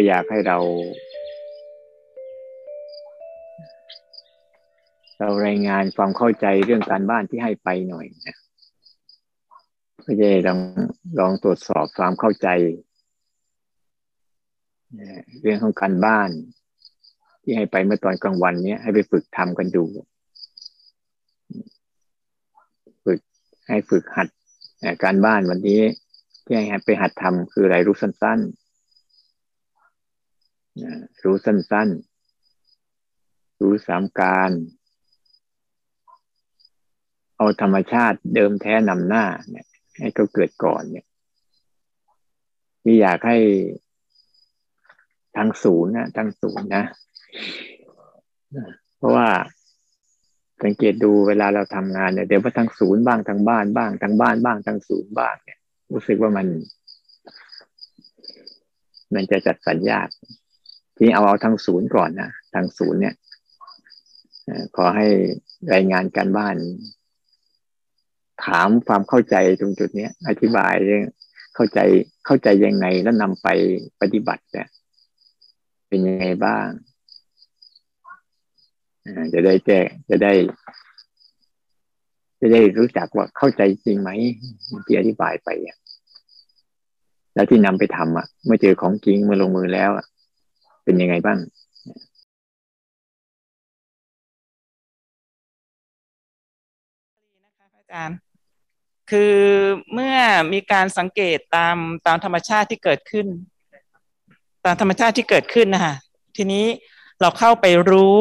ก็อยากให้เรา เรารายงานความเข้าใจเรื่องการบ้านที่ให้ไปหน่อยนะก็จะลองลองตรวจสอบความเข้าใจเรื่องของการบ้าน ที่ให้ไปเมื่อตอนกลางวันเนี้ยให้ไปฝึกทำกันดู ฝึกให้ฝึกหัดการบ้านวันนี้ที่ให้ไปหัดทำคืออะไรรู้สั้นๆ รู้สั้นๆ รู้สามการ เอาธรรมชาติเดิมแท้นำหน้าเนี่ย ให้เขาเกิดก่อนเนี่ยที่อยากให้ทางศูนย์นะทางศูนย์นะ เพราะว่าสังเกตดูเวลาเราทำงานเนี่ยเดี๋ยวว่าทางศูนย์บ้างทางบ้านบ้างทางบ้านบ้างทางศูนย์บ้างเนี่ยรู้สึกว่ามัน มันจะจัดสัญญาณ ที่เอาเอาทางศูนย์ก่อนนะทางศูนย์เนี่ยขอให้รายงานการบ้าน ถามความเข้าใจตรงจุดนี้อธิบายเรื่องเข้าใจเข้าใจยังไงแล้วนำไปปฏิบัติเนี่ยเป็นยังไงบ้างจะได้แจ้จะได้ จะได้รู้จักว่าเข้าใจจริงไหมที่อธิบายไปอะแล้วที่นำไปทำอะเมื่อเจอของจริงเมื่อลงมือแล้วอะ เป็นยังไงบ้างนะคะอาจารย์คือเมื่อมีการสังเกตตามตามธรรมชาติที่เกิดขึ้น ตามธรรมชาติที่เกิดขึ้นนะคะทีนี้เราเข้าไปรู้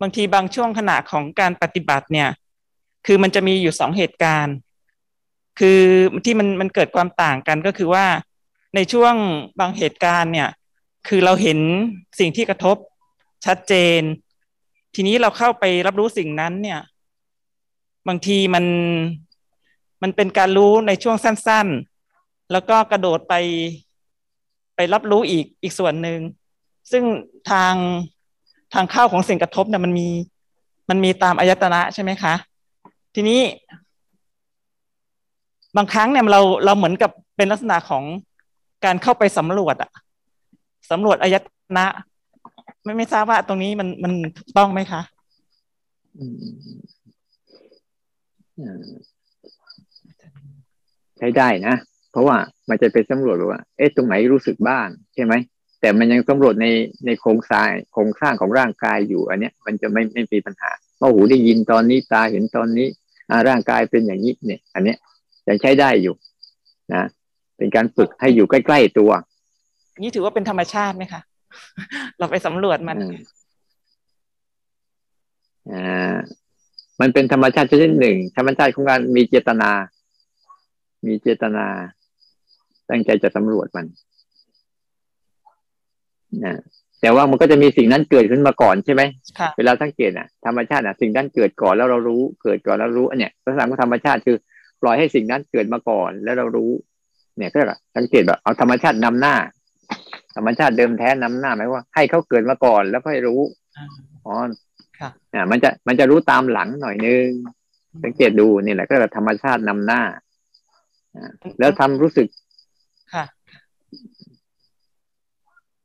บางทีบางช่วงขณะของการปฏิบัติเนี่ย คือมันจะมีอยู่สองเหตุการณ์ คือที่มันมันเกิดความต่างกันก็คือว่าในช่วงบางเหตุการณ์เนี่ย คือเราเห็นสิ่งที่กระทบชัดเจน ทีนี้เราเข้าไปรับรู้สิ่งนั้นเนี่ย บางทีมันมันเป็นการรู้ในช่วงสั้น ๆ แล้วก็กระโดดไปไปรับรู้อีกอีกส่วนหนึ่ง ซึ่งทางทางเข้าของสิ่งกระทบเนี่ยมันมีมันมีตามอายตนะใช่ไหมคะ ทีนี้ บางครั้งเนี่ยเราเราเหมือนกับเป็นลักษณะของการเข้าไปสำรวจอะ สำรวจอายตนะ ไม่ไม่ทราบว่าตรงนี้มันมันถูกต้องไหมคะใช้ได้นะเพราะว่ามันจะเป็นสำรวจว่าเอ๊ะตรงไหนรู้สึกบ้างใช่ไหมแต่มันยังสำรวจในในโครงสร้างโครงสร้างของร่างกายอยู่อันเนี้ย มันจะไม่ไม่มีปัญหาเพราะหูได้ยินตอนนี้ตาเห็นตอนนี้อ่าร่างกายเป็นอย่างนี้เนี่ย อันเนี้ยยังใช้ได้อยู่นะเป็นการฝึกให้อยู่ใกล้ ๆตัว นี่ถือว่าเป็นธรรมชาติไหมคะเราไปสำรวจมันอ่ามันเป็นธรรมชาติชนิดหนึ่ง ธรรมชาติของการมีเจตนา มีเจตนา ตั้งใจจะสำรวจมันนะแต่ว่ามันก็จะมีสิ่งนั้นเกิดขึ้นมาก่อนใช่ไหมเวลาสังเกตอะธรรมชาติอะสิ่งนั้นเกิดก่อนแล้วเรารู้ เกิดก่อนแล้วรู้อันเนี้ยลักษณะของธรรมชาติคือ ปล่อยให้สิ่งนั้นเกิดมาก่อนแล้วเรารู้ เนี่ยก็สังเกตแบบเอาธรรมชาตินำหน้า ธรรมชาติเดิมแท้นำหน้าหมายว่า ให้เขาเกิดมาก่อนแล้วค่อยรู้อ๋อเนี่ยมันจะมันจะรู้ตามหลังหน่อยนึงสังเกตดูนี่แหละก็แบบธรรมชาตินำหน้าแล้วทำรู้สึกค่ะ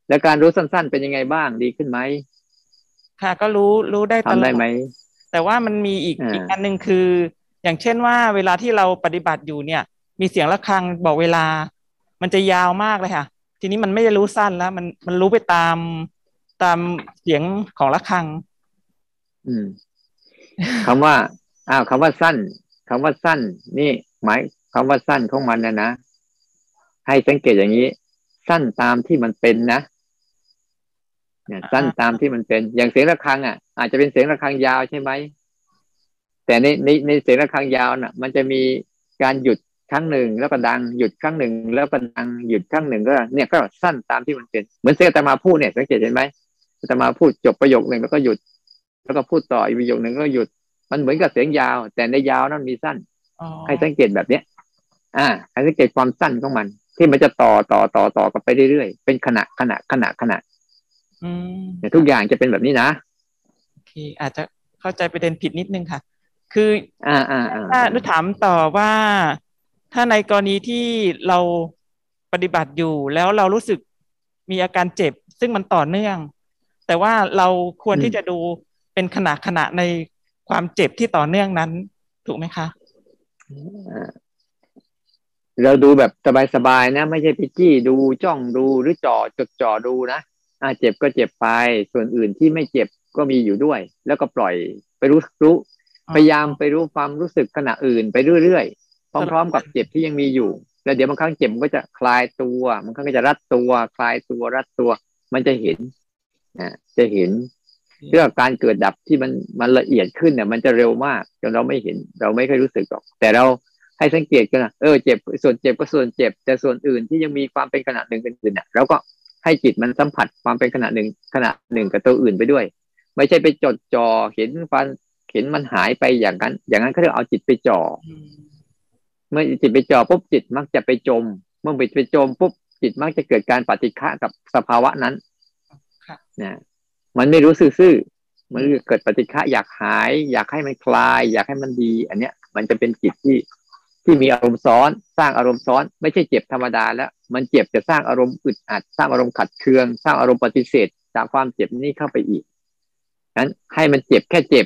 แล้วการรู้สั้น ๆ เป็นยังไงบ้างดีขึ้นไหมค่ะ ก็รู้รู้ได้ตลอดทำได้ไหมแต่ว่ามันมีอีกอีกอันหนึ่งคือ อย่างเช่นว่า เวลาที่เราปฏิบัติอยู่เนี่ย มีเสียงะระฆังบอกเวลา มันจะยาวมากเลยค่ะ ทีนี้มันไม่ได้รู้สั้นแล้ว มันมันรู้ไปตามตามเสียงของะระฆัง อืมคำว่า อ้าวคำว่าสั้นคำว่าสั้น นี่ หมายคำว่าสั้นของมันนะนะให้สังเกตอย่างนี้ สั้นตามที่มันเป็นนะเนี่ยสั้นตามที่มันเป็น อย่างเสียงระฆังอะ อาจจะเป็นเสียงระฆังยาวใช่ไหมแต่ในในในเสียงระฆังยาวน่ะ มันจะมีการหยุด ครั้งหนึ่งแล้วก็ดังหยุดครั้งหนึ่งแล้วก็ดังหยุดครั้งหนึ่งก็เนี่ยก็สั้นตามที่มันเป็นเหมือนเสียงตมาพูดเนี่ยสังเกตเห็นไหมตมาพูดจบประโยคหนึ่งแล้วก็หยุด แล้วก็พูดต่ออีกประโยคหนึ่งก็หยุด มันเหมือนกับเสียงยาว แต่ในยาวนั้นมีสั้นให้สังเกตแบบเนี้ย อ่าให้สังเกตความสั้นของมัน ที่มันจะต่อต่อต่อต่อกันไปเรื่อยๆเป็นขณะขณะขณะขณะแต่ทุกอย่างจะเป็นแบบนี้นะโอเค อาจจะเข้าใจประเด็นผิดนิดนึงค่ะ คืออ่าอ่าถ้านุถามต่อว่า ถ้าในกรณีที่เราปฏิบัติอยู่แล้วเรารู้สึกมีอาการเจ็บ ซึ่งมันต่อเนื่อง แต่ว่าเราควรที่จะดูเป็นขณะขณะในความเจ็บที่ต่อเนื่องนั้น ถูกไหมคะเราดูแบบสบายๆนะ ไม่ใช่ไปจี้ดูจ้องดูหรือจ่อจดจ่อดูนะอ่าเจ็บก็เจ็บไป ส่วนอื่นที่ไม่เจ็บก็มีอยู่ด้วย แล้วก็ปล่อยไปรู้รู้ พยายามไปรู้ความรู้สึกขณะอื่นไปเรื่อยๆ พร้อมๆกับเจ็บที่ยังมีอยู่ แล้วเดี๋ยวบางครั้งเจ็บมันก็จะคลายตัวบางครั้งก็จะรัดตัว คลายตัวรัดตัว มันจะเห็นนะจะเห็นเรื่องการเกิดดับที่มันมันละเอียดขึ้นเนี่ย มันจะเร็วมากจนเราไม่เห็น เราไม่เคยรู้สึกหรอก แต่เราให้สังเกตกันนะเออเจ็บส่วนเจ็บก็ส่วนเจ็บ แต่ส่วนอื่นที่ยังมีความเป็นขนาดหนึ่งอื่นเนี่ยเราก็ให้จิตมันสัมผัสความเป็นขนาดหนึ่งขนาดหนึ่งกับตัวอื่นไปด้วย ไม่ใช่ไปจดจ่อเห็นฟันเห็นมันหายไปอย่างนั้น อย่างนั้นเขาเรียกเอาจิตไปจ่อ มื่อจิตไปจ่อปุ๊บจิตมักจะไปจม เมื่อจิตไปจมปุ๊บจิตมักจะเกิดการปฏิฆะกับสภาวะนั้นนะมันไม่รู้ซื่อมันเกิดปฏิฆะอยากหาย อยากให้มันคลาย อยากให้มันดี อันเนี้ย มันจะเป็นจิตที่ที่มีอารมณ์ซ้อนสร้างอารมณ์ซ้อน ไม่ใช่เจ็บธรรมดาแล้ว มันเจ็บจะสร้างอารมณ์อึดอัด สร้างอารมณ์ขัดเคือง สร้างอารมณ์ปฏิเสธ จากความเจ็บนี้เข้าไปอีกนั้นให้มันเจ็บแค่เจ็บ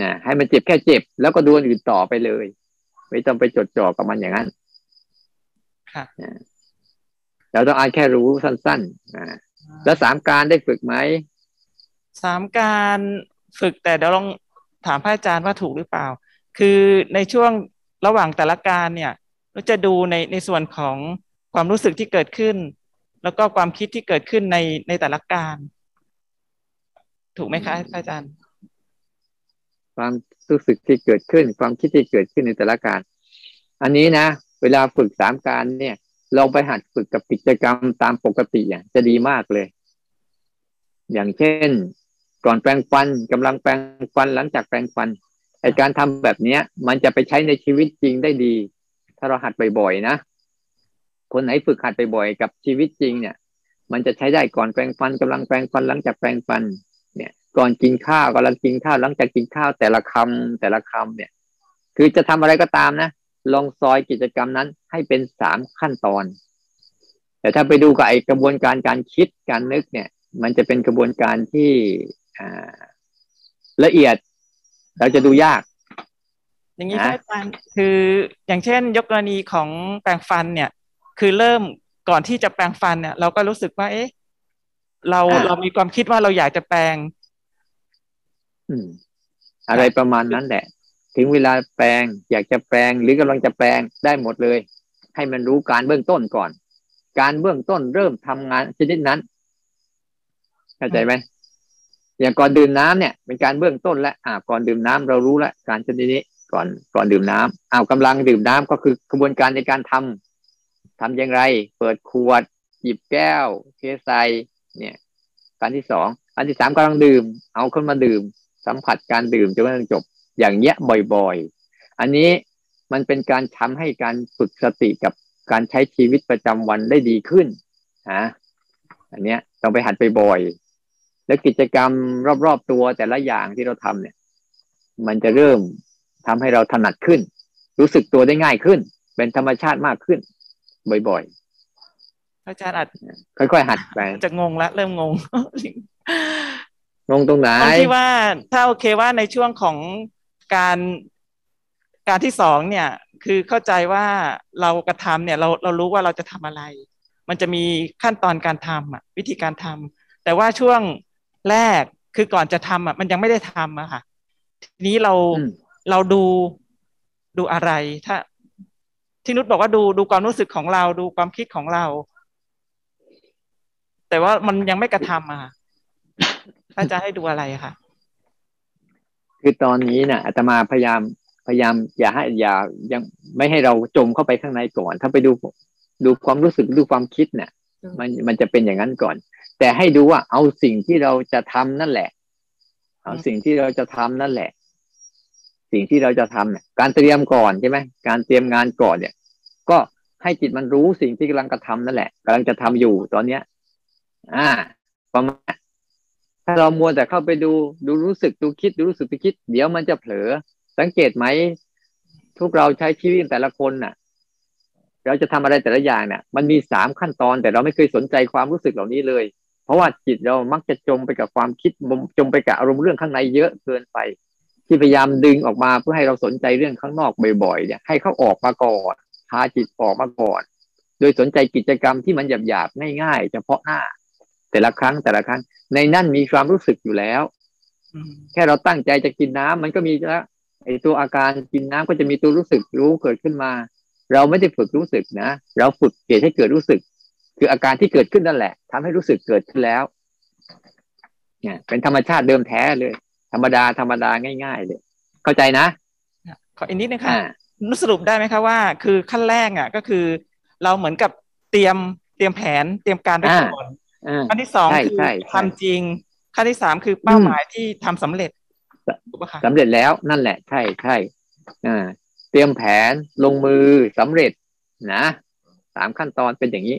นะให้มันเจ็บแค่เจ็บ แล้วก็ดูอื่นต่อไปเลย ไม่ต้องไปจดจ่อกับมันอย่างนั้น ค่ะเราต้องอ่านแค่รู้สั้นๆนะแล้วสามการได้ฝึกไหมสามการฝึกแต่เดี๋ยวลองถามพระอาจารย์ว่าถูกหรือเปล่า คือในช่วงระหว่างแต่ละการเนี่ยเราจะดูในในส่วนของความรู้สึกที่เกิดขึ้น แล้วก็ความคิดที่เกิดขึ้นในในแต่ละการ ถูกไหมคะอาจารย์ ความรู้สึกที่เกิดขึ้น ความคิดที่เกิดขึ้นในแต่ละการ อันนี้นะ เวลาฝึกสามการเนี่ยลองไปหัดฝึกกับกิจกรรมตามปกติอะจะดีมากเลย อย่างเช่น ก่อนแปรงฟันกำลังแปรงฟันหลังจากแปรงฟันไอการทำแบบเนี้ย มันจะไปใช้ในชีวิตจริงได้ดี ถ้าเราหัดบ่อยๆนะคนไหนฝึกหัดบ่อยๆกับชีวิตจริงเนี่ย มันจะใช้ได้ก่อนแปรงฟันกำลังแปรงฟันหลังจากแปรงฟัน ก่อนกินข้าวกำลังกินข้าวหลังจากกินข้าวแต่ละคำแต่ละคำเนี่ย คือจะทำอะไรก็ตามนะลองซอยกิจกรรมนั้นให้เป็นสามขั้นตอน แต่ถ้าไปดูกับไอกระบวนการการคิดการนึกเนี่ย มันจะเป็นกระบวนการที่ละเอียด เราจะดูยาก อย่างนี้อาจารย์คืออย่างเช่น ยกกรณีของแปรงฟันเนี่ย คือเริ่มก่อนที่จะแปรงฟันเนี่ย เราก็รู้สึกว่า เอ๊ะ เราเรามีความคิดว่าเราอยากจะแปรง อืม อะไรประมาณนั้นแหละ ถึงเวลาแปลง อยากจะแปลงหรือกำลังจะแปลงได้หมดเลย ให้มันรู้การเบื้องต้นก่อน การเบื้องต้นเริ่มทำงานชนิดนั้นเข้าใจไหมอย่างก่อนดื่มน้ำเนี่ย เป็นการเบื้องต้นและอ่าก่อนดื่มน้ำเรารู้แล้วการชนิดนี้ก่อนก่อนดื่มน้ำอ้าวกำลังดื่มน้ำก็คือกระบวนการในการทำทำอย่างไร เปิดขวด หยิบแก้วเทใส่เนี่ย การที่สองอันที่สามกำลังดื่ม เอาคนมาดื่ม สัมผัสการดื่มจนกระทั่งจบ อย่างเงี้ยบ่อยๆ อันนี้มันเป็นการทำให้การฝึกสติกับการใช้ชีวิตประจำวันได้ดีขึ้นฮะอันเนี้ยต้องไปหัดไปบ่อย และกิจกรรมรอบๆตัวแต่ละอย่างที่เราทำเนี่ย มันจะเริ่มทำให้เราถนัดขึ้น รู้สึกตัวได้ง่ายขึ้น เป็นธรรมชาติมากขึ้น บ่อยๆอาจารย์อาจค่อยๆหัดไปจะงงละเริ่มงง งงตรงไหนที่ว่าถ้าโอเคว่าในช่วงของการการที่สองเนี่ย คือเข้าใจว่าเรากระทำเนี่ย เราเรารู้ว่าเราจะทำอะไร มันจะมีขั้นตอนการทำอะ วิธีการทำแต่ว่าช่วงแรกคือก่อนจะทำอะ มันยังไม่ได้ทำอะค่ะ ทีนี้เราเราดูดูอะไร ถ้าที่นุชบอกว่าดูดูความรู้สึกของเราดูความคิดของเรา แต่ว่ามันยังไม่กระทำอะ อาจารย์ให้ดูอะไรคะคือตอนนี้เนะ่ะอาตมาพยายามพยายาม อย่าให้อย่ายังไม่ให้เราจมเข้าไปข้างในก่อน ถ้าไปดูดูความรู้สึกดูความคิดเนะี่ยมันมันจะเป็นอย่างนั้นก่อน แต่ให้ดูว่าเอาสิ่งที่เราจะทำนั่นแหละ เอาสิ่งที่เราจะทำนั่นแหละ สิ่งที่เราจะทำเนี่ยการเตรียมก่อนใช่ไหมการเตรียมงานก่อนเนี่ย ก็ให้จิตมันรู้สิ่งที่กำลังกระทำนั่นแหละกำลังจะทำอยู่ตอนเนี้ย อ่าประมาณ ถ้าเรามัวแต่เข้าไปดูดูรู้สึกดูคิดดูรู้สึกดูคิด เดี๋ยวมันจะเผลอ สังเกตไหมทุกเราใช้ชีวิตแต่ละคนน่ะ เราจะทำอะไรแต่ละอย่างเนี่ยมันมีสามขั้นตอนแต่เราไม่เคยสนใจความรู้สึกเหล่านี้เลย เพราะว่าจิตเรามักจะจมไปกับความคิดจมไปกับอารมณ์เรื่องข้างในเยอะเกินไป ที่พยายามดึงออกมาเพื่อให้เราสนใจเรื่องข้างนอกบ่อยๆเนี่ยให้เขาออกมาก่อนพาจิตออกมาก่อน โดยสนใจกิจกรรมที่มันหยาบๆง่ายๆ เฉพาะหน้า แต่ละครั้งแต่ละครั้ง ในนั่นมีความรู้สึกอยู่แล้วแค่เราตั้งใจจะกินน้ำมันก็มีแล้วไอ้ตัวอาการกินน้ำก็จะมีตัวรู้สึกรู้เกิดขึ้นมา เราไม่ได้ฝึกรู้สึกนะเราฝึกเหตุให้เกิดรู้สึก คืออาการที่เกิดขึ้นนั่นแหละทำให้รู้สึกเกิดขึ้นแล้ว เนี่ยเป็นธรรมชาติเดิมแท้เลย ธรรมดาธรรมดาง่าย ๆ เลย เข้าใจนะขออีกนิดนึงค่ะสรุปได้ไหมคะว่า คือขั้นแรกอะ ก็คือ เราเหมือนกับเตรียมเตรียมแผนเตรียมการไว้ก่อน ขั้นที่สองคือทำจริง ขั้นที่สามคือเป้าหมายที่ทำสำเร็จสำเร็จแล้วนั่นแหละ ใช่ใช่อ่าเตรียมแผนลงมือสำเร็จนะสามขั้นตอนเป็นอย่างนี้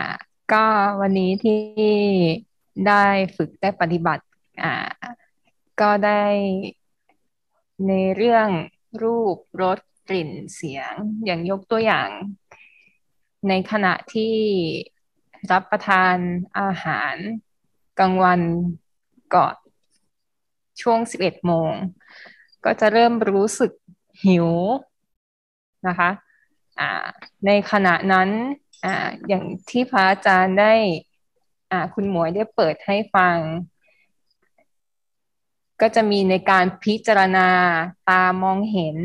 อ่าก็วันนี้ที่ได้ฝึกได้ปฏิบัติ อ่า ก็ได้ในเรื่องรูปรสกลิ่นเสียง อย่างยกตัวอย่าง ในขณะที่ รับประทานอาหารกลางวันก่อนช่วงสิบเอ็ดโมง ก็จะเริ่มรู้สึกหิวนะคะอ่าในขณะนั้นอ่าอย่างที่พระอาจารย์ได้อ่าคุณหมวยได้เปิดให้ฟัง ก็จะมีในการพิจารณาตามองเห็น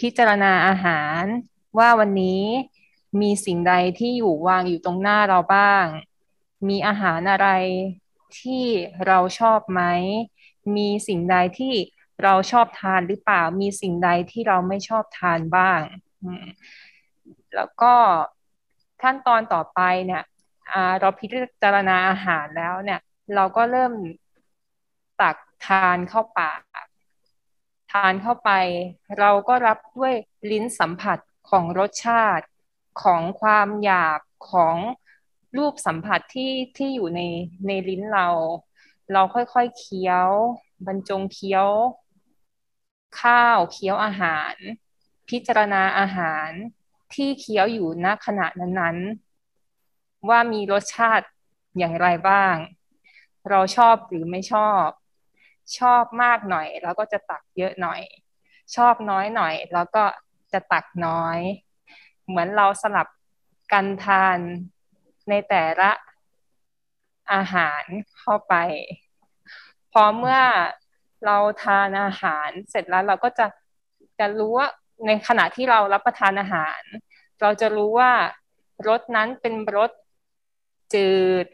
พิจารณาอาหาร ว่าวันนี้ มีสิ่งใดที่อยู่วางอยู่ตรงหน้าเราบ้าง มีอาหารอะไรที่เราชอบไหม มีสิ่งใดที่เราชอบทานหรือเปล่า มีสิ่งใดที่เราไม่ชอบทานบ้าง แล้วก็ขั้นตอนต่อไปเนี่ยเราพิจารณาอาหารแล้วเนี่ย เราก็เริ่มตักทานเข้าปาก ทานเข้าไป เราก็รับด้วยลิ้นสัมผัสของรสชาติ ของความหยาบของรูปสัมผัสที่ที่อยู่ในในลิ้นเรา เราค่อยๆเคี้ยว บรรจงเคี้ยว ข้าวเคี้ยวอาหาร พิจารณาอาหารที่เคี้ยวอยู่ณขณะนั้นๆ ว่ามีรสชาติอย่างไรบ้าง เราชอบหรือไม่ชอบ ชอบมากหน่อยเราก็จะตักเยอะหน่อย ชอบน้อยหน่อย แล้วก็จะตักน้อย เหมือนเราสลับกันทานในแต่ละอาหารเข้าไป พอเมื่อเราทานอาหารเสร็จแล้วเราก็จะจะรู้ว่าในขณะที่เรารับประทานอาหาร เราจะรู้ว่ารสนั้นเป็นรสจืด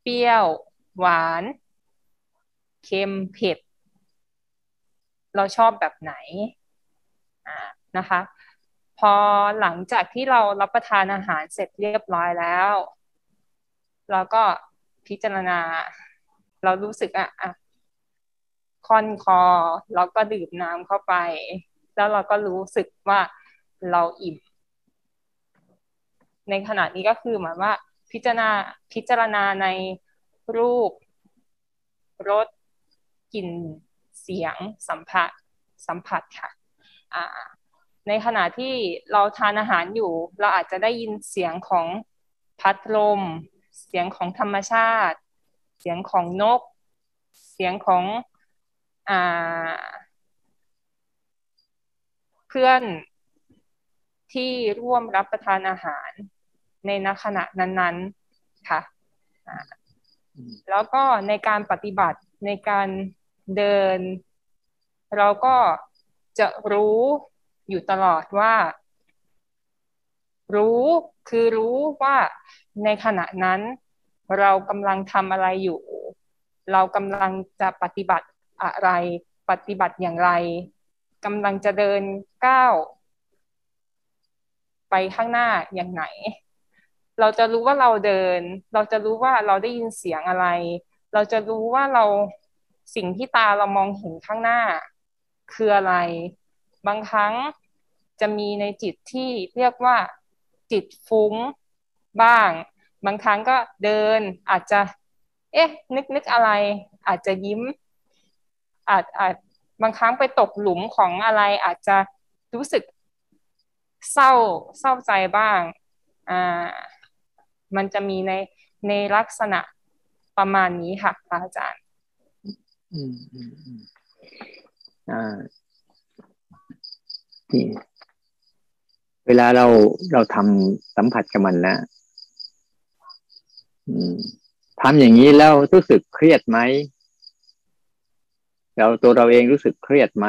เปรี้ยว หวาน เค็มเผ็ด เราชอบแบบไหนนะคะ อหลังจากที่เรารับประทานอาหารเสร็จเรียบร้อยแล้ว เราก็พิจารณา เรารู้สึกอะอะค่อนคอเราก็ดื่มน้ำเข้าไป แล้วเราก็รู้สึกว่าเราอิ่ม ในขณะนี้ก็คือหมายว่า พิจารณาพิจารณาในรูปรสกลิ่นเสียงสัมผัสสัมผัสค่ะ อ่า ในขณะที่เราทานอาหารอยู่ เราอาจจะได้ยินเสียงของพัดลม เสียงของธรรมชาติ เสียงของนก เสียงของอ่าเพื่อนที่ร่วมรับประทานอาหารในนขณะนั้นๆค่ะแล้วก็ในการปฏิบัติในการเดิน เราก็จะรู้ อยู่ตลอดว่า รู้คือรู้ว่าในขณะนั้น เรากำลังทำอะไรอยู่ เรากำลังจะปฏิบัติอะไร ปฏิบัติอย่างไรกำลังจะเดินก้าวไปข้างหน้าอย่างไหน เราจะรู้ว่าเราเดิน เราจะรู้ว่าเราได้ยินเสียงอะไร เราจะรู้ว่าเราสิ่งที่ตาเรามองเห็นข้างหน้า คืออะไร บางครั้งจะมีในจิตที่เรียกว่าจิตฟุ้งบ้าง บางครั้งก็เดินอาจจะ เอ๊ะ นึกนึกอะไร อาจจะยิ้ม อาจอาจบางครั้งไปตกหลุมของอะไร อาจจะรู้สึกเศร้าเศร้าใจบ้างอ่ามันจะมีในในลักษณะประมาณนี้ค่ะอาจารย์ อืมอืมอืมอ่า เวลาเราเราทำสัมผัสกับมันนะอืมทำอย่างนี้แล้วรู้สึกเครียดไหมเราตัวเราเองรู้สึกเครียดไหม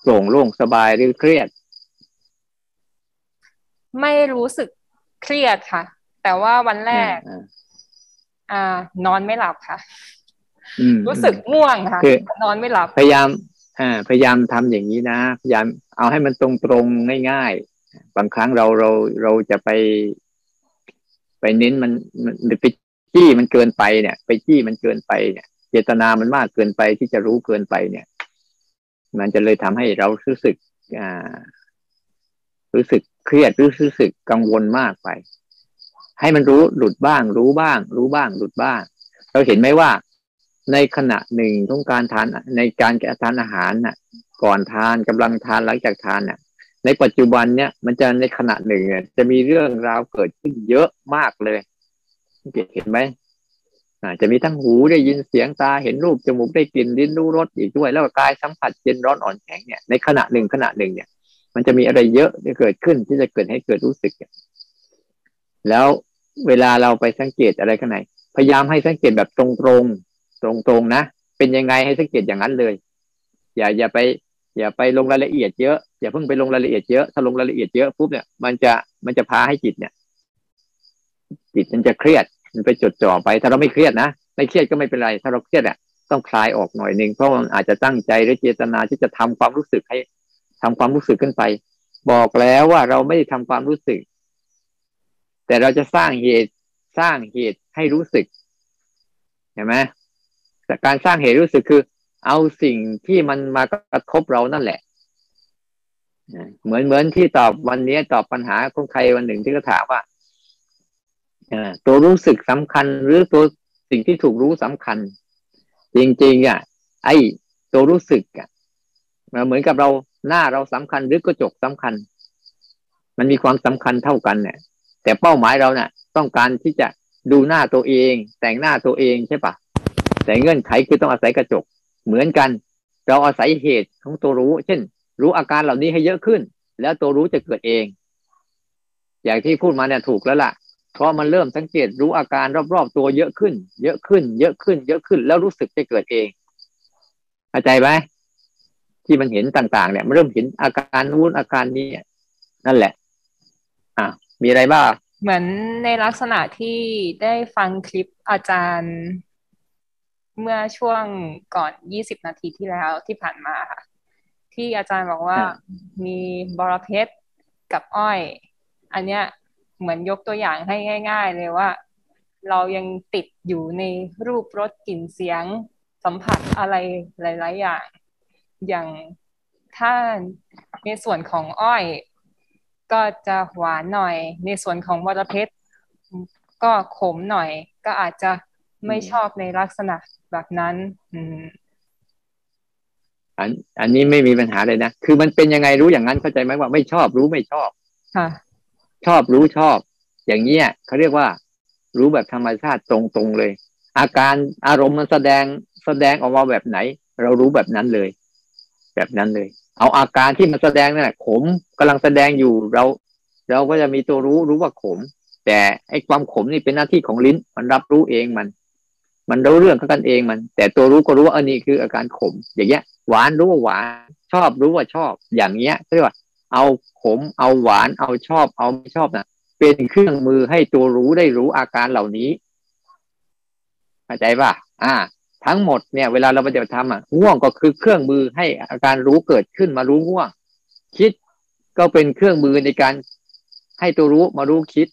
โปร่งโล่งสบายหรือเครียด ไม่รู้สึกเครียดค่ะ แต่ว่าวันแรก อ่า นอนไม่หลับค่ะ รู้สึกง่วงค่ะนอนไม่หลับ พยายาม อ่าพยายามทำอย่างนี้นะพยายามเอาให้มันตรงตรงง่ายๆ บางครั้งเราเราเราจะไป ไปเน้นมันมันไปจี้มันเกินไปเนี่ย ไปจี้มันเกินไปเนี่ยเจตนามันมากเกินไปที่จะรู้เกินไปเนี่ย มันจะเลยทำให้เรารู้สึกอ่ารู้สึกเครียดรู้สึกกังวลมากไป ให้มันรู้หลุดบ้าง รู้บ้าง รู้บ้าง หลุดบ้าง เราเห็นไหมว่า ในขณะหนึ่งต้องการทานในการแกะทานอาหารน่ะ ก่อนทานกำลังทานหลังจากทานน่ะ ในปัจจุบันเนี่ย มันจะในขณะหนึ่งเนี้ยจะมีเรื่องราวเกิดขึ้นเยอะมากเลยเห็นไหมจะมีทั้งหูได้ยินเสียงตาเห็นรูปจมูกได้กลิ่นลิ้นรู้รสอีกด้วย แล้วก็กายสัมผัสเย็นร้อนอ่อนแข็งเนี่ยในขณะหนึ่งขณะหนึ่งเนี่ย มันจะมีอะไรเยอะที่เกิดขึ้นที่จะเกิดให้เกิดรู้สึก แล้วเวลาเราไปสังเกตอะไรข้างในพยายามให้สังเกตแบบตรง ตรงๆนะ เป็นยังไงให้สังเกตอย่างนั้นเลย อย่าอย่าไป อย่าไปลงรายละเอียดเยอะอย่าเพิ่งไปลงรายละเอียดเยอะถ้าลงรายละเอียดเยอะปุ๊บเนี่ยมันจะมันจะพาให้จิตเนี่ย จิตมันจะเครียด มันไปจดจ่อไป ถ้าเราไม่เครียดนะไม่เครียดก็ไม่เป็นไร ถ้าเราเครียดอะต้องคลายออกหน่อยหนึ่งเพราะมันอาจจะตั้งใจหรือเจตนาที่จะทำความรู้สึกให้ทำความรู้สึกขึ้นไป บอกแล้วว่าเราไม่ได้ทำความรู้สึก แต่เราจะสร้างเหตุสร้างเหตุให้รู้สึกเห็นไหม แต่การสร้างเหตุรู้สึกคือ เอาสิ่งที่มันมากระทบเรานั่นแหละเหมือนเหมือนที่ตอบวันนี้ตอบปัญหาของใครวันหนึ่งที่เขาถามว่าตัวรู้สึกสำคัญหรือตัวสิ่งที่ถูกรู้สำคัญ จริงๆอะ ไอ้ตัวรู้สึกอะเหมือนกับเราหน้าเราสำคัญหรือกระจกสำคัญ มันมีความสำคัญเท่ากันเนี่ย แต่เป้าหมายเราเนี่ยต้องการที่จะดูหน้าตัวเอง แต่งหน้าตัวเองใช่ปะ แต่เงื่อนไขคือต้องอาศัยกระจก เหมือนกัน เราอาศัยเหตุของตัวรู้ เช่น รู้อาการเหล่านี้ให้เยอะขึ้น แล้วตัวรู้จะเกิดเอง อย่างที่พูดมาเนี่ยถูกแล้วล่ะ เพราะมันเริ่มสังเกตรู้อาการรอบๆตัวเยอะขึ้น เยอะขึ้น เยอะขึ้น เยอะขึ้น แล้วรู้สึกจะเกิดเองเข้าใจไหมที่มันเห็นต่างๆ เนี่ยมันเริ่มเห็นอาการนู้นอาการนี้นั่นแหละ อะมีอะไรบ้างเหมือนในลักษณะที่ได้ฟังคลิปอาจารย์ เมื่อช่วงก่อนยี่สิบนาทีที่แล้วที่ผ่านมาค่ะ ที่อาจารย์บอกว่ามีบรเพชรกับอ้อย อันเนี้ยเหมือนยกตัวอย่างให้ง่าย ๆ เลยว่า เรายังติดอยู่ในรูปรสกลิ่นเสียงสัมผัสอะไรหลาย ๆ อย่าง อย่างถ้าในส่วนของอ้อย ก็จะหวานหน่อย ในส่วนของบรเพชรก็ขมหน่อย ก็อาจจะ ไม่ชอบในลักษณะแบบนั้น อืมอันอันนี้ไม่มีปัญหาเลยนะ คือมันเป็นยังไงรู้อย่างนั้นเข้าใจไหมว่าไม่ชอบรู้ไม่ชอบค่ะชอบรู้ชอบ อย่างเนี้ยเขาเรียกว่า รู้แบบธรรมชาติตรงๆเลย อาการอารมณ์มันแสดงแสดงออกมาแบบไหน เรารู้แบบนั้นเลย แบบนั้นเลย เอาอาการที่มันแสดงนั่นแหละขมกำลังแสดงอยู่เรา เราก็จะมีตัวรู้รู้ว่าขม แต่ไอ้ความขมนี่เป็นหน้าที่ของลิ้น มันรับรู้เองมัน มันรู้เรื่องกันเองมัน แต่ตัวรู้ก็รู้ว่าอันนี้คืออาการขม อย่างเงี้ย หวานรู้ว่าหวาน ชอบรู้ว่าชอบ อย่างเงี้ยเรียกว่า เอาขม เอาหวาน เอาชอบ เอาไม่ชอบนะเป็นเครื่องมือให้ตัวรู้ได้รู้อาการเหล่านี้เข้าใจป่ะอ่า ทั้งหมดเนี่ย เวลาเราปฏิบัติธรรมอะง่วงก็คือเครื่องมือให้อาการรู้เกิดขึ้นมารู้ง่วง คิดก็เป็นเครื่องมือในการให้ตัวรู้มารู้คิด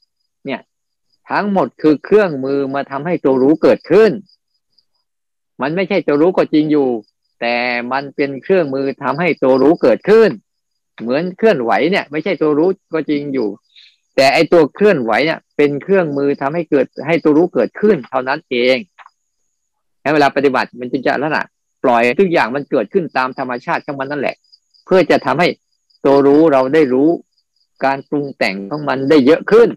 ทั้งหมดคือเครื่องมือมาทำให้ตัวรู้เกิดขึ้น มันไม่ใช่ตัวรู้ก็จริงอยู่ แต่มันเป็นเครื่องมือทำให้ตัวรู้เกิดขึ้น เหมือนเคลื่อนไหวเนี่ย ไม่ใช่ตัวรู้ก็จริงอยู่ แต่ไอตัวเคลื่อนไหวเนี่ย เป็นเครื่องมือทำให้เกิด ให้ตัวรู้เกิดขึ้น เท่านั้นเองเวลาปฏิบัติมันจึงจะลักษณะปล่อยทุกอย่างมันเกิดขึ้นตามธรรมชาติของมันนั่นแหละ เพื่อจะทำให้ตัวรู้เราได้รู้ การปรุงแต่งของมันได้เยอะขึ้น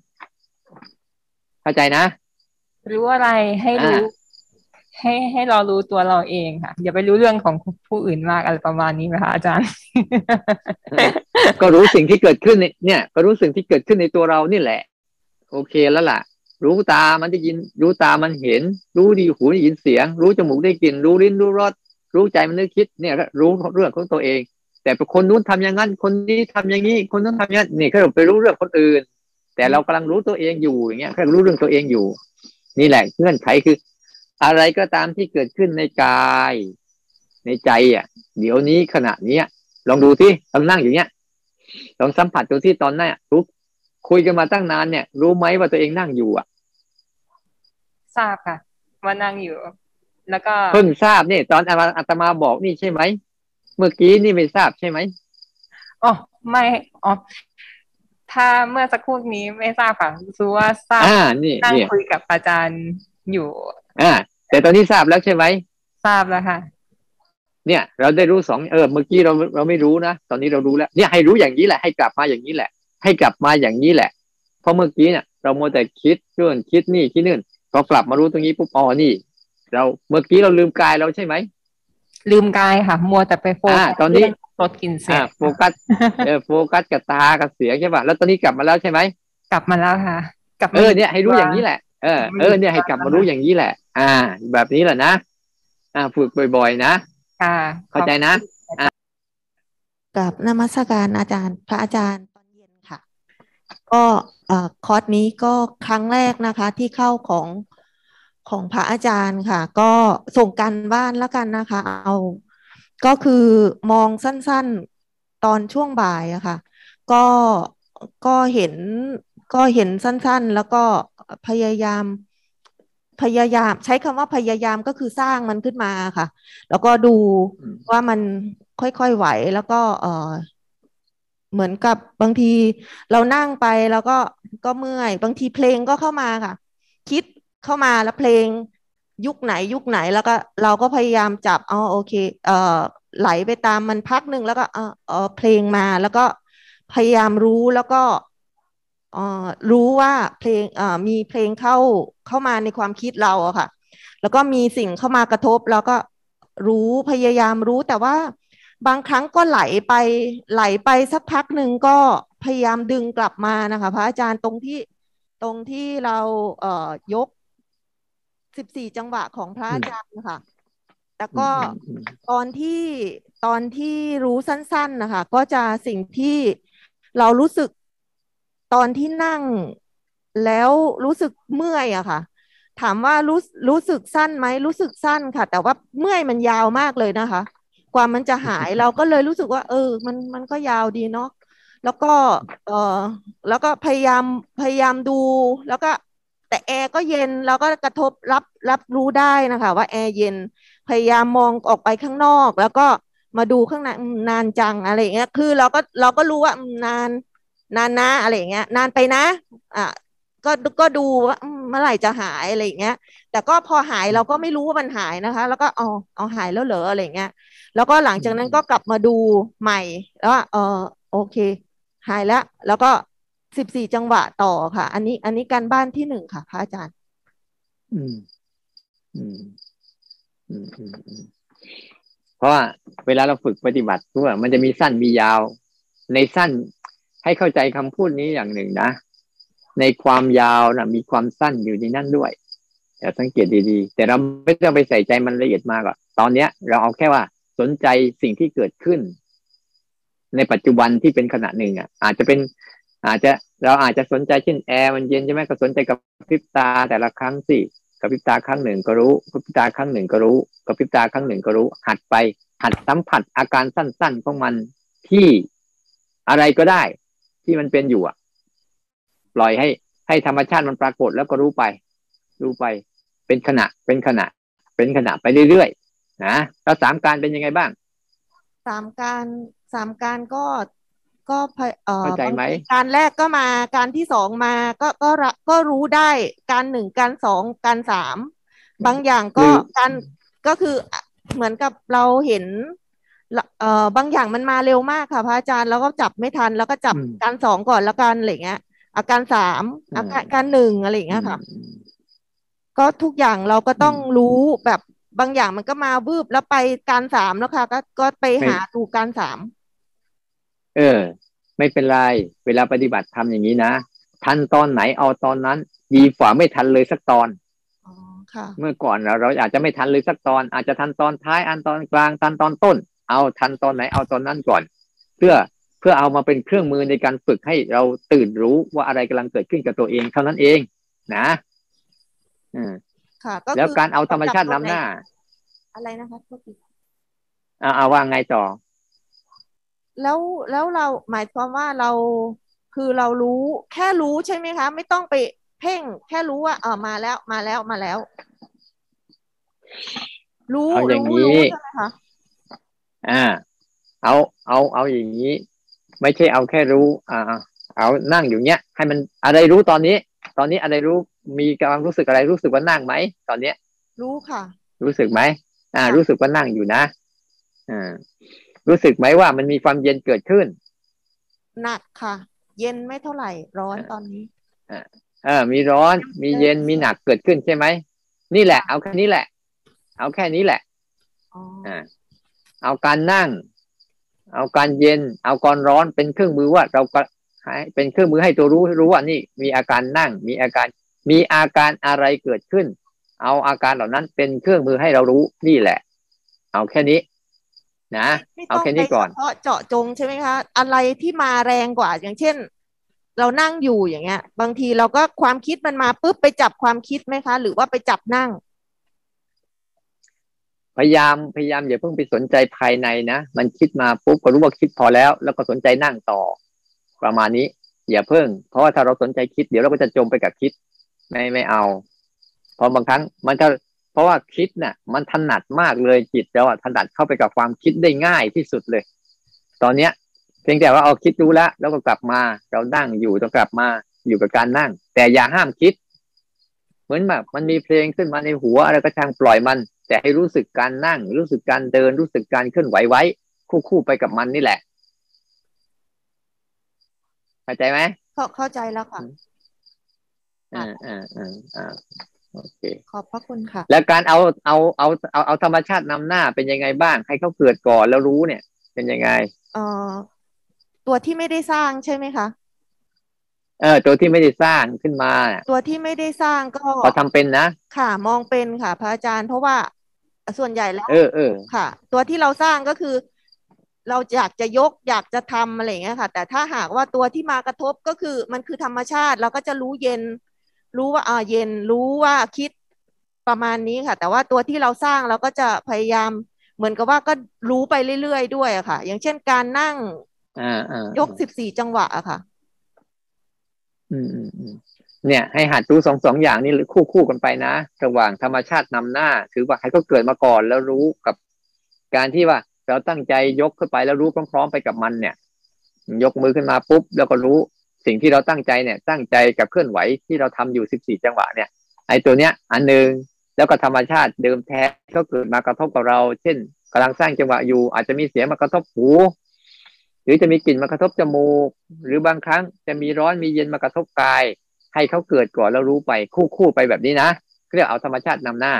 เข้าใจนะ รู้อะไรให้รู้ ให้ให้เรารู้ตัวเราเองค่ะ อย่าไปรู้เรื่องของผู้อื่นมากอะไรประมาณนี้ไหมคะอาจารย์ ก็รู้สิ่งที่เกิดขึ้นเนี่ย ก็รู้สิ่งที่เกิดขึ้นในตัวเรานี่แหละ โอเคแล้วล่ะ รู้ตามันได้ยิน รู้ตามันเห็น รู้ดีหูได้ยินเสียง รู้จมูกได้กลิ่น รู้ลิ้นรู้รสรู้ใจมันนึกคิดเนี่ยรู้เรื่องของตัวเอง แต่คนนู้นทำอย่างนั้น คนนี้ทำอย่างนี้ คนนู้นทำอย่างนั้นนี่เขาไปรู้เรื่องคนอื่น แต่เรากำลังรู้ตัวเองอยู่อย่างเงี้ยเขารู้เรื่องตัวเองอยู่ นี่แหละเงื่อนไขคือ อะไรก็ตามที่เกิดขึ้นในกาย ในใจอะ เดี๋ยวนี้ขณะเนี้ย ลองดูที่ลองนั่งอยู่เนี้ยลองสัมผัสดูที่ตอนนั้นรู้คุยกันมาตั้งนานเนี่ย รู้ไหมว่าตัวเองนั่งอยู่อะทราบค่ะว่านั่งอยู่ แล้วก็เพิ่งทราบเนี่ยตอนอาตมาบอกนี่ใช่ไหมเมื่อกี้นี่ไม่ทราบใช่ไหมอ๋อไม่อ๋อ ถ้าเมื่อสักครู่นี้ไม่ทราบค่ะรู้ว่าทราบอ่านี่นั่งเนี่ยคุยกับอาจารย์อยู่ อ่า แต่ตอนนี้ทราบแล้วใช่ไหมทราบแล้วค่ะ เนี่ย เราได้รู้สองเออเมื่อกี้เราเราไม่รู้นะตอนนี้เรารู้แล้ว เนี่ยให้รู้อย่างนี้แหละให้กลับมาอย่างนี้แหละ ให้กลับมาอย่างนี้แหละ เพราะเมื่อกี้เนี่ยเราโมวแต่คิดเรื่องคิดนี่คิดนู่นพอกลับมารู้ตรงนี้ปุ๊บอ๋อนี่ เราเมื่อกี้เราลืมกายเราใช่ไหม ลืมกายค่ะ มัวแต่ไปโฟกัอ่าสตอนนี้เรื่องรสกลินเสียอ่างโฟกัสเออโฟกัสกับตากับเสียงใช่ป่ะแล้วตอนนี้กลับมาแล้วใช่ไหมกลับมาแล้วค่ะ กลับมาเออเนี่ยให้รู้อย่างนี้แหละเออเออเนี่ยให้กลับมารู้อย่างนี้แหละ อ่า แบบนี้แหละนะอ่าฝึกบ่อยๆนะค่ะ เข้าใจนะกับนมัสการอาจารย์ พระอาจารย์ตอนเย็นค่ะ ก็เอ่อคอร์สนี้ก็ครั้งแรกนะคะ ที่เข้าของ ของพระอาจารย์ค่ะ ก็ส่งกันบ้านแล้วกันนะคะ เอาก็คือมองสั้นๆตอนช่วงบ่ายอะค่ะ ก็ก็เห็นก็เห็นสั้นๆ แล้วก็พยายามพยายาม ใช้คำว่าพยายามก็คือสร้างมันขึ้นมาค่ะ แล้วก็ดูอืมว่ามันค่อยๆไหวแล้วก็เออเหมือนกับบางทีเรานั่งไปแล้วก็ก็เมื่อย บางทีเพลงก็เข้ามาค่ะ คิด เข้ามาแล้วเพลงยุคไหนยุคไหนแล้วก็เราก็พยายามจับอ๋อโอเค เอ่อไหลไปตามมันพักหนึ่งแล้วก็เออเออเพลงมาแล้วก็พยายามรู้แล้วก็เออรู้ว่าเพลงเออมีเพลงเข้าเข้ามาในความคิดเราอะค่ะ แล้วก็มีสิ่งเข้ามากระทบแล้วก็รู้พยายามรู้แต่ว่าบางครั้งก็ไหลไปไหลไปสักพักหนึ่งก็พยายามดึงกลับมานะคะ พระอาจารย์ตรงที่ตรงที่เราเอ่อยก สิบสี่จังหวะของพระอาจารย์นะคะแล้วก็อืมตอนที่ตอนที่รู้สั้น ๆนะคะ ก็จะสิ่งที่เรารู้สึกตอนที่นั่งแล้วรู้สึกเมื่อยอะค่ะ ถามว่ารู้รู้สึกสั้นไหมรู้สึกสั้นค่ะ แต่ว่าเมื่อยมันยาวมากเลยนะคะ กว่ามันจะหายเราก็เลยรู้สึกว่า เออ มันมันก็ยาวดีเนาะแล้วก็เออแล้วก็พยายามพยายามดู แล้วก็ แต่แอร์ก็เย็นแล้วก็กระทบรับรับรู้ได้นะคะ ว่าแอร์เย็นพยายามมองออกไปข้างนอก แล้วก็มาดูข้างในอืมนานจังอะไรอย่างเงี้ยคือเราก็เราก็รู้ว่าอืมนานนานนะอะไรอย่างเงี้ย นานไปนะ อะก็ก็ดูว่าอืมเมื่อไหร่จะหายอะไรอย่างเงี้ย แต่ก็พอหายเราก็ไม่รู้ว่ามันหายนะคะ แล้วก็เอาเอาหายแล้วเหรออะไรอย่างเงี้ย แล้วก็หลังจากนั้นก็กลับมาดูใหม่แล้วว่าเออโอเค หายแล้วแล้วก็ สิบสี่จังหวะต่อค่ะ อันนี้ อันนี้การบ้านที่หนึ่งค่ะ พระอาจารย์ อืม อืม อืมอืมเพราะว่าเวลาเราฝึกปฏิบัติทั่วมันจะมีสั้นมียาว ในสั้นให้เข้าใจคำพูดนี้อย่างหนึ่งนะ ในความยาวนะมีความสั้นอยู่ในนั่นด้วยแต่สังเกตดีๆ แต่เราไม่ต้องไปใส่ใจมันละเอียดมากหรอกตอนเนี้ย เราเอาแค่ว่าสนใจสิ่งที่เกิดขึ้น ในปัจจุบันที่เป็นขณะหนึ่งอะ อาจจะเป็น อาจจะเราอาจจะสนใจเช่นแอร์มันเย็นใช่ไหมก็สนใจกับพริบตาแต่ละครั้งสิกับพริบตาครั้งหนึ่งก็รู้กับพริบตาครั้งหนึ่งก็รู้กับพริบตาครั้งหนึ่งก็รู้ หัดไป หัดสัมผัสอาการสั้น ๆ ของมันที่อะไรก็ได้ ที่มันเป็นอยู่อะ ปล่อยให้ให้ธรรมชาติมันปรากฏแล้วก็รู้ไป รู้ไป เป็นขณะเป็นขณะ เป็นขณะไปเรื่อยๆนะแล้วสามการเป็นยังไงบ้าง สามการสามการก็ ก็พยเอ่อเข้าใจไหมบางทีการแรกก็มาการที่สองมาก็ก็ระก็รู้ได้การหนึ่งการสองการสามบางอย่างก็หรือการก็คืออะเหมือนกับเราเห็นละเอ่อบางอย่างมันมาเร็วมากค่ะพระอาจารย์แล้วก็จับไม่ทัน แล้วก็จับอืมการสองก่อนแล้วกันอะไรเงี้ย อาการสามอืมอาการการหนึ่งอะไรอย่างเงี้ยค่ะอืมก็ทุกอย่างเราก็ต้องอืมรู้แบบบางอย่างมันก็มาบืบแล้วไปการสามแล้วค่ะ ก็ก็ไปไม่หาดูการสาม เออ ไม่เป็นไร เวลาปฏิบัติทำอย่างนี้นะทันตอนไหนเอาตอนนั้น ดีฝ่าไม่ทันเลยสักตอนอ๋อค่ะเมื่อก่อนเราเราอาจจะไม่ทันเลยสักตอน อาจจะทันตอนท้ายอันตอนกลางทันตอนต้น เอาทันตอนไหนเอาตอนนั้นก่อน เพื่อเพื่อเอามาเป็นเครื่องมือในการฝึกให้เราตื่นรู้ว่าอะไรกำลังเกิดขึ้นกับตัวเองเท่านั้นเองนะอืมค่ะก็แล้วคือการเอาธรรมชาตินำหน้า อะไรนะคะโทษทีอ่าเอาว่าไงต่อ แล้วแล้วเราหมายความว่าเราคือเรารู้แค่รู้ใช่ไหมคะ ไม่ต้องไปเพ่ง แค่รู้ว่าเออมาแล้วมาแล้วมาแล้ว รู้เอาอย่างรู้นี้รู้ใช่ไหมคะอ่า เอาเอาเอาอย่างนี้ ไม่ใช่เอาแค่รู้ อ่า เอานั่งอยู่เนี้ย ให้มันอะไรรู้ตอนนี้ ตอนนี้อะไรรู้มีกำลังรู้สึกอะไรรู้สึกว่านั่งไหมตอนเนี้ย รู้ค่ะ รู้สึกไหมอ่าค่ะรู้สึกว่านั่งอยู่นะอ่า รู้สึกไหมว่ามันมีความเย็นเกิดขึ้น หนักค่ะ เย็นไม่เท่าไหร่ ร้อนตอนนี้เออมีร้อน มีเย็นมีหนักเกิดขึ้นใช่ไหมนี่แหละ เอาแค่นี้แหละ เอาแค่นี้แหละอ๋ออ่าเอาการนั่ง เอาการเย็น เอาการร้อนเป็นเครื่องมือว่าเราก็ให้เป็นเครื่องมือให้ตัวรู้รู้ว่านี่ มีอาการนั่ง มีอาการมีอาการอะไรเกิดขึ้น เอาอาการเหล่านั้นเป็นเครื่องมือให้เรารู้นี่แหละ เอาแค่นี้ นะไม่เอาต้องแค่ไปนี้ก่อนเฉพาะเจาะจงใช่ไหมคะ อะไรที่มาแรงกว่า อย่างเช่น เรานั่งอยู่อย่างเงี้ย บางทีเราก็ความคิดมันมาปุ๊บไปจับความคิดไหมคะ หรือว่าไปจับนั่ง พยายามพยายามอย่าเพิ่งไปสนใจภายในนะมันคิดมาปุ๊บก็รู้ว่าคิดพอแล้ว แล้วก็สนใจนั่งต่อ ประมาณนี้ อย่าเพิ่ง เพราะว่าถ้าเราสนใจคิดเดี๋ยวเราก็จะจมไปกับคิด ไม่ไม่เอาเพราะบางครั้งมันจะ เพราะว่าคิดน่ะ มันถนัดมากเลยจิตเราอะถนัดเข้าไปกับความคิดได้ง่ายที่สุดเลย ตอนเนี้ยเพียงแต่ว่าเอาคิดรู้แล้วแล้วก็กลับมาเรานั่งอยู่ต้องกลับมาอยู่กับการนั่ง แต่อย่าห้ามคิด เหมือนแบบมันมีเพลงขึ้นมาในหัวอะไรก็ช่างปล่อยมัน แต่ให้รู้สึกการนั่ง รู้สึกการเดินรู้สึกการเคลื่อนไหวไว้ คู่คู่ๆไปกับมันนี่แหละเข้าใจไหมเข้าเข้าใจแล้วค่ะอ่าอ่าอ่าอ่า โอเคขอบพระคุณค่ะ แล้วการเอาเอาเอาเอาเอาธรรมชาตินำหน้าเป็นยังไงบ้างให้เขาเกิดก่อนแล้วรู้เนี่ย เป็นยังไงเอ่อตัวที่ไม่ได้สร้างใช่ไหมคะเออตัวที่ไม่ได้สร้างขึ้นมา ตัวที่ไม่ได้สร้างก็พอทำเป็นนะค่ะ มองเป็นค่ะ พระอาจารย์ เพราะว่าส่วนใหญ่แล้ว เออเออค่ะ ตัวที่เราสร้างก็คือ เราอยากจะยกอยากจะทำอะไรอย่างเงี้ยค่ะ แต่ถ้าหากว่าตัวที่มากระทบก็คือ มันคือธรรมชาติเราก็จะรู้เย็น รู้ว่าอ่าเย็นรู้ว่าคิดประมาณนี้ค่ะ แต่ว่าตัวที่เราสร้างเราก็จะพยายามเหมือนกับว่าก็รู้ไปเรื่อยๆด้วยอะค่ะ อย่างเช่นการนั่งอ่าอ่ายกสิบสี่จังหวะอะค่ะอืมอืมอืมเนี่ย ให้หัดรู้สองสองอย่างนี้คู่คู่กันไปนะระหว่างธรรมชาตินำหน้าคือว่าให้เขาเกิดมาก่อนแล้วรู้กับการที่ว่า เราตั้งใจยกขึ้นไปแล้วรู้พร้อมๆไปกับมันเนี่ย ยกมือขึ้นมาปุ๊บแล้วก็รู้ สิ่งที่เราตั้งใจเนี่ยตั้งใจกับเคลื่อนไหวที่เราทำอยู่สิบสี่จังหวะเนี่ย ไอ้ตัวเนี้ยอันหนึ่งแล้วก็ธรรมชาติเดิมแท้ก็เกิดมากระทบกับเรา เช่นกำลังสร้างจังหวะอยู่ อาจจะมีเสียงมากระทบหูหรือจะมีกลิ่นมากระทบจมูก หรือบางครั้งจะมีร้อนมีเย็นมากระทบกาย ให้เขาเกิดก่อนแล้วรู้ไปคู่คู่ๆไปแบบนี้นะเรียกเอาธรรมชาตินำหน้า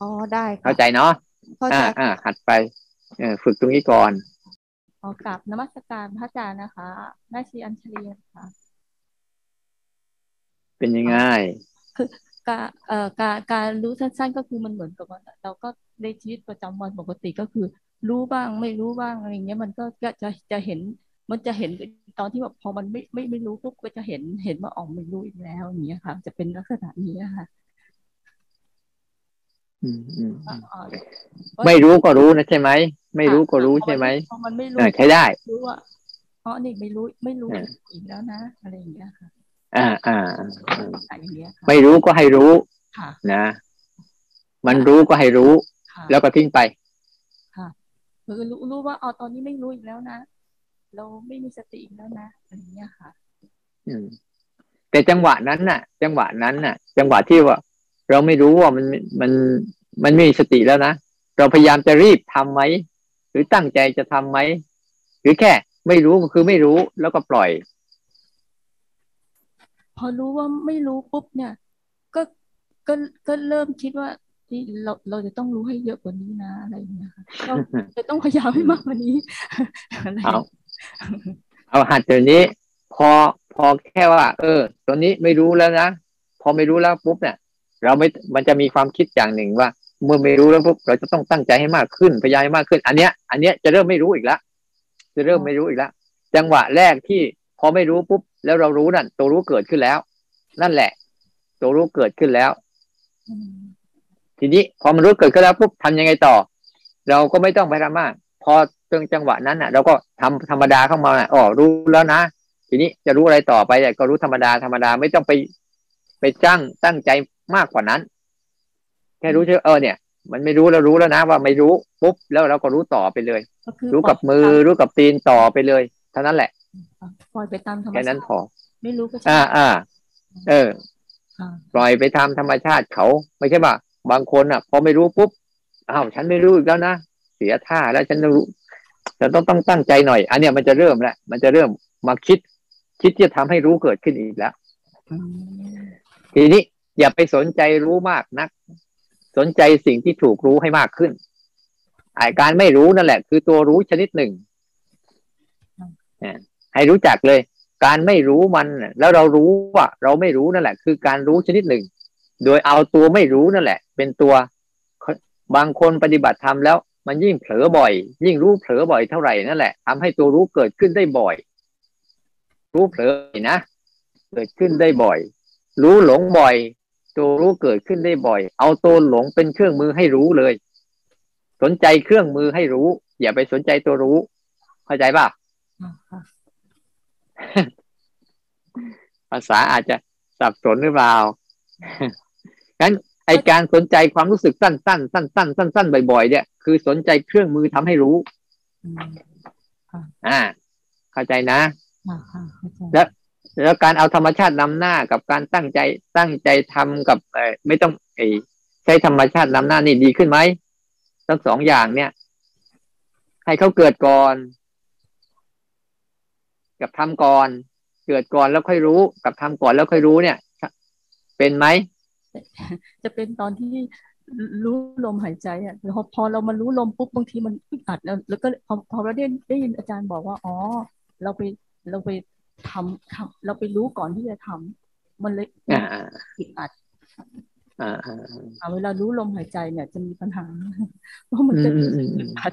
อ๋อได้ค่ะเข้าใจเนาะเข้าอ่าใจอ่าหัดไปเออฝึกตรงนี้ก่อนขอกราบนมัสการพระอาจารย์นะคะแม่ชีอัญชลีค่ะ เป็นยังไงการเอ่อการการรู้สั้นๆ ก็คือมันเหมือนกับว่าเราก็ในชีวิตประจำวันปกติก็คือ รู้บ้างไม่รู้บ้างอะไรเงี้ยมันก็ก็จะจะเห็นมันจะเห็นตอนที่แบบพอมันไม่ไม่ไม่รู้ปุ๊บก็จะเห็นเห็นว่าอ๋อไม่รู้อีกแล้วอย่างเงี้ยค่ะ จะเป็นลักษณะนี้ค่ะอืมอืมอ่าอืมอ่าไม่รู้ก็รู้นะใช่ไหมไม่รู้ก็รู้ใช่ไหมพอมันไม่รู้เออใช้ได้รู้ว่าอ๋อนี่ไม่รู้ไม่รู้เอออีกแล้วนะอะไรอย่างเงี้ยค่ะ อ่าอ่าอ่าอ่าอะไรอย่างเงี้ยค่ะไม่รู้ก็ให้รู้ค่ะนะมันรู้ก็ให้รู้ค่ะแล้วก็ทิ้งไปคือรู้รู้ว่าอ๋อตอนนี้ไม่รู้อีกแล้วนะเราไม่มีสติอีกแล้วนะอะไรอย่างเงี้ยค่ะ อืม แต่จังหวะนั้นน่ะ จังหวะนั้นน่ะ จังหวะที่ว่า เราไม่รู้ว่ามันมันมันไม่มีสติแล้วนะเราพยายามจะรีบทำไหมรือตั้งใจจะทํำไหมหรือแค่ ไม่รู้ก็คือไม่รู้แล้วก็ปล่อย พอรู้ว่าไม่รู้ปุ๊บเนี่ย ก็ก็ก็เริ่มคิดว่าที่เราเราจะต้องรู้ให้เยอะกว่านี้นะอะไรอย่างเงี้ยค่ะจะต้องพยายามให้มากกว่านี้อะไรเอาเอาหัดเดี๋ยวนี้ พอพอแค่ว่า เออตัวนี้ไม่รู้แล้วนะพอไม่รู้แล้วปุ๊บเนี่ย เราไม่มันจะมีความคิดอย่างหนึ่งว่า เมื่อไม่รู้แล้วปุ๊บเราจะต้องตั้งใจให้มากขึ้นพยายามมากขึ้น อันเนี้ย อันเนี้ยจะเริ่มไม่รู้อีกแล้วจะเริ่มไม่รู้อีกแล้วจังหวะแรกที่พอไม่รู้ปุ๊บ แล้วเรารู้นั่นตัวรู้เกิดขึ้นแล้ว นั่นแหละ ตัวรู้เกิดขึ้นแล้ว ทีนี้พอมันรู้เกิดขึ้นแล้วปุ๊บทำยังไงต่อ เราก็ไม่ต้องไปทำมาก พอตรงจังหวะนั้นอะ เราก็ทำธรรมดาเข้ามาอ๋อรู้แล้วนะทีนี้จะรู้อะไรต่อไปก็รู้ธรรมดาธรรมดาไม่ต้องไป ไปจ้างตั้งใจมากกว่านั้น แค่รู้เฉยเออเนี่ย มันไม่รู้แล้วรู้แล้วนะ ว่าไม่รู้ปุ๊บแล้วเราก็รู้ต่อไปเลย รู้กับมือรู้กับตีนต่อไปเลยเท่านั้นแหละ ปล่อยไปตามธรรมชาติแค่นั้นพอ ไม่รู้ก็อ่าอ่า เออปล่อยไปทำธรรมชาติเขาไม่ใช่ป่ะบางคนอะ พอไม่รู้ปุ๊บอ้าวฉันไม่รู้อีกแล้วนะเสียท่าแล้วฉันต้องรู้ฉันต้องต้องตั้งใจหน่อย อันเนี้ยมันจะเริ่มแล้วมันจะเริ่มมาคิด คิดจะทำให้รู้เกิดขึ้นอีกแล้วทีนี้อย่าไปสนใจรู้มากนัก สนใจสิ่งที่ถูกรู้ให้มากขึ้นอาการไม่รู้นั่นแหละ คือตัวรู้ชนิดหนึ่ง ให้รู้จักเลย การไม่รู้มันแล้วเรารู้ว่าเราไม่รู้นั่นแหละ คือการรู้ชนิดหนึ่ง โดยเอาตัวไม่รู้นั่นแหละ เป็นตัวบางคนปฏิบัติธรรมแล้ว มันยิ่งเผลอบ่อย ยิ่งรู้เผลอบ่อยเท่าไหร่นั่นแหละทำให้ตัวรู้เกิดขึ้นได้บ่อย รู้เผลอนะเกิดขึ้นได้บ่อย รู้หลงบ่อย ตัวรู้เกิดขึ้นได้บ่อย เอาตัวหลงเป็นเครื่องมือให้รู้เลย สนใจเครื่องมือให้รู้ อย่าไปสนใจตัวรู้ เข้าใจป่ะ ภาษาอาจจะสับสนหรือเปล่างั้นไอการสนใจความรู้สึกสั้นสั้นสั้นสั้นสั้นสั้นบ่อยๆเนี่ย คือสนใจเครื่องมือทำให้รู้อ่า เข้าใจนะแล้วแล้วการเอาธรรมชาตินำหน้ากับการตั้งใจตั้งใจทำกับเอไม่ต้องไอใช้ธรรมชาตินำหน้านี่ดีขึ้นไหมทั้งสองอย่างเนี่ย ให้เขาเกิดก่อน กับทำก่อน เกิดก่อนแล้วค่อยรู้กับทำก่อนแล้วค่อยรู้เนี่ย เป็นไหมจะเป็นตอนที่รู้ลมหายใจอะพอพอเรามารู้ลมปุ๊บบางทีมันอึดอัดแล้วแล้วก็พอพอเราได้ได้ยินอาจารย์บอกว่า อ๋อ เราไปเราไปทำทำเราไปรู้ก่อนที่จะทำมันเลยอึดอัดเวลารู้ลมหายใจเนี่ย จะมีปัญหาเพราะมันจะอึดอัด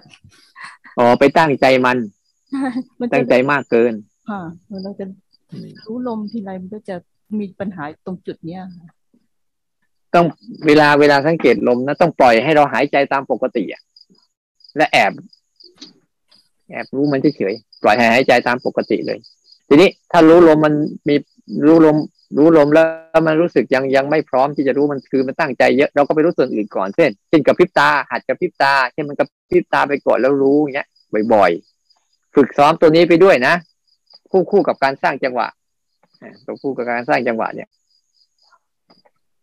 อ๋อไปตั้งใจมัน ตั้งใจมากเกิน ค่ะเราจะรู้ลมทีไรมันก็จะมีปัญหาตรงจุดเนี้ยต้องเวลาเวลาสังเกตลมนะต้องปล่อยให้เราหายใจตามปกติอะและแอบ แอบรู้มันเฉยๆปล่อยให้หายใจตามปกติเลย ทีนี้ถ้ารู้ลมมันมีรู้ลม รู้ลมแล้วมันรู้สึกยังยังไม่พร้อมที่จะรู้มันคือมันตั้งใจเยอะเราก็ไปรู้ส่วนอื่นก่อนเช่นเช่นกับพริบตาหัดกับพริบตาเช่นมันกับพริบตาไปก่อนแล้วรู้อย่างเงี้ยบ่อย ๆ ฝึกซ้อมตัวนี้ไปด้วยนะ คู่คู่กับการสร้างจังหวะตัวคู่กับการสร้างจังหวะเนี่ย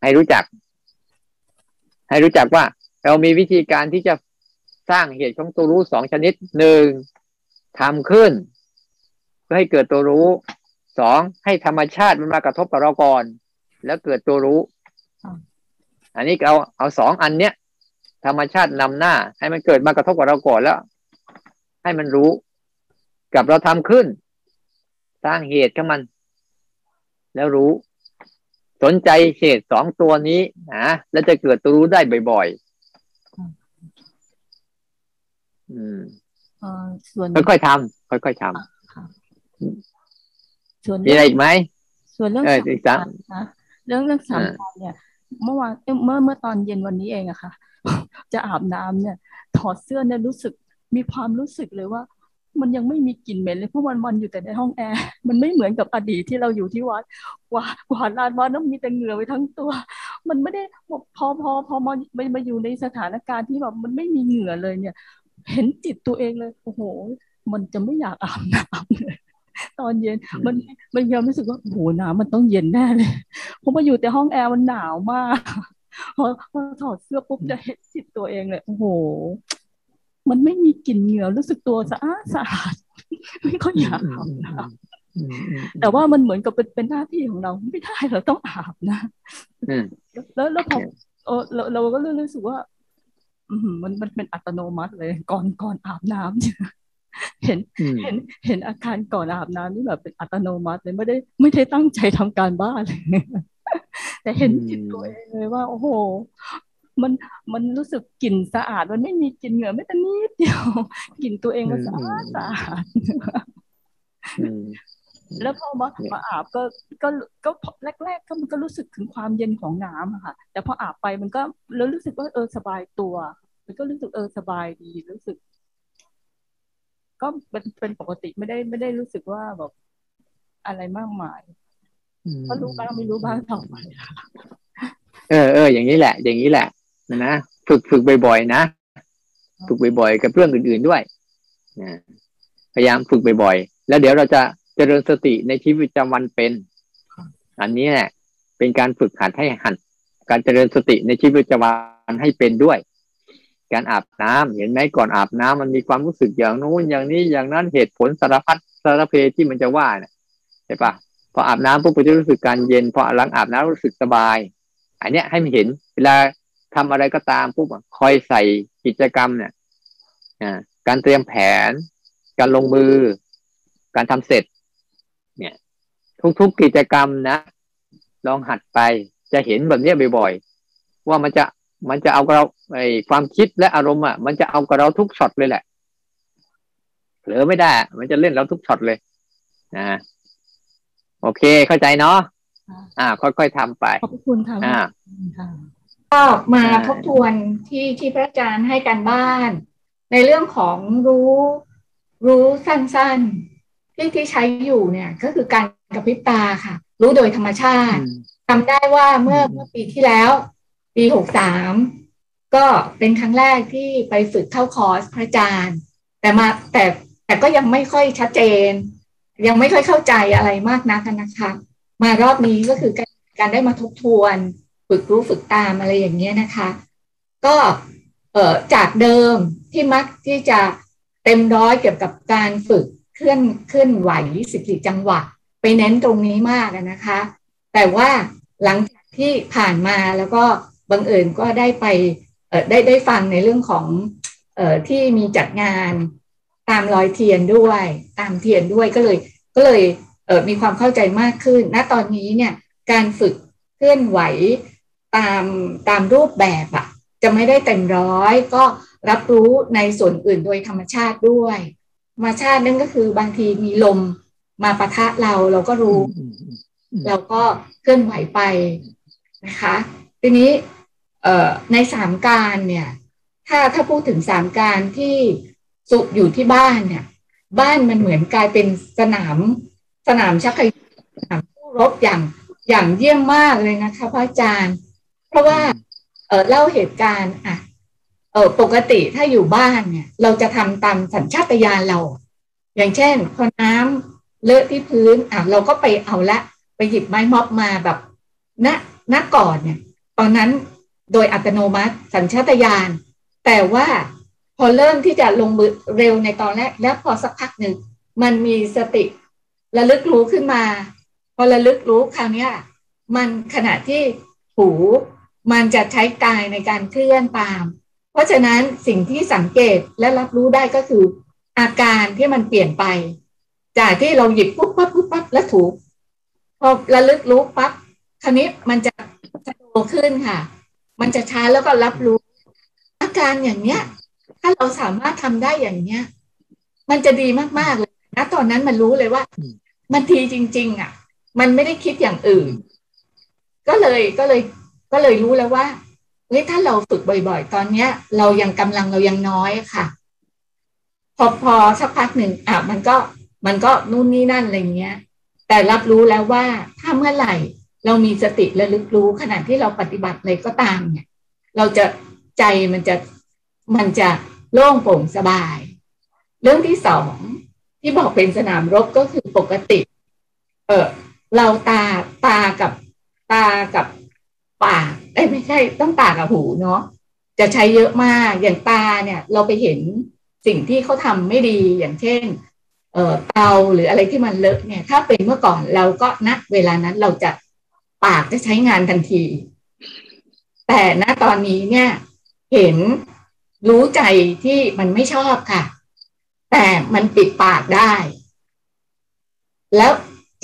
ให้รู้จัก ให้รู้จักว่า เรามีวิธีการที่จะสร้างเหตุของตัวรู้สองชนิดหนึ่งทำขึ้น เพื่อให้เกิดตัวรู้สองให้ธรรมชาติมันมากระทบกับเราก่อน แล้วเกิดตัวรู้ อันนี้เอาเอาสองอันเนี้ยธรรมชาตินำหน้า ให้มันเกิดมากระทบกับเราก่อนแล้ว ให้มันรู้ กับเราทำขึ้น สร้างเหตุกับมัน แล้วรู้ สนใจเหตุสองตัวนี้นะแล้วจะเกิดตัวรู้ได้บ่อยๆ อืมส่วนค่อยๆทำค่อยๆทำส่วนมีอะไรอีกไหมส่วนเรื่องสามนะเรื่องเรื่องสามเนี่ย เมื่อวานเมื่อเมื่อตอนเย็นวันนี้เองอะค่ะ จะอาบน้ำเนี่ย ถอดเสื้อเนี่ยรู้สึกมีความรู้สึกเลยว่า มันยังไม่มีกลิ่นเหม็นเลยเพราะมันมันอยู่แต่ในห้องแอร์มันไม่เหมือนกับอดีตที่เราอยู่ที่วัดกว่ากว่าลานวัดต้องมีแต่เหงื่อไปทั้งตัว มันไม่ได้พอพอพอมามาอยู่ในสถานการณ์ที่แบบมันไม่มีเหงื่อเลยเนี่ย เห็นจิตตัวเองเลยโอ้โห มันจะไม่อยากอาบน้ำเลยตอนเย็นมันมันยังรู้สึกว่าโอ้โหน้ำมันต้องเย็นแน่เลยเพราะมาอยู่แต่ห้องแอร์มันหนาวมากพอพอถอดเสื้อปุ๊บจะเห็นจิตตัวเองเลยโอ้โห มันไม่มีกลิ่นเหงื่อรู้สึกตัวสะอาดสะอาดไม่ค่อยอยากอาบน้ำแต่ว่ามันเหมือนกับเป็นเป็นหน้าที่ของเราไม่ได้เราต้องอาบนะแล้วแล้วพอเออเราเราก็เลยรู้สึกว่าอืมันมันเป็นอัตโนมัติเลย ก่อนก่อนอาบน้ำเห็นเห็นเห็นอาการก่อนอาบน้ำนี่แบบเป็นอัตโนมัติเลยไม่ได้ไม่ได้ตั้งใจทำการบ้านเลยแต่เห็นจิตตัวเองเลยว่า โอ้โห มันมันรู้สึกกลิ่นสะอาด มันไม่มีกลิ่นเหงื่อไม่แต่นิดเดียวกลิ่นตัวเองมันสะอาดสะอาดแล้วพอมามาอาบก็ก็ก็แรก ๆ ก็มันก็รู้สึกถึงความเย็นของน้ำอะค่ะ แต่พออาบไปมันก็แล้วรู้สึกว่าเออสบายตัว มันก็รู้สึกเออสบายดีรู้สึก ก็เป็นเป็นปกติไม่ได้ไม่ได้รู้สึกว่าแบบอะไรมากมายก็รู้บ้างไม่รู้บ้างต่อไปเออเอออย่างนี้แหละ อย่างนี้แหละ นะฝึกฝึกบ่อยๆนะฝึกบ่อยๆกับเรื่องอื่นๆด้วยนะพยายามฝึกบ่อยๆแล้วเดี๋ยวเราจะเจริญสติในชีวิตประจำวันเป็น อันนี้แหละเป็นการฝึกหัดให้หัดการเจริญสติในชีวิตประจำวันให้เป็นด้วย การอาบน้ำเห็นไหมก่อนอาบน้ำมันมีความรู้สึกอย่างนู้นอย่างนี้อย่างนั้นเหตุผลสารพัดสารเพที่มันจะว่าเนี่ยใช่ปะพออาบน้ำปุ๊บก็จะรู้สึกการเย็นพอหลังอาบน้ำรู้สึกสบาย อันเนี้ยให้มันเห็น เวลา ทำอะไรก็ตามปุ๊บคอยใส่กิจกรรมเนี่ยการเตรียมแผน การลงมือ การทำเสร็จ เนี่ย ทุกๆกิจกรรมนะ ลองหัดไปจะเห็นแบบนี้บ่อยๆ ว่ามันจะมันจะเอากับเราไอ้ความคิดและอารมณ์อะมันจะเอากับเราทุกช็อตเลยแหละเผลอไม่ได้ มันจะเล่นเราทุกช็อตเลยนะโอเคเข้าใจเนาะอ่า ค่อยๆทำไปขอบคุณค่ะอ่า ก็มาทบทวนที่ที่พระอาจารย์ให้การบ้าน ในเรื่องของรู้รู้สั้นๆ ที่ที่ใช้อยู่เนี่ยก็คือการกระพริบตาค่ะ รู้โดยธรรมชาติจำได้ว่าเมื่อเมื่อปีที่แล้ว ปีหกสามก็เป็นครั้งแรกที่ไปฝึกเข้าคอร์สพระอาจารย์ แต่มาแต่แต่ก็ยังไม่ค่อยชัดเจน ยังไม่ค่อยเข้าใจอะไรมากนักนะคะ มารอบนี้ก็คือการการได้มาทบทวน ฝึกรู้ฝึกตามอะไรอย่างเงี้ยนะคะ ก็เอ่อจากเดิมที่มักที่จะเต็มร้อยเกี่ยวกับการฝึกเคลื่อนเคลื่อนไหวสิบสี่จังหวะ ไปเน้นตรงนี้มากนะคะ แต่ว่าหลังจากที่ผ่านมาแล้วก็บังเอิญก็ได้ไปได้ได้ฟังในเรื่องของออที่มีจัดงานตามรอยเทียนด้วย ตามเทียนด้วยก็เลยก็เลยเมีความเข้าใจมากขึ้นณตอนนี้เนี่ยการฝึกเคลื่อนไหว ตามตามรูปแบบอะจะไม่ได้เต็มร้อย ก็รับรู้ในส่วนอื่นโดยธรรมชาติด้วยธรรมชาตินั่นก็คือบางทีมีลมมาปะทะเราเราก็รู้ เราก็เคลื่อนไหวไปนะคะ ทีนี้เอ่อในสามการเนี่ย ถ้าถ้าพูดถึงสามการที่สุอยู่ที่บ้านเนี่ย บ้านมันเหมือนกลายเป็นสนามสนามชักไคสนามผู้รบอย่างอย่างเยี่ยมมากเลยนะคะพระอาจารย์ เพราะว่าเออเล่าเหตุการณ์อะเออปกติถ้าอยู่บ้านเนี่ย เราจะทำตามสัญชาตญาณเรา อย่างเช่นพอน้ำเลอะที่พื้นอะเราก็ไปเอาละ ไปหยิบไม้ม็อบมาแบบณณก่อนเนี่ย ตอนนั้นโดยอัตโนมัติสัญชาตญาณแต่ว่าพอเริ่มที่จะลงมือเร็วในตอนแรก แล้วพอสักพักหนึ่งมันมีสติระลึกรู้ขึ้นมา พอระลึกรู้คราวนี้มันขณะที่หู มันจะใช้กายในการเคลื่อนตาม เพราะฉะนั้นสิ่งที่สังเกตและรับรู้ได้ก็คือ อาการที่มันเปลี่ยนไป จากที่เราหยิบปุ๊บปั๊บปุ๊บปั๊บแล้วถูพอระลึกรู้ปั๊บคราวนี้มันจะจะโตขึ้นค่ะ มันจะช้าแล้วก็รับรู้ อาการอย่างเนี้ย ถ้าเราสามารถทำได้อย่างเนี้ย มันจะดีมากๆเลยนะตอนนั้นมันรู้เลยว่า มันทีจริง ๆ อะ มันไม่ได้คิดอย่างอื่น ก็เลยก็เลย ก็เลยรู้แล้วว่าเฮ้ยถ้าเราฝึกบ่อยๆ ตอนเนี้ย เรายังกำลังเรายังน้อยค่ะ พอพอสักพักหนึ่งอะมันก็มันก็นู่นนี่นั่นอะไรเงี้ย แต่รับรู้แล้วว่าถ้าเมื่อไหร่เรามีสติระลึกรู้ขณะที่เราปฏิบัติอะไรก็ตามเนี่ย เราจะใจมันจะมันจะโล่งโปร่งสบาย เรื่องที่สองที่บอกเป็นสนามรบก็คือปกติ เออเราตาตากับตากับ ปากเอ้ไม่ใช่ต้องตากับหูเนาะจะใช้เยอะมากอย่างตาเนี่ยเราไปเห็นสิ่งที่เขาทำไม่ดีอย่างเช่น เอ่อเตาหรืออะไรที่มันเลอะเนี่ย ถ้าเป็นเมื่อก่อนเราก็ณเวลานั้นเราจะปากจะใช้งานทันที แต่ณตอนนี้เนี่ย เห็นรู้ใจที่มันไม่ชอบค่ะ แต่มันปิดปากได้ แล้ว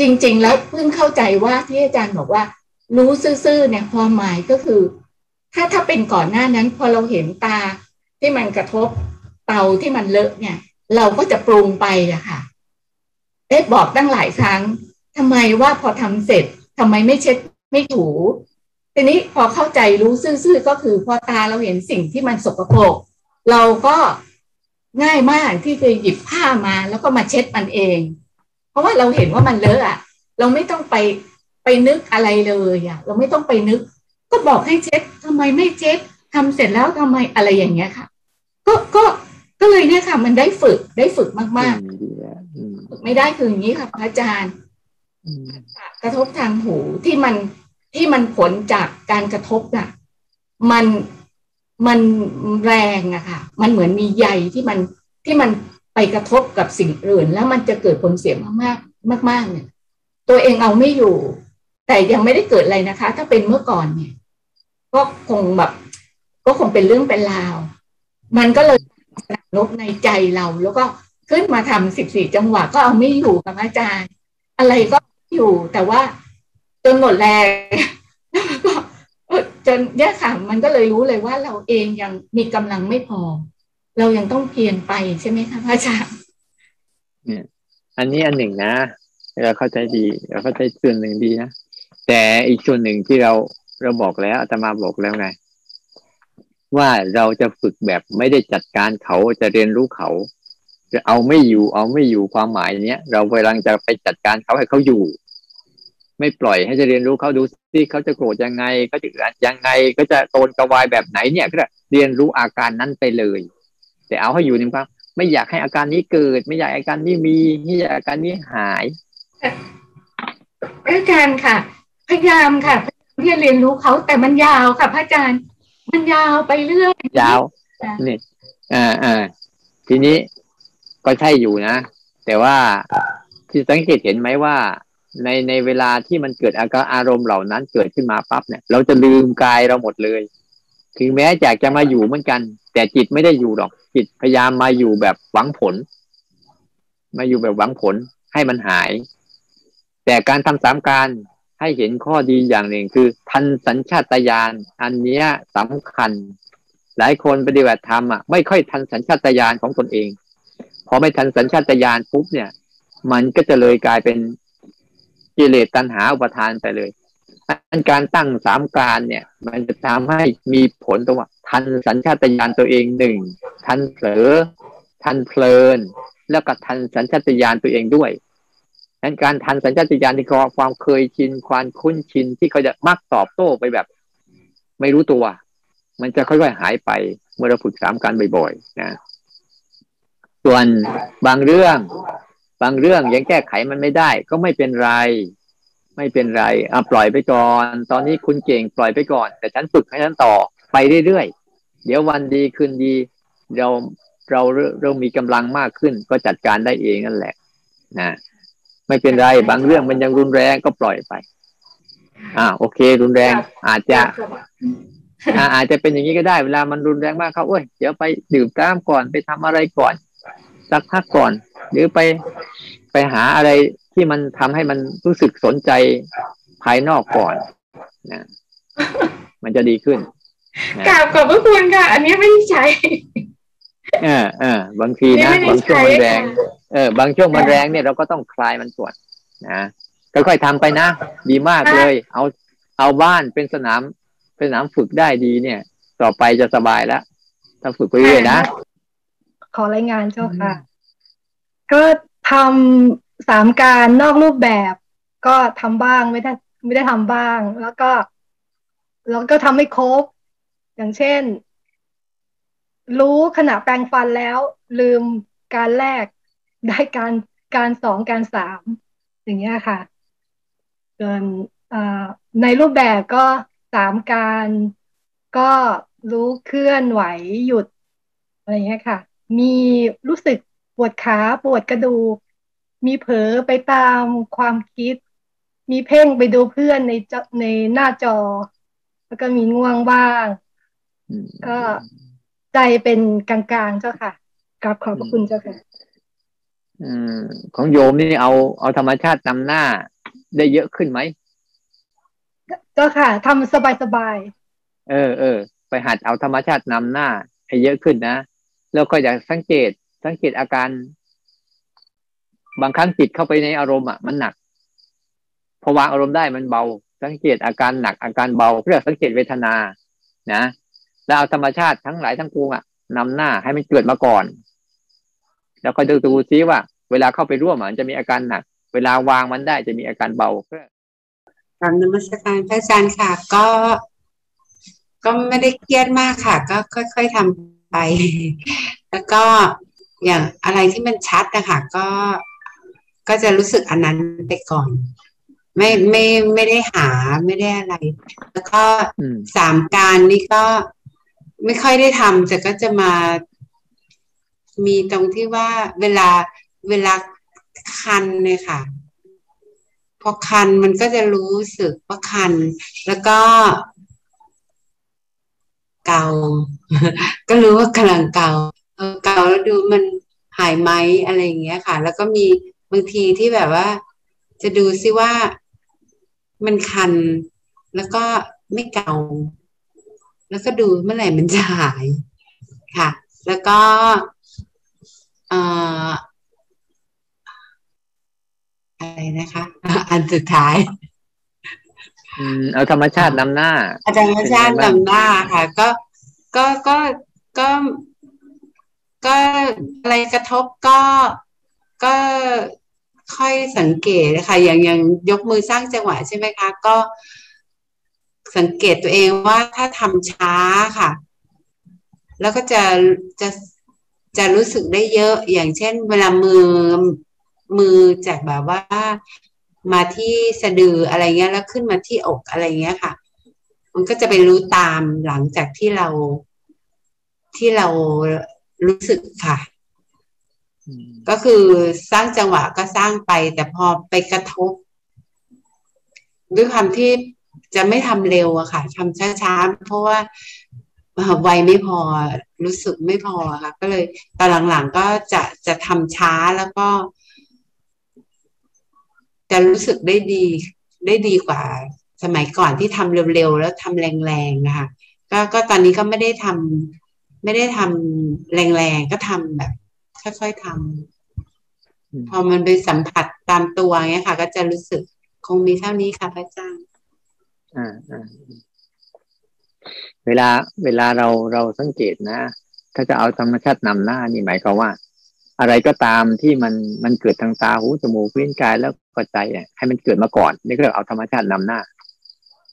จริง ๆ แล้วเพิ่งเข้าใจว่าที่อาจารย์บอกว่า รู้ซื่อๆเนี่ยความหมายก็คือ ถ้าถ้าเป็นก่อนหน้านั้นพอเราเห็นตาที่มันกระทบเตาที่มันเลอะเนี่ย เราก็จะปรุงไปอะค่ะเอ๊ะบอกตั้งหลายครั้งทำไมว่าพอทำเสร็จทำไมไม่เช็ดไม่ถูทีนี้พอเข้าใจรู้ซื่อๆก็คือพอตาเราเห็นสิ่งที่มันสกปรกเราก็ง่ายมากที่จะหยิบผ้ามาแล้วก็มาเช็ดมันเอง เพราะว่าเราเห็นว่ามันเลอะอะเราไม่ต้องไป ไปนึกอะไรเลยอะเราไม่ต้องไปนึก ก็บอกให้เช็ดทำไมไม่เช็ดทำเสร็จแล้วทำไมอะไรอย่างเงี้ยค่ะ ก็ก็ก็เลยเนี่ยค่ะ มันได้ฝึกได้ฝึกมากๆฝึกไม่ได้คืออย่างนี้ค่ะพระอาจารย์กระทบทางหูที่มันที่มันผลจากการกระทบน่ะ มันมันแรงอะค่ะ มันเหมือนมีใยที่มันที่มันไปกระทบกับสิ่งอื่น แล้วมันจะเกิดผลเสียมากมากมากเนี่ยตัวเองเอาไม่อยู่ แต่ยังไม่ได้เกิดอะไรนะคะ ถ้าเป็นเมื่อก่อนเนี่ย ก็คงแบบ ก็คงเป็นเรื่องเป็นราว มันก็เลยลบในใจเรา แล้วก็ขึ้นมาทำสิบสี่จังหวะก็เอาไม่อยู่กับอาจารย์ อะไรก็อยู่แต่ว่าจนหมดแรงจนเนี่ยค่ะมันก็เลยรู้เลยว่าเราเองยังมีกำลังไม่พอ เรายังต้องเพียรไปใช่ไหมคะพระอาจารย์เนี่ยอันนี้อันหนึ่งนะเราเข้าใจดีเราเข้าใจส่วนหนึ่งดีนะ แต่อีกส่วนหนึ่งที่เราเราบอกแล้วอาตมาบอกแล้วไง ว่าเราจะฝึกแบบไม่ได้จัดการเขาจะเรียนรู้เขา จะเอาไม่อยู่ เอาไม่อยู่ความหมายเนี้ยเรากำลังจะไปจัดการเขาให้เขาอยู่ ไม่ปล่อยให้จะเรียนรู้เขาดูที่เขาจะโกรธยังไงเขาจะยังไงก็จะโตนกระวายแบบไหนเนี่ยก็เรียนรู้อาการนั้นไปเลย แต่เอาให้อยู่นิ่งครับไม่อยากให้อาการนี้เกิด ไม่อยากอาการนี้มีไม่อยากอาการนี้หายอาจารย์ค่ะ พยายามค่ะพยายามเรียนรู้เขาแต่มันยาวค่ะพระอาจารย์ มันยาวไปเรื่อยยาวนี่อ่าอ่าทีนี้ก็ใช่อยู่นะ แต่ว่าที่สังเกตเห็นไหมว่า ในในเวลาที่มันเกิดอาการอารมณ์เหล่านั้นเกิดขึ้นมาปั๊บเนี่ย เราจะลืมกายเราหมดเลย ถึงแม้อยากจะมาอยู่เหมือนกัน แต่จิตไม่ได้อยู่หรอก จิตพยายามมาอยู่แบบหวังผล มาอยู่แบบหวังผลให้มันหาย แต่การทำสามการ ให้เห็นข้อดีอย่างหนึ่งคือ ทันสัญชาตญาณอันนี้สำคัญ หลายคนปฏิบัติธรรมอะไม่ค่อยทันสัญชาตญาณของตนเอง พอไม่ทันสัญชาตญาณปุ๊บเนี่ย มันก็จะเลยกลายเป็นกิเลสตัณหาอุปทานไปเลยการตั้งสามการเนี่ย มันจะทำให้มีผลตรงว่า ทันสัญชาตญาณตัวเองหนึ่งทันเผลอทันเพลิน แล้วก็ทันสัญชาตญาณตัวเองด้วย ดังการทันสัญชาตญาณที่ความเคยชินความคุ้นชินที่เขาจะมักตอบโต้ไปแบบ ไม่รู้ตัว มันจะค่อยๆหายไป เมื่อเราฝึกสามการบ่อยๆนะส่วนบางเรื่อง บางเรื่องยังแก้ไขมันไม่ได้ ก็ไม่เป็นไร ไม่เป็นไรอะปล่อยไปก่อน ตอนนี้คุณเก่งปล่อยไปก่อน แต่ฉันฝึกให้ฉันต่อไปเรื่อยๆเดี๋ยววันดีคืนดี เราเราเรามีกำลังมากขึ้น ก็จัดการได้เองนั่นแหละ นะ ไม่เป็นไรบางเรื่องมันยังรุนแรงก็ปล่อยไป อ่า โอเค รุนแรง อาจจะอาจจะเป็นอย่างนี้ก็ได้เวลามันรุนแรงมากเขาเอ้ยเดี๋ยวไปดื่มน้ำก่อนไปทำอะไรก่อนสักพักก่อน หรือไปไปหาอะไรที่มันทำให้มันรู้สึกสนใจภายนอกก่อนนะมันจะดีขึ้นกราบขอบพระคุณค่ะ อันนี้ไม่ใช่ ออเออบางทีนะบางช่วงมันแรง เออบางช่วงมันแรงเนี่ยเราก็ต้องคลายมันก่อนนะค่อยๆทำไปนะดีมากเลย เอาเอาบ้านเป็นสนามเป็นสนามฝึกได้ดีเนี่ย ต่อไปจะสบายแล้วถ้าฝึกไปเรื่อยนะขอรายงานเจ้าค่ะ ก็ทำสามการนอกรูปแบบ ก็ทำบ้างไม่ได้ไม่ได้ทำบ้าง แล้วก็ แล้วก็ทำไม่ครบ อย่างเช่น รู้ขณะแปลงฟันแล้ว ลืมการแรกได้การการสองการสามอย่างเงี้ยค่ะจนในรูปแบบก็สามการก็รู้เคลื่อนไหวหยุดอะไรเงี้ยค่ะ มีรู้สึกปวดขาปวดกระดูก มีเผลอไปตามความคิด มีเพ่งไปดูเพื่อนในจอในหน้าจอ แล้วก็มีง่วงบ้างอืมก็ ใจเป็นกลางๆเจ้าค่ะกราบขอบพระคุณเจ้าค่ะอืมของโยมนี่เอาเอาธรรมชาตินำหน้าได้เยอะขึ้นไหมเจ้าค่ะทำสบายเออเออไปหัดเอาธรรมชาตินำหน้าให้เยอะขึ้นนะแล้วก็อยากสังเกตสังเกตอาการ บางครั้งจิตเข้าไปในอารมณ์อะมันหนักพอวางอารมณ์ได้มันเบา สังเกตอาการหนักอาการเบาเรียกสังเกตเวทนา นะ แล้วเอาธรรมชาติทั้งหลายทั้งปวงอะนำหน้าให้มันเกิดมาก่อน แล้วก็ดูดูซิว่า เวลาเข้าไปร่วมอะมันจะมีอาการหนัก เวลาวางมันได้จะมีอาการเบากราบนมัสการพระอาจารย์ค่ะ ก็ ก็ไม่ได้เครียดมากค่ะ ก็ค่อยๆทำไป แล้วก็อย่างอะไรที่มันชัดนะคะก็ก็จะรู้สึกอันนั้นไปก่อน ไม่ไม่ไม่ได้หาไม่ได้อะไร แล้วก็อืมสามการนี่ก็ ไม่ค่อยได้ทำแต่ก็จะมามีตรงที่ว่าเวลาเวลาคันเนี่ยค่ะ พอคันมันก็จะรู้สึกว่าคัน แล้วก็เกา ก็รู้ว่ากำลังเกาเออเกาแล้วดูมันหายไหมอะไรอย่างเงี้ยค่ะ แล้วก็มีบางทีที่แบบว่า จะดูซิว่ามันคัน แล้วก็ไม่เกา แล้วก็ดูเมื่อไหร่มันจะหายค่ะ แล้วก็เอ่ออะไรนะคะอันสุดท้ายอืมเอาธรรมชาตินำหน้าอาจารย์ชาติเป็นไงบ้างจำหน้าค่ะ ก็ก็ก็ก็ก็อะไรกระทบก็ก็ค่อยสังเกตนะคะอย่างอย่างยกมือสร้างจังหวะใช่ไหมคะ ก็ สังเกตตัวเองว่าถ้าทำช้าค่ะ แล้วก็จะจะจะรู้สึกได้เยอะอย่างเช่น เวลามือมือจากแบบว่ามาที่สะดืออะไรเงี้ย แล้วขึ้นมาที่อกอะไรเงี้ยค่ะ มันก็จะไปรู้ตามหลังจากที่เราที่เรารู้สึกค่ะ ก็คือสร้างจังหวะก็สร้างไป แต่พอไปกระทบ ด้วยความที่ จะไม่ทำเร็วอะค่ะทำช้าๆเพราะว่าเอ่อวัยไม่พอรู้สึกไม่พอค่ะ ก็เลยตอนหลังๆก็จะจะทำช้าแล้วก็ จะรู้สึกได้ดีได้ดีกว่า สมัยก่อนที่ทำเร็วๆแล้วทำแรงๆนะคะก็ก็ตอนนี้ก็ไม่ได้ทำไม่ได้ทำแรงๆก็ทำแบบ ค่อยๆทำอืมพอมันไปสัมผัสตามตัวเงี้ยค่ะ ก็จะรู้สึกคงมีเท่านี้ค่ะพระอาจารย์อ่าอ่า เวลา เวลาเราเราสังเกตนะ ถ้าจะเอาธรรมชาตินำหน้านี่หมายความว่า อะไรก็ตามที่มันมันเกิดทางตาหูจมูกลิ้นกายแล้วก็ใจเนี่ยให้มันเกิดมาก่อนนี่ก็เรียกเอาธรรมชาตินำหน้า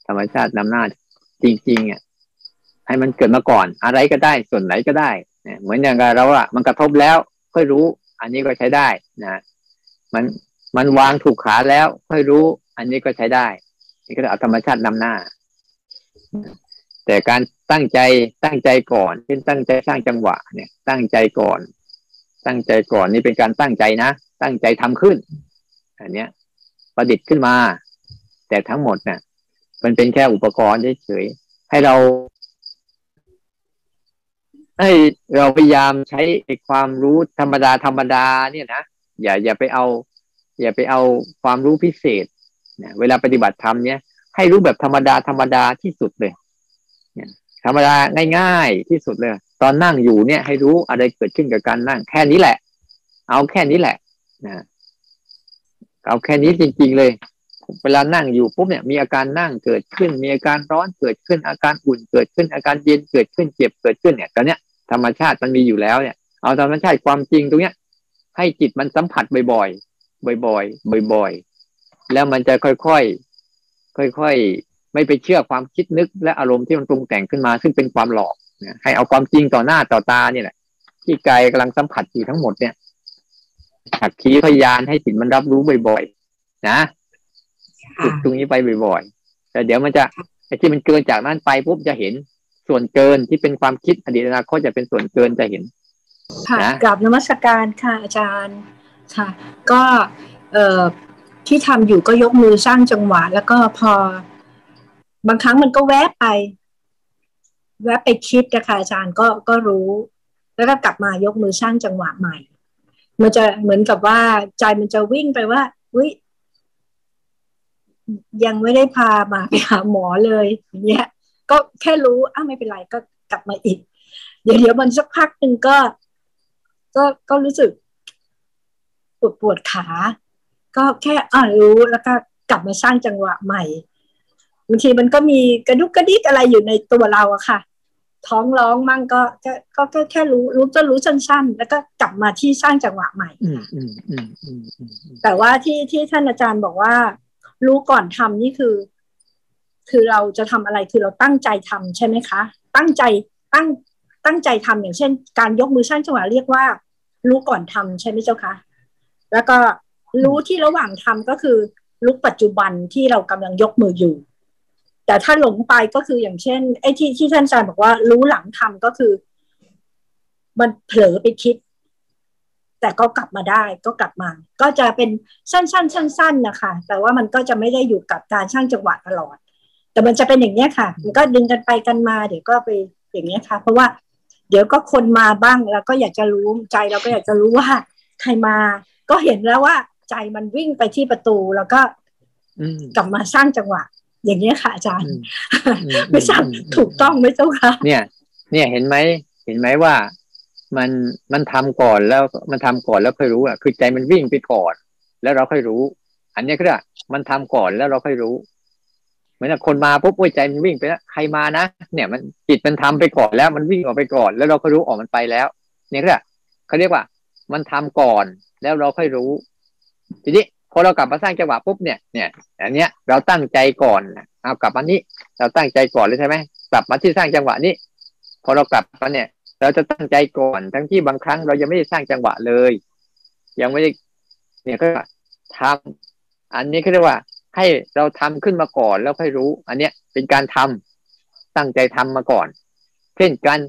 ธรรมชาตินำหน้า จริงๆอะให้มันเกิดมาก่อน อะไรก็ได้ส่วนไหนก็ได้เนี่ยเหมือนอย่างกับเราอะมันกระทบแล้ว ค่อยรู้ อันนี้ก็ใช้ได้นะมันมันวางถูกขาแล้ว ค่อยรู้ อันนี้ก็ใช้ได้ นี่ก็เรียกเอาธรรมชาตินำหน้า แต่การตั้งใจตั้งใจก่อนเช่นตั้งใจสร้างจังหวะ เนี่ย ตั้งใจก่อน ตั้งใจก่อนนี่เป็นการตั้งใจนะ ตั้งใจทำขึ้น อันเนี้ย ประดิษฐ์ขึ้นมา แต่ทั้งหมดเนี่ยมันเป็นแค่อุปกรณ์เฉยๆให้เราให้เราพยายามใช้ความรู้ธรรมดาธรรมดาเนี่ยนะอย่าอย่าไปเอา อย่าไปเอาความรู้พิเศษ เนี่ยเวลาปฏิบัติธรรมเนี่ยให้รู้แบบธรรมดาธรรมดาที่สุดเลยเนี่ยธรรมดาง่าย ๆ ที่สุดเลย ตอนนั่งอยู่เนี่ย ให้รู้อะไรเกิดขึ้นกับการนั่ง แค่นี้แหละ เอาแค่นี้แหละนะเอาแค่นี้จริง ๆ เลยเวลานั่งอยู่ปุ๊บเนี่ยมีอาการนั่งเกิดขึ้น มีอาการร้อนเกิดขึ้น อาการอุ่นเกิดขึ้น อาการเย็นเกิดขึ้นเจ็บเกิดขึ้นเนี่ยตอนเนี้ยธรรมชาติมันมีอยู่แล้วเนี่ยเอาธรรมชาติความจริงตรงเนี้ย ให้จิตมันสัมผัสบ่อยๆบ่อยๆบ่อยๆ แล้วมันจะค่อยๆค่อยๆไม่ไปเชื่อความคิดนึก และอารมณ์ที่มันปรุงแต่งขึ้นมา ซึ่งเป็นความหลอกนะให้เอาความจริงต่อหน้าต่อตาเนี่ยแหละที่กายกำลังสัมผัสอยู่ทั้งหมดเนี่ยหักขีพยานให้จิตมันรับรู้บ่อยๆนะฝึกตรงนี้ไปบ่อยๆแต่เดี๋ยวมันจะไอ้ที่มันเกินจากนั้นไปปุ๊บจะเห็นส่วนเกินที่เป็นความคิดอดีตอนาคตจะเป็นส่วนเกินจะเห็นค่ะนะกราบนมัสการค่ะอาจารย์ค่ะ ก็เอ่อ ที่ทำอยู่ก็ยกมือสร้างจังหวะ แล้วก็พอบางครั้งมันก็แวบไป แวบไปคิดนะคะอาจารย์ก็ก็รู้ แล้วก็กลับมายกมือสร้างจังหวะใหม่ มันจะเหมือนกับว่าใจมันจะวิ่งไปว่าอุ้ยยังไม่ได้พามาไปหาหมอเลยอย่างเงี้ย ก็แค่รู้อ้าไม่เป็นไรก็กลับมาอีก เดี๋ยวเดี๋ยวมันสักพักหนึ่งก็ ก็ก็รู้สึกปวดปวดขา ก็แค่อ่ารู้แล้วก็กลับมาสร้างจังหวะใหม่บางทีมันก็มีกระดุกกระดิกอะไรอยู่ในตัวเราอะค่ะ ท้องร้องมั่งก็ก็ก็ก็แค่รู้รู้จะรู้สั้นๆ แล้วก็กลับมาที่สร้างจังหวะใหม่อืมอืมอืมอืมอืมอืมแต่ว่าที่ที่ท่านอาจารย์บอกว่า รู้ก่อนทำนี่คือ คือเราจะทำอะไรคือเราตั้งใจทำใช่ไหมคะ ตั้งใจตั้งตั้งใจทำอย่างเช่น การยกมือสร้างจังหวะเรียกว่า รู้ก่อนทำใช่ไหมเจ้าคะแล้วก็ รู้ที่ระหว่างทำก็คือรู้ปัจจุบันที่เรากำลังยกมืออยู่ แต่ถ้าหลงไปก็คืออย่างเช่น ไอ้ที่ที่ท่านอาจารย์บอกว่ารู้หลังทำก็คือ มันเผลอไปคิด แต่ก็กลับมาได้ก็กลับมา ก็จะเป็นสั้นๆสั้นๆนะคะ แต่ว่ามันก็จะไม่ได้อยู่กับการช่างจังหวะตลอด แต่มันจะเป็นอย่างเนี้ยค่ะ มันก็ดึงกันไปกันมา เดี๋ยวก็ไปอย่างเนี้ยค่ะ เพราะว่าเดี๋ยวก็คนมาบ้างแล้วก็อยากจะรู้ใจเราก็อยากจะรู้ว่าใครมา ก็เห็นแล้วว่า ใจมันวิ่งไปที่ประตู แล้วก็อืมกลับมาสร้างจังหวะ อย่างเนี้ยค่ะอาจารอืย์มอืมไม่ทราบอืมอืมถูกต้องไหมเจ้าคะเนี่ย เนี่ยเห็นไหมเห็นไหมว่ามันมันทำก่อนแล้วมันทำก่อนแล้วค่อยรู้อะคือใจมันวิ่งไปก่อน แล้วเราค่อยรู้ อันเนี้ยก็ได้มันทำก่อนแล้วเราค่อยรู้เหมือนกับคนมาปุ๊บโอ้ยใจมันวิ่งไปแล้วใครมานะเนี่ย มันจิตมันทำไปก่อนแล้วมันวิ่งออกไปก่อน แล้วเราค่อยรู้ออกมันไปแล้ว เนี่ยก็ได้เขาเรียกว่า มันทำก่อนแล้วเราค่อยรู้ ทีนี้พอเรากลับมาสร้างจังหวะปุ๊บเนี่ยเนี่ยอันเนี้ยเราตั้งใจก่อนเอากลับมานี้เราตั้งใจก่อนเลยใช่ไหมกลับมาที่สร้างจังหวะนี้ พอเรากลับมาเนี่ย เราจะตั้งใจก่อนทั้งที่บางครั้งเรายังไม่ได้สร้างจังหวะเลย ยังไม่ได้เนี่ยก็ทำอันนี้เขาเรียกว่า ให้เราทำขึ้นมาก่อนแล้วค่อยรู้ อันเนี้ยเป็นการทำตั้งใจทำมาก่อน เช่นการ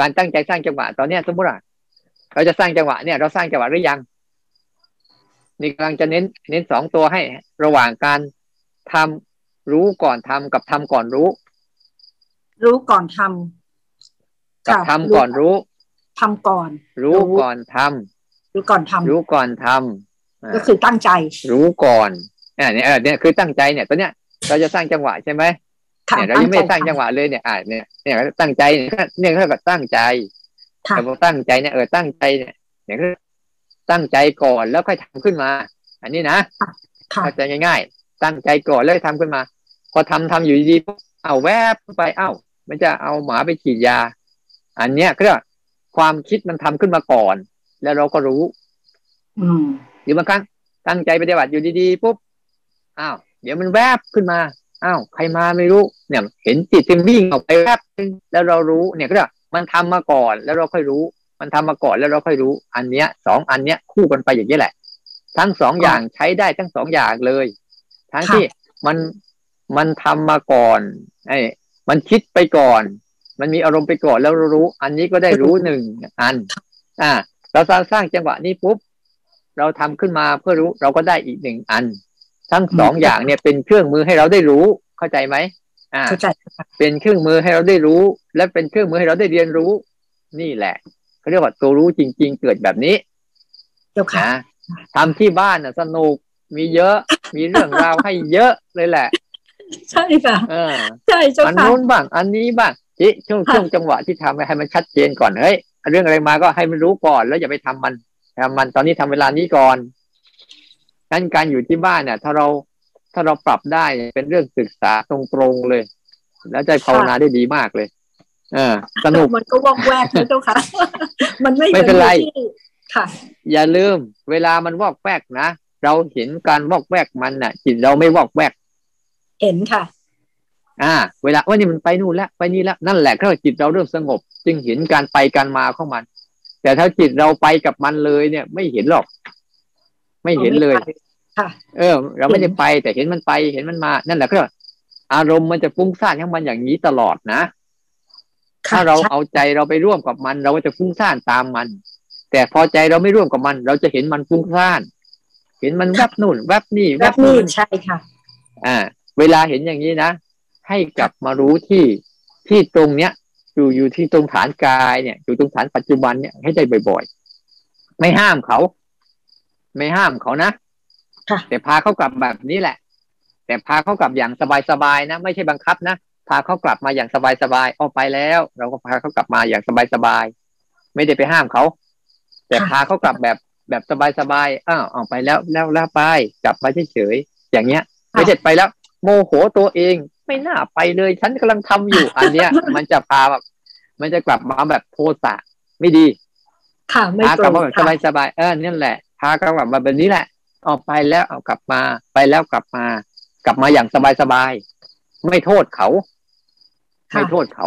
การตั้งใจสร้างจังหวะ ตอนเนี้ยสมมติว่าเราจะสร้างจังหวะเนี่ย เราสร้างจังหวะหรือยัง นี่กำลังจะเน้น เน้นสองตัวให้ ระหว่างการทำรู้ก่อนทำกับทำก่อนรู้ รู้ก่อนทำกับค่ะทำก่อนรู้ทำก่อน รู้ก่อนทำรู้ก่อนทำรู้ก่อนทำอ่าก็คือตั้งใจ รู้ก่อนอ่าเนี่ยเออเนี่ยคือตั้งใจเนี่ยตัวเนี้ยเราจะสร้างจังหวะใช่ไหมค่ะเนี่ยเรายังไม่ได้สร้างทำจังหวะเลยเนี่ยอ่าเนี่ยเนี่ยตั้งใจเนี่ยก็เนี่ยเท่ากับตั้งใจค่ะแต่พอตั้งใจเนี่ยเออตั้งใจเนี่ยเนี่ยคือ ตั้งใจก่อนแล้วค่อยทำขึ้นมา อันนี้นะค่ะเข้าใจง่าย ๆ ตั้งใจก่อนแล้วค่อยทำขึ้นมา พอทำทำอยู่ดีๆปุ๊บเอาแวบไปเอ้า มันจะเอาหมาไปฉีดยา อันเนี้ยก็เรียกว่าความคิดมันทำขึ้นมาก่อน แล้วเราก็รู้ อืมหรือบางครั้งตั้งใจปฏิบัติอยู่ดีๆปุ๊บอ้าวเดี๋ยวมันแวบขึ้นมาอ้าวใครมาไม่รู้ เนี่ย เห็นจิตมันวิ่งออกไปแวบนึงแล้วเรารู้เนี่ยก็เรียกว่ามันทำมาก่อนแล้วเราค่อยรู้ มันทำมาก่อนแล้วเราค่อยรู้ อันเนี้ยสองอันเนี้ยคู่กันไปอย่างนี้แหละ ทั้งสองอย่างใช้ได้ทั้งสองอย่างเลย ทั้งค่ะที่มันมันทำมาก่อนไอ้มันคิดไปก่อน มันมีอารมณ์ไปก่อนแล้วเรารู้ อันนี้ก็ได้รู้หนึ่งอัน อ่า เราสร้างสร้างจังหวะนี้ปุ๊บเราทำขึ้นมาเพื่อรู้เราก็ได้อีกหนึ่งอัน ทั้งสองอย่างเนี่ยเป็นเครื่องมือให้เราได้รู้เข้าใจไหมอ่าเข้าใจค่ะเป็นเครื่องมือให้เราได้รู้ และเป็นเครื่องมือให้เราได้เรียนรู้ นี่แหละ เขาเรียกว่าตัวรู้จริง ๆ เกิดแบบนี้เจ้าค่ะนะทำที่บ้านน่ะสนุกมีเยอะ มีเรื่องราวให้เยอะเลยแหละ ใช่ค่ะเออใช่เจ้าอันค่ะนู้นบ้าง อันนี้บ้างที่ช่วงค่ะช่วงจังหวะที่ทำให้มันชัดเจนก่อนเฮ้ยเรื่องอะไรมาก็ให้มันรู้ก่อน แล้วอย่าไปทำมันทำมันตอนนี้ทำเวลานี้ก่อนงั้นการอยู่ที่บ้านเนี่ย ถ้าเราถ้าเราปรับได้เนี่ยเป็นเรื่องศึกษาตรงๆเลย แล้วจะภาวนาได้ดีมากเลย เออสนุกมันก็วอกแวกนะเจ้าค่ะ มันไม่ไม่เป็นไรหมือที่ค่ะ อย่าลืม เวลามันวอกแวกนะเราเห็นการวอกแวกมันน่ะ จิตเราไม่วอกแวก เห็นค่ะ อ่า เวลาว่านี่มันไปนู่นแล้วไปนี่แล้วนั่นแหละเพราะจิตเราเริ่มสงบ จึงเห็นการไปการมาของมัน แต่ถ้าจิตเราไปกับมันเลยเนี่ย ไม่เห็นหรอก ไม่เห็นเลยค่ะเออ เราไม่ได้ไปแต่เห็นมันไปเห็นมันมา นั่นแหละก็อารมณ์มันจะฟุ้งซ่านของมันอย่างนี้ตลอดนะ ถ้าเราเอาใจเราไปร่วมกับมัน เราก็จะฟุ้งซ่านตามมัน แต่พอใจเราไม่ร่วมกับมัน เราจะเห็นมันฟุ้งซ่าน เห็นมันแวบนู่นแวบนี่แวบนี่ใช่ค่ะ อ่า เวลาเห็นอย่างนี้นะ ให้กลับมารู้ที่ที่ตรงเนี้ย อยู่อยู่ที่ตรงฐานกายเนี่ย อยู่ตรงฐานปัจจุบันเนี่ยให้ได้บ่อยๆ ไม่ห้ามเขา ไม่ห้ามเขานะแต่พาเขากลับแบบนี้แหละ แต่พาเขากลับอย่างสบายๆนะ ไม่ใช่บังคับนะ พาเขากลับมาอย่างสบายๆออกไปแล้ว เราก็พาเขากลับมาอย่างสบายๆไม่ได้ไปห้ามเขา แต่พาเขากลับแบบแบบสบายๆอ้าวออกไปแล้วแล้วแล้วไป กลับมาเฉยๆอย่างเงี้ยไม่ใช่ไปแล้ว โมโหตัวเอง ไม่น่าไปเลยฉันกำลังทำอยู่ อันเนี้ย มันจะพาแบบมันจะกลับมาแบบโทสะไม่ดี ค่ะไม่พาตกรลับงมาแบบสบายๆเออนั่นแหละพากลับมาแบบนี้แหละออกไปแล้วเอากลับมา ไปแล้วกลับมา กลับมาอย่างสบายๆ ไม่โทษเขา ไม่โทษเขา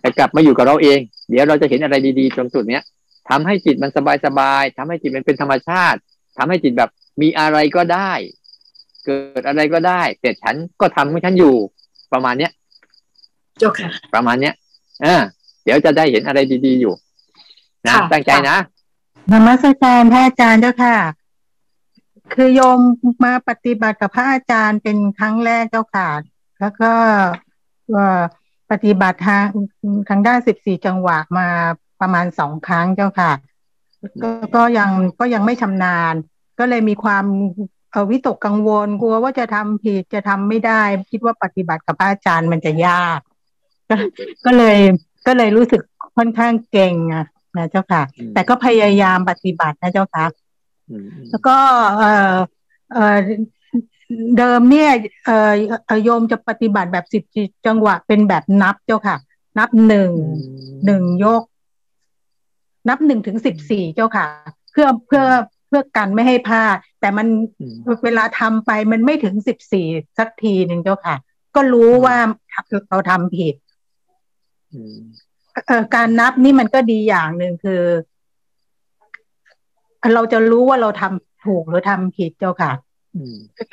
แต่กลับมาอยู่กับเราเอง เดี๋ยวเราจะเห็นอะไรดีๆตรงจุดเนี้ยทำให้จิตมันสบายๆทำให้จิตมันเป็นธรรมชาติทำให้จิตแบบมีอะไรก็ได้ เกิดอะไรก็ได้ แต่ฉันก็ทำให้ฉันอยู่ประมาณเนี้ยเจ้าค่ะ ประมาณเนี้ยอ่าเดี๋ยวจะได้เห็นอะไรดีๆอยู่นะค่ะตั้งใจนะนมัสการพระอาจารย์เจ้าค่ะ คือโยมมาปฏิบัติกับพระอาจารย์เป็นครั้งแรกเจ้าค่ะ แล้วก็เอ่อปฏิบัติทางทางด้านสิบสี่จังหวะมาประมาณสองครั้งเจ้าค่ะ ก็ก็ยังก็ยังไม่ชำนาญ ก็เลยมีความเอ่อวิตกกังวลกลัวว่าจะทำผิดจะทำไม่ได้ คิดว่าปฏิบัติกับพระอาจารย์มันจะยาก ก็ก็เลยก็เลยรู้สึกค่อนข้างเก่งอะนะเจ้าค่ะอืมแต่ก็พยายามปฏิบัตินะเจ้าค่ะอืมแล้วก็เออเออ เดิมเนี่ยเออเอ่อโยมจะปฏิบัติแบบสิบจังหวะเป็นแบบนับเจ้าค่ะ นับหนึ่งหนึ่งยก นับหนึ่งถึงสิบสี่เจ้าค่ะ เพื่อเพื่อเพื่อกันไม่ให้พลาดแต่มันอืมเวลาทำไปมันไม่ถึงสิบสี่สักทีหนึ่งเจ้าค่ะ ก็รู้ว่าเราทำผิดอืมเอ่อการนับนี่มันก็ดีอย่างหนึ่งคือ เราจะรู้ว่าเราทำถูกหรือทำผิดเจ้าค่ะอืม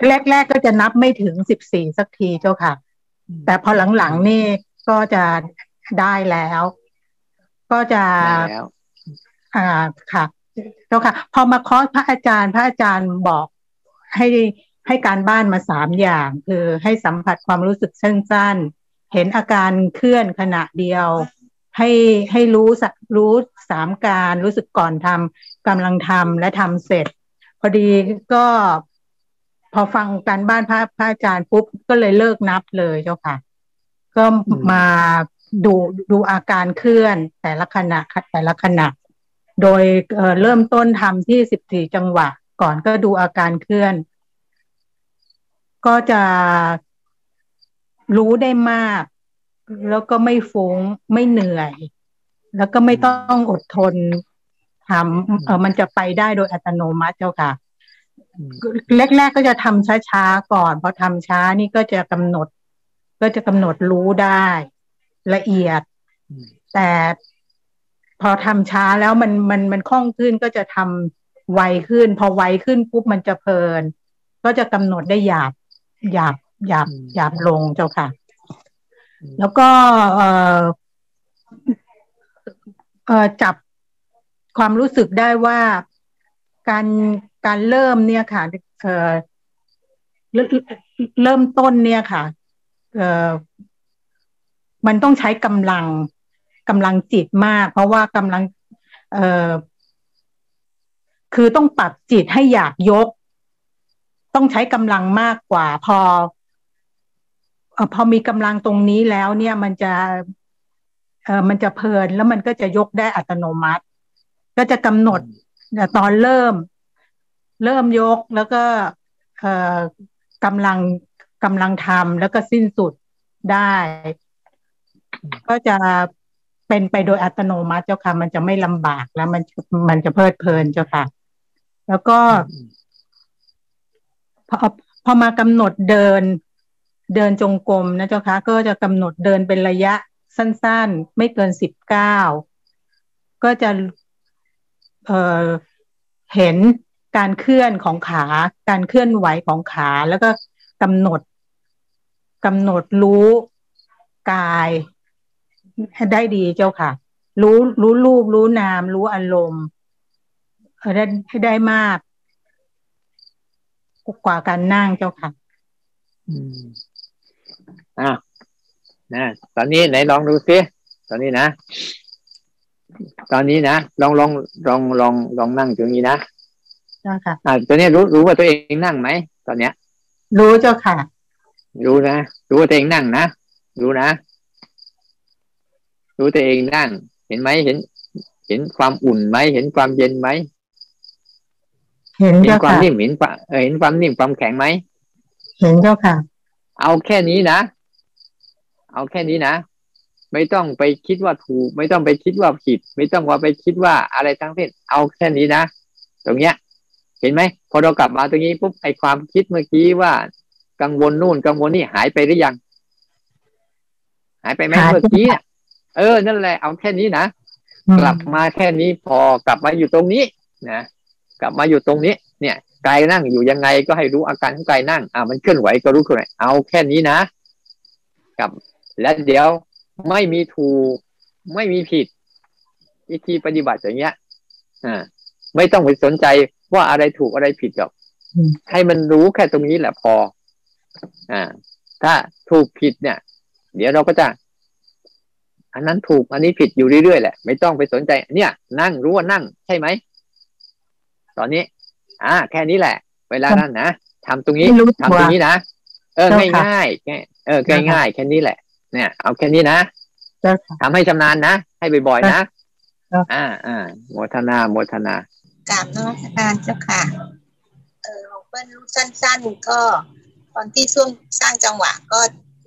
แรกๆก็จะนับไม่ถึงสิบสี่สักทีเจ้าค่ะ แต่พอหลังๆนี่ก็จะได้แล้ว ก็จะได้แล้วอ่าค่ะเจ้าค่ะ พอมาคอร์สพระอาจารย์ พระอาจารย์บอกให้ให้การบ้านมาสามอย่าง คือให้สัมผัสความรู้สึกสั้นๆ เห็นอาการเคลื่อนขณะเดียว ให้ให้รู้สักรู้สามการรู้สึกก่อนทำกำลังทำและทำเสร็จ พอดีก็ พอฟังการบ้านพระพระอาจารย์ปุ๊บก็เลยเลิกนับเลยเจ้าค่ะ ก็มาดูดูอาการเคลื่อน แต่ละขณะแต่ละขณะ โดยเเริ่มต้นทำที่สิบสี่จังหวะ ก่อนก็ดูอาการเคลื่อน ก็จะรู้ได้มาก แล้วก็ไม่ฟุง้งไม่เหนื่อย แล้วก็ไม่ต้องอดทนทำเออมันจะไปได้โดยอัตโนมัติเจ้าค่ะ แรกๆก็จะทำช้าๆก่อนพอทำช้านี่ก็จะกำหนด ก็จะกำหนดรู้ได้ ละเอียด แต่พอทำช้าแล้วมันมันมันคล่องขึ้นก็จะทำไวขึ้น พอไวขึ้นปุ๊บมันจะเพลิน ก็จะกำหนดได้หยาบหยาบหยาบหยาบลงเจ้าค่ะ แล้วก็เออเออจับความรู้สึกได้ว่าการ การเริ่มเนี่ยค่ะเออเริ่มเริ่มต้นเนี่ยค่ะเออมันต้องใช้กำลังกำลังจิตมาก เพราะว่ากำลัง เออคือต้องปรับจิตให้อยากยก ต้องใช้กำลังมากกว่าพอเอ่อพอมีกำลังตรงนี้แล้ว เนี่ยมันจะเออมันจะเพลินแล้วมันก็จะยกได้อัตโนมัติ ก็จะกำหนดตอนเริ่ม เริ่มยกแล้วก็กำลังกำลังทำแล้วก็สิ้นสุดได้ ก็จะเป็นไปโดยอัตโนมัติเจ้าค่ะ มันจะไม่ลำบากแล้วมันมันจะเพลิดเพลินเจ้าค่ะ แล้วก็พอพอมากำหนดเดินเดินจงกรมนะเจ้าค่ะก็จะกำหนดเดินเป็นระยะสั้นๆ ไม่เกินสิบเก้าก็จะเเห็น การเคลื่อนของขา การเคลื่อนไหวของขาแล้วก็กำหนดกำหนดรู้กายให้ได้ดีเจ้าค่ะ รู้รู้รูปรู้นาม รู้อารมณ์ให้ได้ได้มาก กว่าการนั่งเจ้าค่ะ อืมอะนะตอนนี้ไหนลองดูซิตอนนี้นะ ตอนนี้นะลองลองลองลองลองนั่งตรงนี้นะ เจ้าค่ะอ่าตอนนี้รู้รู้ว่าตัวเองนั่งไหมตอนเนี้ย รู้เจ้าค่ะ รู้นะรู้ว่าตัวเองนั่งนะรู้นะ รู้ตัวเองนั่ง เห็นไหมเห็น เห็นความอุ่นไหมเห็นความเย็นไหมเห็นเห็นเจ้าความค่ะนิ่มเห็นความเออเห็นความนิ่มความแข็งไหมเห็นเจ้าค่ะ เอาแค่นี้นะ เอาแค่นี้นะ ไม่ต้องไปคิดว่าถูก ไม่ต้องไปคิดว่าผิด ไม่ต้องว่าไปคิดว่าอะไรทั้งสิ้นเอาแค่นี้นะ ตรงเนี้ย เห็นไหมพอเรากลับมาตรงนี้ปุ๊บไอความคิดเมื่อกี้ว่า กังวลนู่นกังวลนี่หายไปหรือยัง หายไปไหมหายไปเมื่อกี้น่ะเออนั่นแหละเอาแค่นี้นะอืมกลับมาแค่นี้พอกลับมาอยู่ตรงนี้นะกลับมาอยู่ตรงนี้ เนี่ยกายนั่งอยู่ยังไงก็ให้รู้อาการของกายนั่ง อ่ามันเคลื่อนไหวก็รู้เคลื่อนไหวเอาแค่นี้นะกับ และเดี๋ยวไม่มีถูกไม่มีผิดวิธีปฏิบัติอย่างเงี้ยอ่าไม่ต้องไปสนใจว่าอะไรถูกอะไรผิดหรอกอืมให้มันรู้แค่ตรงนี้แหละพอ อ่า ถ้าถูกผิดเนี่ย เดี๋ยวเราก็จะอันนั้นถูกอันนี้ผิดอยู่เรื่อยๆแหละ ไม่ต้องไปสนใจ เนี่ย นั่งรู้ว่านั่ง ใช่ไหมตอนนี้ อ่า แค่นี้แหละ เวลานั่งนะทำตรงนี้ไม่รู้ทำตรงนี้นะเออเจ้าค่ะง่ายๆแค่เออเจ้าค่ะง่ายๆแค่นี้แหละ เนี่ย เอาแค่นี้นะเจ้าค่ะทำให้ชำนาญนะให้บ่อยๆนะครับอ่าอ่าโมทนาโมทนา กราบนมัสการเจ้าค่ะ เออของเปิ้ลรู้สั้น ๆ ก็ ตอนที่ช่วงสร้างจังหวะก็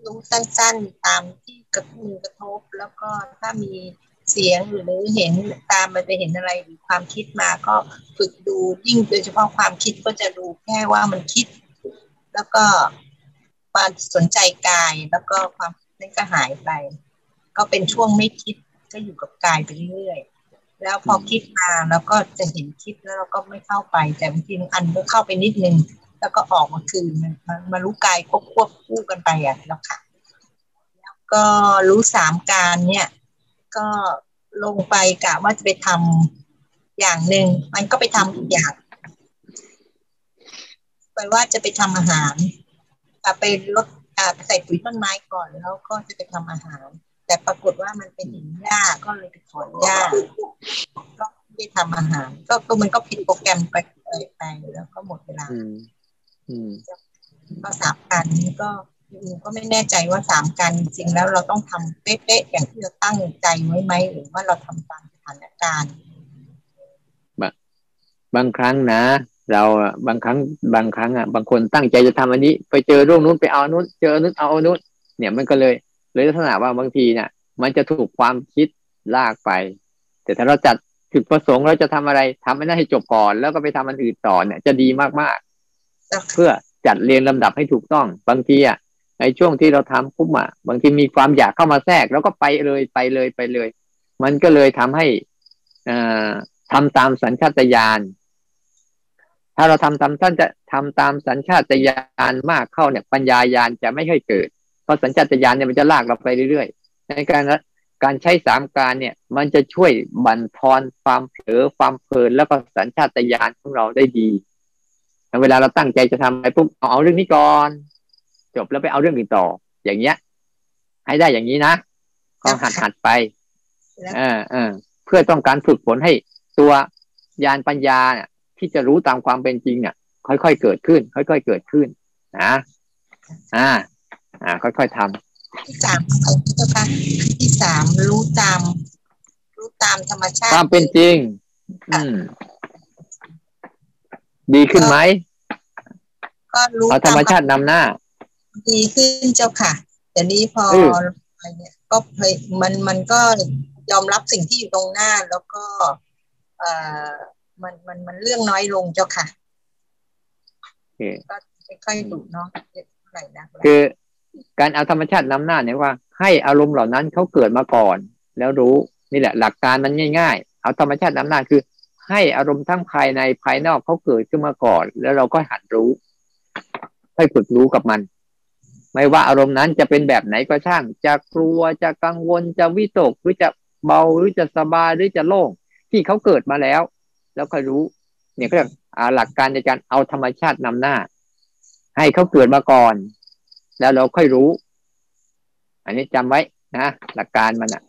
รู้สั้น ๆ ตามที่กระมือกระทบ แล้วก็ถ้ามีเสียงหรือเห็นตามมันไปเห็นอะไรหรือความคิดมาก็ฝึกดูยิ่งโดยเฉพาะความคิดก็จะดูแค่ว่ามันคิด แล้วก็มามสนใจกายแล้วก็ความนั้นก็หายไป ก็เป็นช่วงไม่คิดก็อยู่กับกายไปเรื่อยๆ แล้วพอคิดมาแล้วก็จะเห็นคิดแล้วเราก็ไม่เข้าไป แต่บางทีบางอันก็เข้าไปนิดนึง แล้วก็ออกมาคืนมันมารู้กายควบควบคู่กันไปอะแล้วค่ะ แล้วก็รู้สามการเนี่ย ก็ลงไปกะว่าจะไปทำอย่างหนึ่งมันก็ไปทำอีกอย่างไปว่าจะไปทำอาหารไปลดใส่ปุ๋ยต้นไม้ก่อนแล้วก็จะไปทำอาหาร แต่ปรากฏว่ามันเป็นหินหญ้าก็เลยไปถอนหญ้าก็ไม่ได้ทำอาหาร ก็ก็มันก็ผิดโปรแกรมไปไปไปแล้วก็หมดเวลาอืมอืมก็สามการนี้ก็หนูก็ไม่แน่ใจว่าสามการจริงๆแล้วเราต้องทำเป๊ะๆอย่างที่เราตั้งใจไว้ไหมหรือว่าเราทำตามสถานการณ์บางครั้งนะ เราอะบางครั้งบางครั้งอะบางคนตั้งใจจะทำอันนี้ ไปเจอเรื่องนู้นไปเอาอันนู้นเจออันนู้นเอาอันนู้นเนี่ยมันก็เลย เลยลักษณะว่าบางทีเนี่ยมันจะถูกความคิดลากไป แต่ถ้าเราจัดจุดประสงค์เราจะทำอะไรทำให้ได้ให้จบก่อน แล้วก็ไปทำอันอื่นต่อเนี่ยจะดีมากๆ เพื่อจัดเรียงลำดับให้ถูกต้อง บางทีอะในช่วงที่เราทำปุ๊บอะบางทีมีความอยากเข้ามาแทรก แล้วก็ไปเลยไปเลยไปเลย มันก็เลยทำให้อ่าทำตามสัญชาตญาณถ้าเราทำตามท่านจะทำตามสัญชาตญาณมากเข้าเนี่ย ปัญญายาณจะไม่ค่อยเกิด เพราะสัญชาตญาณเนี่ยมันจะลากเราไปเรื่อยๆ ในการการใช้สามการเนี่ย มันจะช่วยบั่นทอนความเผลอความเพลินแล้วก็สัญชาตญาณของเราได้ดีเวลาเราตั้งใจจะทำอะไรปุ๊บเอาเอาเรื่องนี้ก่อน จบแล้วไปเอาเรื่องอื่นต่อ อย่างเงี้ย ให้ได้อย่างนี้นะก็หัดหัดไปเออเออเพื่อต้องการฝึกฝนให้ตัวยานปัญญาเนี่ยที่จะรู้ตามความเป็นจริงเนี่ยค่อยๆเกิดขึ้น ค่อย ๆ เกิดขึ้นนะอ่า อ่า ค่อย ๆทำที่สามเจ้าค่ะที่สามรู้ตาม รู้ตามธรรมชาติความเป็นจริง อืม ดีขึ้นไหมก็รู้เอาธรรมชาตินำหน้า ดีขึ้นเจ้าค่ะแต่นี้พอเอออะไรเนี่ย ก็เพยมันมันก็ยอมรับสิ่งที่อยู่ตรงหน้าแล้วก็ เอ่อมันมันมันเรื่องน้อยลงเจ้าค่ะโอเคก็ค่อยๆดูเนาะเท่าไหร่นะคือ การเอาธรรมชาตินำหน้าเนี่ยว่า ให้อารมณ์เหล่านั้นเขาเกิดมาก่อน แล้วรู้นี่แหละ หลักการมันง่าย ๆ เอาธรรมชาตินำหน้าคือ ให้อารมณ์ทั้งภายในภายนอกเขาเกิดขึ้นมาก่อน แล้วเราก็หัดรู้ ให้ฝึกรู้กับมัน ไม่ว่าอารมณ์นั้นจะเป็นแบบไหนก็ช่าง จะกลัวจะกังวลจะวิตกหรือจะเบาหรือจะสบายหรือจะโล่งที่เขาเกิดมาแล้ว แล้วค่อยรู้ เนี่ยก็เรียกหลักการในการเอาธรรมชาตินำหน้า ให้เขาเกิดมาก่อน แล้วเราค่อยรู้ อันนี้จำไว้นะหลักการมันอะ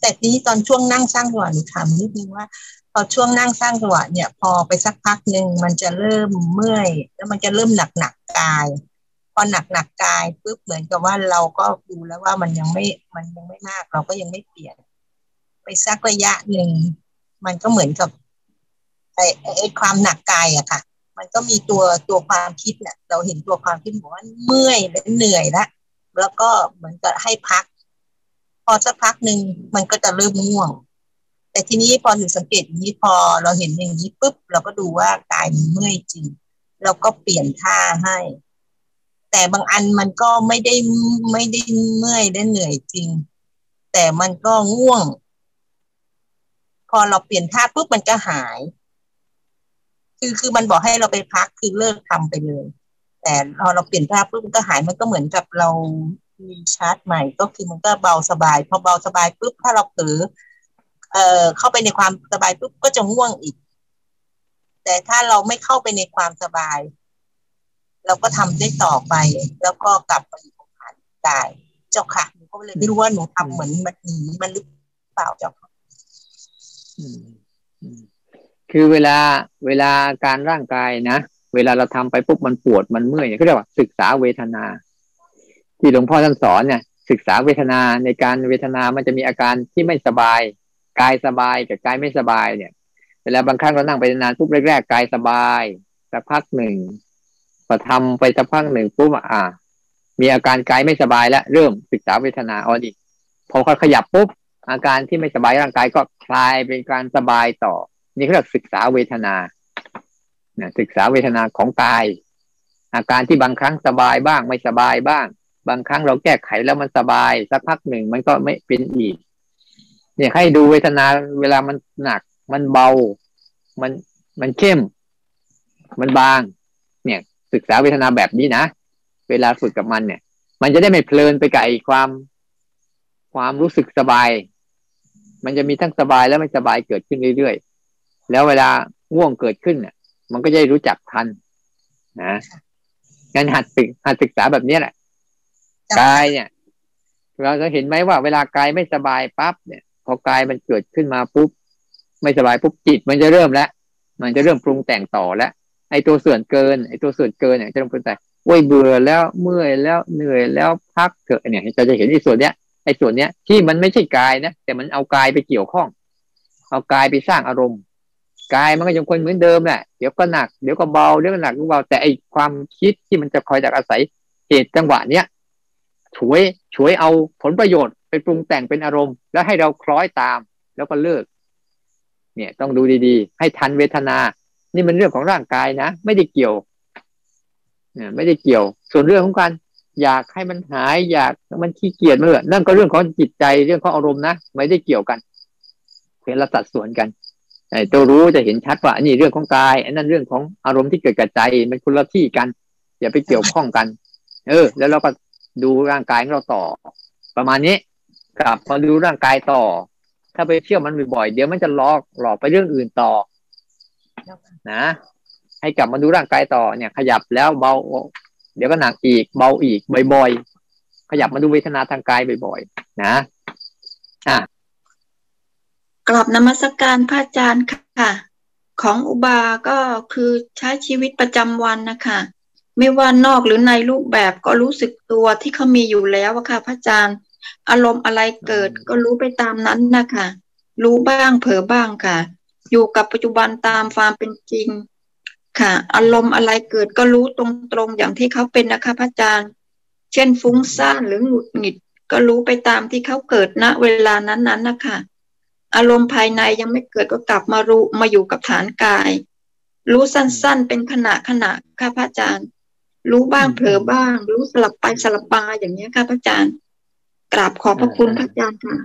แต่ทีนี้ตอนช่วงนั่งสร้างจังหวะหนูถามนิดนึงว่า พอช่วงนั่งสร้างจังหวะเนี่ย พอไปสักพักหนึ่งมันจะเริ่มเมื่อย แล้วมันจะเริ่มหนักหนักกาย พอหนักหนักกายปุ๊บเหมือนกับว่าเราก็ดูแล้วว่ามันยังไม่มันยังไม่มาก เราก็ยังไม่เปลี่ยน ไปสักระยะหนึ่งมันก็เหมือนกับไอ้ไอ้ความหนักกายอะค่ะ มันก็มีตัวตัวความคิดเนี่ยเราเห็นตัวความคิดบอกว่าเมื่อยและเหนื่อยแล้วแล้วก็เหมือนกับให้พัก พอสักพักหนึ่งมันก็จะเริ่มง่วง แต่ทีนี้พอหนูสังเกตอย่างนี้พอเราเห็นอย่างนี้ปุ๊บเราก็ดูว่ากายมันเมื่อยจริง เราก็เปลี่ยนท่าให้ แต่บางอันมันก็ไม่ได้ไม่ได้เมื่อยได้เหนื่อยจริง แต่มันก็ง่วง พอเราเปลี่ยนท่าปุ๊บมันก็หาย คือคือมันบอกให้เราไปพักคือเลิกทำไปเลย แต่พอเราเปลี่ยนท่าปุ๊บมันก็หายมันก็เหมือนกับเรามีชาร์จใหม่ก็คือมันก็เบาสบาย พอเบาสบายปุ๊บถ้าเราเผลอเอ่อเข้าไปในความสบายปุ๊บก็จะง่วงอีก แต่ถ้าเราไม่เข้าไปในความสบาย เราก็ทำได้ต่อไป แล้วก็กลับมาอยู่กับผ่านได้เจ้าค่ะหนูก็เลยไม่รู้ว่าหนูทำเหมือนมันหนีมันหรือเปล่าเจ้าค่ะ คือเวลาเวลาการร่างกายนะ เวลาเราทำไปปุ๊บมันปวดมันเมื่อยเขาเรียกว่าศึกษาเวทนา ที่หลวงพ่อท่านสอนเนี่ยศึกษาเวทนาในการเวทนามันจะมีอาการที่ไม่สบาย กายสบายกับกายไม่สบายเนี่ย เวลาบางครั้งเรานั่งไปนานปุ๊บแรกๆกายสบายสักพักหนึ่งพอทำไปสักพักหนึ่งปุ๊บอ่า มีอาการกายไม่สบายแล้วเริ่มศึกษาเวทนาอ๋อดิพอเขาขยับปุ๊บอาการที่ไม่สบายร่างกายก็คลายเป็นการสบายต่อ นี่เขาเรียกศึกษาเวทนาศึกษาเวทนาของกาย อาการที่บางครั้งสบายบ้าง ไม่สบายบ้าง บางครั้งเราแก้ไขแล้วมันสบาย สักพักหนึ่งมันก็ไม่เป็นอีก เนี่ยให้ดูเวทนาเวลามันหนัก มันเบา มันมันเข้ม มันบาง เนี่ย ศึกษาเวทนาแบบนี้นะเวลาฝึกกับมันเนี่ย มันจะได้ไม่เพลินไปกับไอ้ความ ความรู้สึกสบาย มันจะมีทั้งสบายและไม่สบายเกิดขึ้นเรื่อยๆ แล้วเวลาง่วงเกิดขึ้นเนี่ยมันก็จะรู้จักทันนะงั้นหัดศึกหัดศึกษาแบบนี้แหละกายเนี่ย เราจะเห็นไหมว่าเวลากายไม่สบายปั๊บเนี่ยพอกายมันเกิดขึ้นมาปุ๊บไม่สบายปุ๊บจิตมันจะเริ่มแล้วมันจะเริ่มปรุงแต่งต่อแล้วไอ้ตัวส่วนเกินไอ้ตัวส่วนเกินเนี่ยจะเริ่มปรุงแต่งโอ้ยเบื่อแล้วเมื่อยแล้วเหนื่อยแล้วพักเถอะเนี่ยจะจะเห็นไอ้ส่วนเนี้ยไอ้ส่วนเนี้ยที่มันไม่ใช่กายนะแต่มันเอากายไปเกี่ยวข้อง เอากายไปสร้างอารมณ์ กายมันก็ยังคงเหมือนเดิมแหละเดี๋ยวก็หนักเดี๋ยวก็เบาเดี๋ยวก็หนักก็เบาแต่ไอความคิดที่มันจะคอยจากอาศัยเหตุจังหวะเนี้ยช่วยช่วยเอาผลประโยชน์ไปปรุงแต่งเป็นอารมณ์ แล้วให้เราคล้อยตามแล้วก็เลิก เนี่ยต้องดูดีๆ ให้ทันเวทนา นี่มันเรื่องของร่างกายนะไม่ได้เกี่ยวเนี่ยไม่ได้เกี่ยว ส่วนเรื่องของการอยากให้มันหายอยากมันขี้เกียจเมื่อนั่นก็เรื่องของจิตใจเรื่องของอารมณ์นะไม่ได้เกี่ยวกันเพียงละสัดส่วนกัน ไอ้ตัวรู้จะเห็นชัดว่าอันี่เรื่องของกายอันนั้นเรื่องของอารมณ์ที่เกิดกับใจมันคนละที่กัน อย่าไปเกี่ยวข้องกัน เออ แล้วเราก็ดูร่างกายของเราต่อ ประมาณนี้กลับมาดูร่างกายต่อ ถ้าไปเที่ยวมันบ่อยๆเดี๋ยวมันจะหลอกหลอกไปเรื่องอื่นต่อ นะ ให้กลับมาดูร่างกายต่อเนี่ย ขยับแล้วเบา เดี๋ยวก็หนักอีกเบาอีกบ่อยๆขยับมาดูเวทนาทางกายบ่อยๆนะอะ กลับนมัสการพระอาจารย์ค่ะ ของอุบาก็คือใช้ชีวิตประจำวันนะคะไม่ว่านอกหรือในรูปแบบก็รู้สึกตัวที่เขามีอยู่แล้วค่ะ พระอาจารย์ อารมณ์อะไรเกิดก็รู้ไปตามนั้นนะคะรู้บ้างเผลอบ้างค่ะ อยู่กับปัจจุบันตามความเป็นจริง ค่ะ อารมณ์อะไรเกิดก็รู้ตรงๆอย่างที่เขาเป็นนะคะพระอาจารย์ เช่นฟุ้งซ่านหรือหงุดหงิดก็รู้ไปตามที่เขาเกิดณเวลานั้นๆนะคะ อารมณ์ภายในยังไม่เกิดก็กลับมารู้มาอยู่กับฐานกาย รู้สั้นๆ เป็นขณะขณะค่ะพระอาจารย์ รู้บ้างเผลอบ้าง รู้สลับไปสลับมาอย่างนี้ค่ะพระอาจารย์ กราบขอบพระคุณพระอาจารย์ค่ะ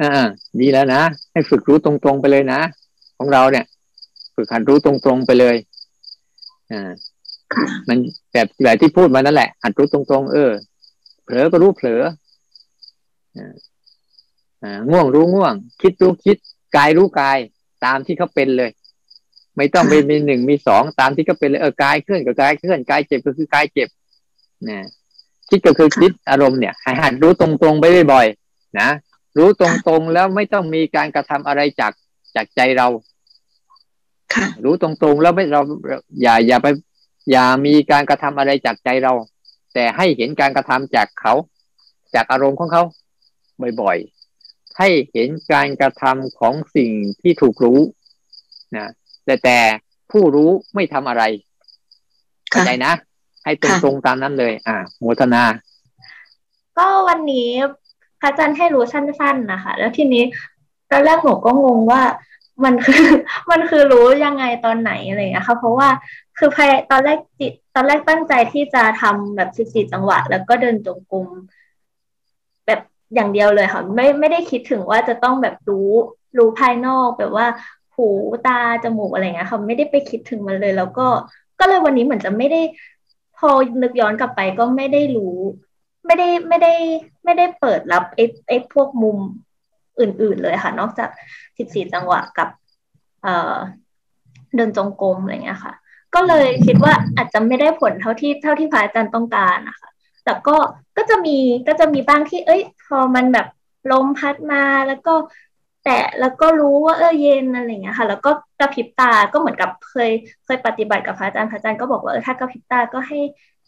อ่าดีแล้วนะ ให้ฝึกรู้ตรงๆไปเลยนะ ของเราเนี่ย ฝึกหัดรู้ตรงๆไปเลยอ่ามันแบบแบบที่พูดมานั่นแหละหัดรู้ตรงๆ เออ เผลอก็รู้เผลออ่า ง่วงรู้ง่วง คิดรู้คิด กายรู้กาย ตามที่เขาเป็นเลย ไม่ต้องไปมีหนึ่งมีสองตามที่เขาเป็นเลยเออกายเคลื่อนก็กายเคลื่อนกายเจ็บก็คือกายเจ็บนะคิดก็คือคิดอารมณ์เนี่ยให้หัดรู้ตรงๆไปบ่อยๆนะรู้ตรงๆแล้วไม่ต้องมีการกระทำอะไรจากจากใจเรารู้ตรงๆแล้วไม่เราอย่าอย่าไป อย่ามีการกระทำอะไรจากใจเรา แต่ให้เห็นการกระทำจากเขา จากอารมณ์ของเขาบ่อยๆ ให้เห็นการกระทำของสิ่งที่ถูกรู้นะแต่แต่ผู้รู้ไม่ทำอะไรเข้าใจนะ ให้ตรงๆตามนั้นเลย อ่าโมทนา ก็วันนี้พระอาจารย์ให้รู้สั้น ๆนะคะ แล้วทีนี้ตอนแรกหนูก็งงว่ามันคือมันคือรู้ยังไงตอนไหนอะไรอย่างเงี้ยค่ะเพราะว่าคือภายตอนแรกจิตตอนแรกตั้งใจที่จะทำแบบสิบสี่จังหวะ แล้วก็เดินจงกรมแบบ อย่างเดียวเลยค่ะไม่ไม่ได้คิดถึงว่าจะต้องแบบรู้รู้ภายนอกแบบว่าหูตาจมูกอะไรเงี้ยค่ะไม่ได้ไปคิดถึงมันเลย แล้วก็ก็เลยวันนี้เหมือนจะไม่ได้ พอนึกย้อนกลับไปก็ไม่ได้รู้ ไม่ได้ไม่ได้ไม่ได้เปิดรับไอ้ไอ้พวกมุมอื่น ๆ เลยค่ะ นอกจากสิบสี่จังหวะกับ เอ่อเดินจงกรมอะไรเงี้ยค่ะ ก็เลยคิดว่าอาจจะไม่ได้ผลเท่าที่เท่าที่พระอาจารย์ต้องการนะคะ แต่ก็ก็จะมีก็จะมีบ้างที่ เอ้ย พอมันแบบลมพัดมาแล้วก็แต่แล้วก็รู้ว่าเออเย็นอะไรเงี้ยค่ะ แล้วก็กระพริบตาก็เหมือนกับเคยเคยปฏิบัติกับพระอาจารย์พระอาจารย์ก็บอกว่าเออถ้ากระพริบตาก็ให้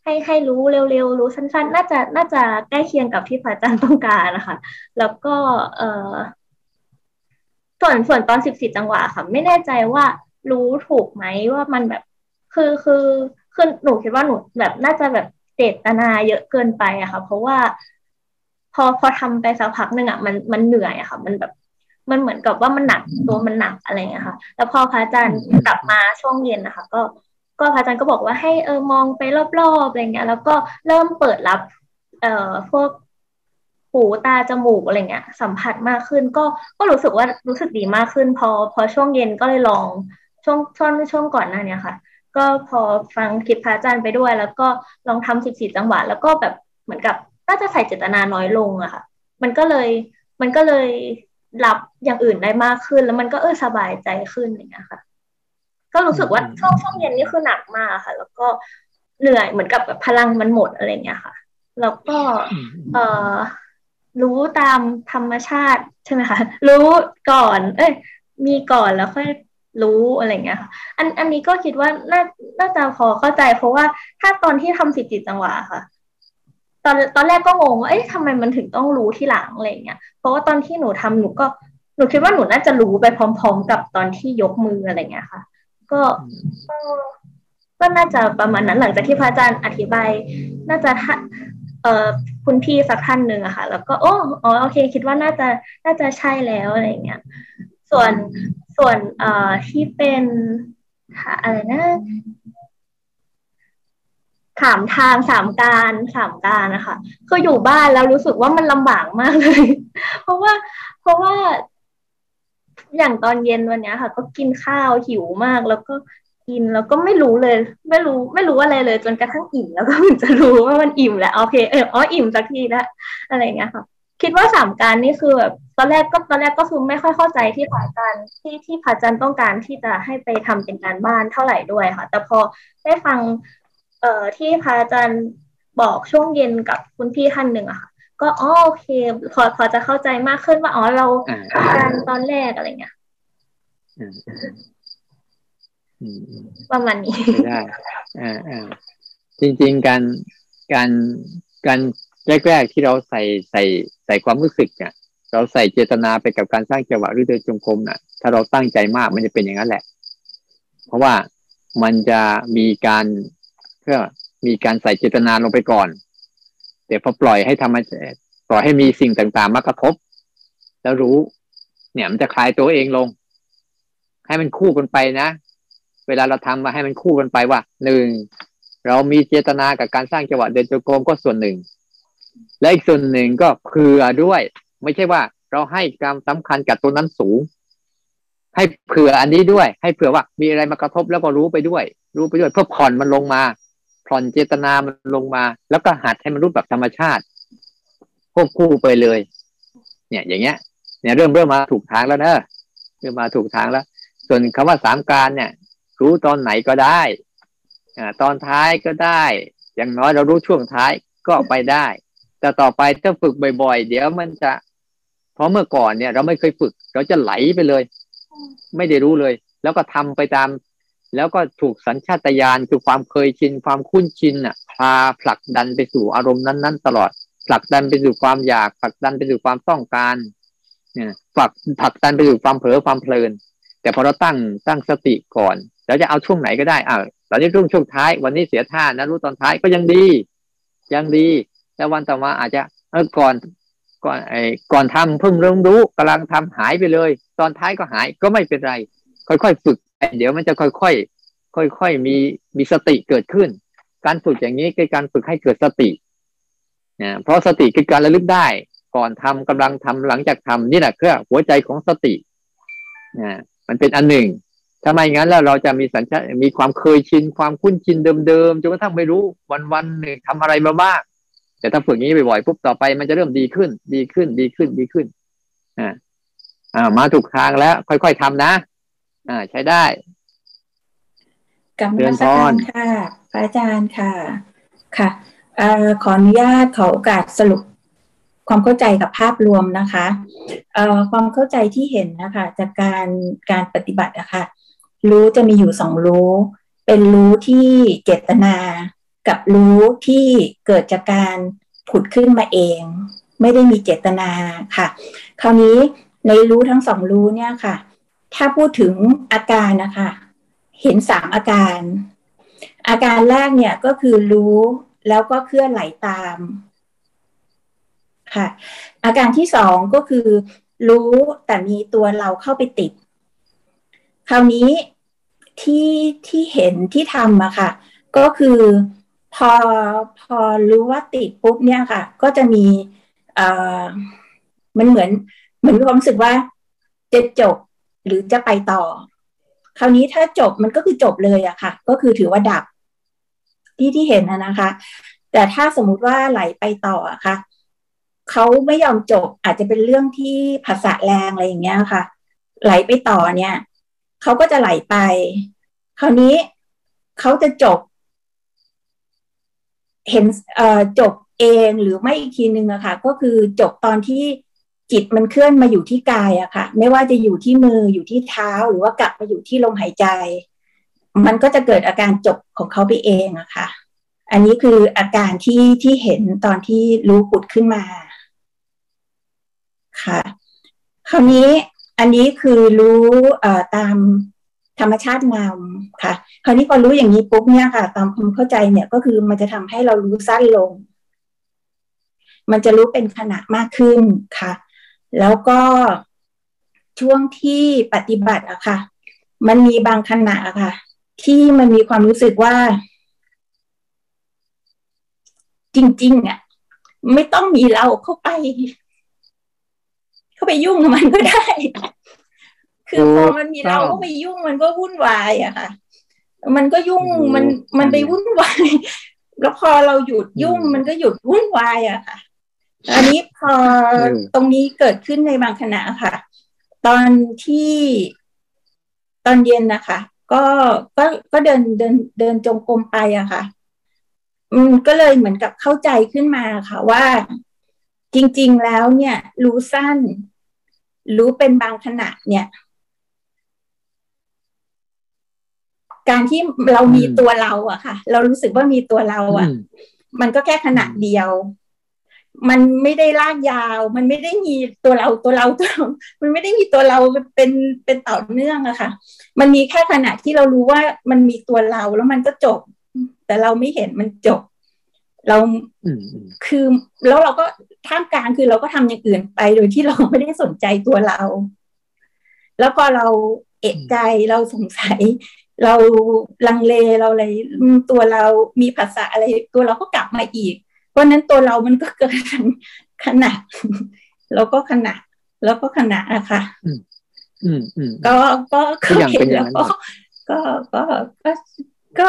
ให้ให้รู้เร็วๆรู้สั้น ๆ น่าจะน่าจะใกล้เคียงกับที่พระอาจารย์ต้องการนะคะ แล้วก็เออส่วนส่วนตอนสิบสี่จังหวะค่ะ ไม่แน่ใจว่ารู้ถูกไหมว่ามันแบบคือคือคือหนูคิดว่าหนูแบบน่าจะแบบ เจตนาเยอะเกินไปอะค่ะ เพราะว่าพอพอทำไปสักพักหนึ่งอะมันมันเหนื่อยอะค่ะ มันแบบมันเหมือนกับว่ามันหนักตัวมันหนักอะไรเงี้ยค่ะ แล้วพอพระอาจารย์กลับมาช่วงเย็นนะคะ ก็ก็พระอาจารย์ก็บอกว่าให้เออมองไปรอบๆอะไรเงี้ย แล้วก็เริ่มเปิดรับ เอ่อพวกหูตาจมูกอะไรเงี้ย สัมผัสมากขึ้น ก็ก็รู้สึกว่ารู้สึกดีมากขึ้น พอพอช่วงเย็นก็เลยลองช่วงช่วงช่วงก่อนหน้านี้ค่ะ ก็พอฟังคลิปพระอาจารย์ไปด้วย แล้วก็ลองทำสิบสี่จังหวะ แล้วก็แบบเหมือนกับน่าจะใส่เจตนาน้อยลงอะค่ะ มันก็เลยมันก็เลยรับอย่างอื่นได้มากขึ้น แล้วมันก็เออสบายใจขึ้นอย่างเงี้ยค่ะ ก็รู้สึกว่าช่วงช่วงเย็นนี่คือหนักมากค่ะ แล้วก็เหนื่อยเหมือนกับแบบพลังมันหมดอะไรเงี้ยค่ะ แล้วก็เออรู้ตามธรรมชาติใช่ไหมคะ รู้ก่อน เอ้ย มีก่อนแล้วค่อย รู้อะไรเงี้ยค่ะอันอันนี้ก็คิดว่าน่าน่าจะพอเข้าใจ เพราะว่าถ้าตอนที่ทำสิบจิตจังหวะค่ะ ตอนตอนแรกก็งงว่าเอ๊ะทำไมมันถึงต้องรู้ที่หลังอะไรเงี้ยเพราะว่าตอนที่หนูทำหนูก็หนูคิดว่าหนูน่าจะรู้ไปพร้อม ๆ กับตอนที่ยกมืออะไรเงี้ยค่ะ ก็ก็น่าจะประมาณนั้นหลังจากที่พระอาจารย์อธิบาย น่าจะเอ่อคุณพี่สักท่านหนึ่งอะค่ะ แล้วก็โอ้อ๋อโอเค คิดว่าน่าจะน่าจะใช่แล้วอะไรเงี้ย ส่วน ส่วนเอ่อที่เป็นอะไรนะ ถามทางสามการสามการนะคะคืออยู่บ้านแล้วรู้สึกว่ามันลำบากมากเลย เพราะว่า เพราะว่าอย่างตอนเย็นวันนี้ค่ะ ก็กินข้าวหิวมาก แล้วก็กินแล้วก็ไม่รู้เลย ไม่รู้ ไม่รู้อะไรเลย จนกระทั่งอิ่มแล้วก็ถึงจะรู้ว่ามันอิ่มแล้วโอเคเอออ๋ออิ่มสักทีล้วอะไรเงี้ยค่ะ คิดว่าสามการนี่คือแบบตอนแรกก็ตอนแรกก็คือไม่ค่อยเข้าใจที่ผาจันที่ที่ผาจันต้องการที่จะให้ไปทำเป็นการบ้านเท่าไหร่ด้วยค่ะ แต่พอได้ฟังเอ่อที่พาจันบอกช่วงเย็นกับคุณพี่ท่านหนึ่งอะค่ะ ก็อ๋อโอเค พอพอจะเข้าใจมากขึ้นว่าอ๋อเราการตอนแรกอะไรเงี้ยประมาณนี้ได้อ่าอ่าจริง ๆ การการการแรกๆที่เราใส่ใส่ ใส่ความรู้สึกเนี่ย เราใส่เจตนาไปกับการสร้างจังหวะหรือเดินจงกรมน่ะ ถ้าเราตั้งใจมากมันจะเป็นอย่างนั้นแหละ เพราะว่ามันจะมีการเพื่อมีการใส่เจตนาลงไปก่อน เดี๋ยวพอปล่อยให้ทำปล่อยให้มีสิ่งต่างๆมากระทบ แล้วรู้ เนี่ยมันจะคลายตัวเองลง ให้มันคู่กันไปนะ เวลาเราทำมาให้มันคู่กันไปว่าหนึ่งเรามีเจตนากับการสร้างจังหวะเดินจงกรมก็ส่วนหนึ่ง และอีกส่วนหนึ่งก็เผื่อด้วย ไม่ใช่ว่าเราให้ความสำคัญกับตัวนั้นสูง ให้เผื่ออันนี้ด้วย ให้เผื่อว่ามีอะไรมากระทบแล้วก็รู้ไปด้วย รู้ไปด้วย เพื่อผ่อนมันลงมา ผ่อนเจตนามันลงมา แล้วก็หัดให้มันรู้แบบธรรมชาติควบคู่ไปเลย เนี่ย อย่างเงี้ย เนี่ยเริ่มเริ่มมาถูกทางแล้วเนอะเริ่มมาถูกทางแล้ว ส่วนคำว่าสามการเนี่ย รู้ตอนไหนก็ได้อ่าตอนท้ายก็ได้ อย่างน้อยเรารู้ช่วงท้ายก็ไปได้ แต่ต่อไปถ้าฝึกบ่อยๆ เดี๋ยวมันจะ เพราะเมื่อก่อนเนี่ย เราไม่เคยฝึก เราจะไหลไปเลย ไม่ได้รู้เลย แล้วก็ทำไปตาม แล้วก็ถูกสัญชาตญาณคือความเคยชิน ความคุ้นชินอะพาผลักดันไปสู่อารมณ์นั้น ๆ ตลอดผลักดันไปสู่ความอยากผลักดันไปสู่ความต้องการ เนี่ยผลักผลักดันไปสู่ความเผลอความเพลิน แต่พอเราตั้งตั้งสติก่อนแล้วจะเอาช่วงไหนก็ได้อ่าตอนนี้ช่วงช่วงท้าย วันนี้เสียท่านะรู้ตอนท้ายก็ยังดี ยังดี แล้ววันต่อมาอาจจะเออก่อนก่อนไอ้ก่อนทำเพิ่งเริ่มรู้กำลังทำหายไปเลย ตอนท้ายก็หายก็ไม่เป็นไร ค่อยๆฝึกเดี๋ยวมันจะค่อยๆค่อยๆมีมีสติเกิดขึ้น การฝึกอย่างนี้คือการฝึกให้เกิดสตินะเพราะสติคือการระลึกได้ ก่อนทำกำลังทำหลังจากทำนี่แหละคือหัวใจของสตินะมันเป็นอันหนึ่งถ้าไมงั้นแล้วเราจะมีสัญชาตมีความเคยชินความคุ้นชินเดิมๆจนกระทั่งไม่รู้วันวันหนึ่งทำอะไรมาบ้าง แต่ถ้าฝึกอย่างนี้บ่อยๆปุ๊บต่อไปมันจะเริ่มดีขึ้น ดีขึ้น ดีขึ้น ดีขึ้น อ่า อ่า มาถูกทางแล้ว ค่อยๆทำนะ อ่า ใช้ได้กับนมัสการค่ะพระอาจารย์ค่ะ ค่ะอขออนุญาตขอโอกาสสรุปความเข้าใจกับภาพรวมนะคะความเข้าใจที่เห็นนะคะ จากการการปฏิบัติอะคะ่ะรู้จะมีอยู่สองรู้ เป็นรู้ที่เจตนา กับรู้ที่เกิดจากการผุดขึ้นมาเอง ไม่ได้มีเจตนาค่ะ คราวนี้ในรู้ทั้งสองรู้เนี่ยค่ะ ถ้าพูดถึงอาการนะคะ เห็นสามอาการ อาการแรกเนี่ยก็คือรู้แล้วก็เคลื่อนไหลตามค่ะ อาการที่สองก็คือ รู้แต่มีตัวเราเข้าไปติด คราวนี้ที่ที่เห็นที่ทำอะค่ะ ก็คือ พอพอรู้ว่าติดปุ๊บเนี่ยค่ะ ก็จะมีเอ่อมันเหมือนเหมือนความรู้สึกว่าจะจบหรือจะไปต่อ คราวนี้ถ้าจบมันก็คือจบเลยอะค่ะ ก็คือถือว่าดับที่ที่เห็นนะนะคะ แต่ถ้าสมมุติว่าไหลไปต่ออะค่ะเขาไม่ยอมจบอาจจะเป็นเรื่องที่ภาษาแรงอะไรอย่างเงี้ยค่ะ ไหลไปต่อเนี่ยเขาก็จะไหลไป คราวนี้เขาจะจบ เห็นจบเองหรือไม่อีกทีนึงอะค่ะ ก็คือจบตอนที่จิตมันเคลื่อนมาอยู่ที่กายอะค่ะ ไม่ว่าจะอยู่ที่มืออยู่ที่เท้าหรือว่ากลับมาอยู่ที่ลมหายใจ มันก็จะเกิดอาการจบของเขาไปเองอะค่ะ อันนี้คืออาการที่ที่เห็นตอนที่รู้ปุดขึ้นมา ค่ะ คราวนี้อันนี้คือรู้ตาม ธรรมชาติงามค่ะ คราวนี้พอรู้อย่างนี้ปุ๊บเนี่ยค่ะ ตามความเข้าใจเนี่ยก็คือมันจะทำให้เรารู้สั้นลง มันจะรู้เป็นขณะมากขึ้นค่ะ แล้วก็ช่วงที่ปฏิบัติอะค่ะ มันมีบางขณะอะค่ะ ที่มันมีความรู้สึกว่า จริงๆอะไม่ต้องมีเราเข้าไป เข้าไปยุ่งกับมันก็ได้ คือพอมันมีเราก็ไปยุ่งมันก็วุ่นวายอะค่ะ มันก็ยุ่งมันมันไปวุ่นวาย แล้วพอเราหยุดยุ่งมันก็หยุดวุ่นวายอะค่ะ อันนี้พอตรงนี้เกิดขึ้นในบางขณะค่ะ ตอนที่ตอนเย็นนะคะ ก็ก็ก็เดินเดินเดินจงกรมไปอะค่ะอืมก็เลยเหมือนกับเข้าใจขึ้นมาค่ะว่า จริง ๆ แล้วเนี่ย รู้สั้น รู้เป็นบางขณะเนี่ย การที่เรามีตัวเราอะค่ะ เรารู้สึกว่ามีตัวเราอะมันก็แค่ขณะเดียว มันไม่ได้ลากยาว มันไม่ได้มีตัวเราตัวเราตัวมันไม่ได้มีตัวเราเป็นเป็นต่อเนื่องอะค่ะ มันมีแค่ขณะที่เรารู้ว่ามันมีตัวเราแล้วมันก็จบ แต่เราไม่เห็นมันจบ เราคือแล้วเราก็ท่ามกลางคือเราก็ทำอย่างอื่นไปโดยที่เราไม่ได้สนใจตัวเรา แล้วพอเราเอกใจเราสงสัย เราลังเลเราอะไรตัวเรามีภาษาอะไรตัวเราก็กลับมาอีก เพราะนั้นตัวเรามันก็เกิดขนาดแล้วก็ขนาดแล้วก็ขนาดอะค่ะก็ก็เห็นแล้วก็ก็ก็ก็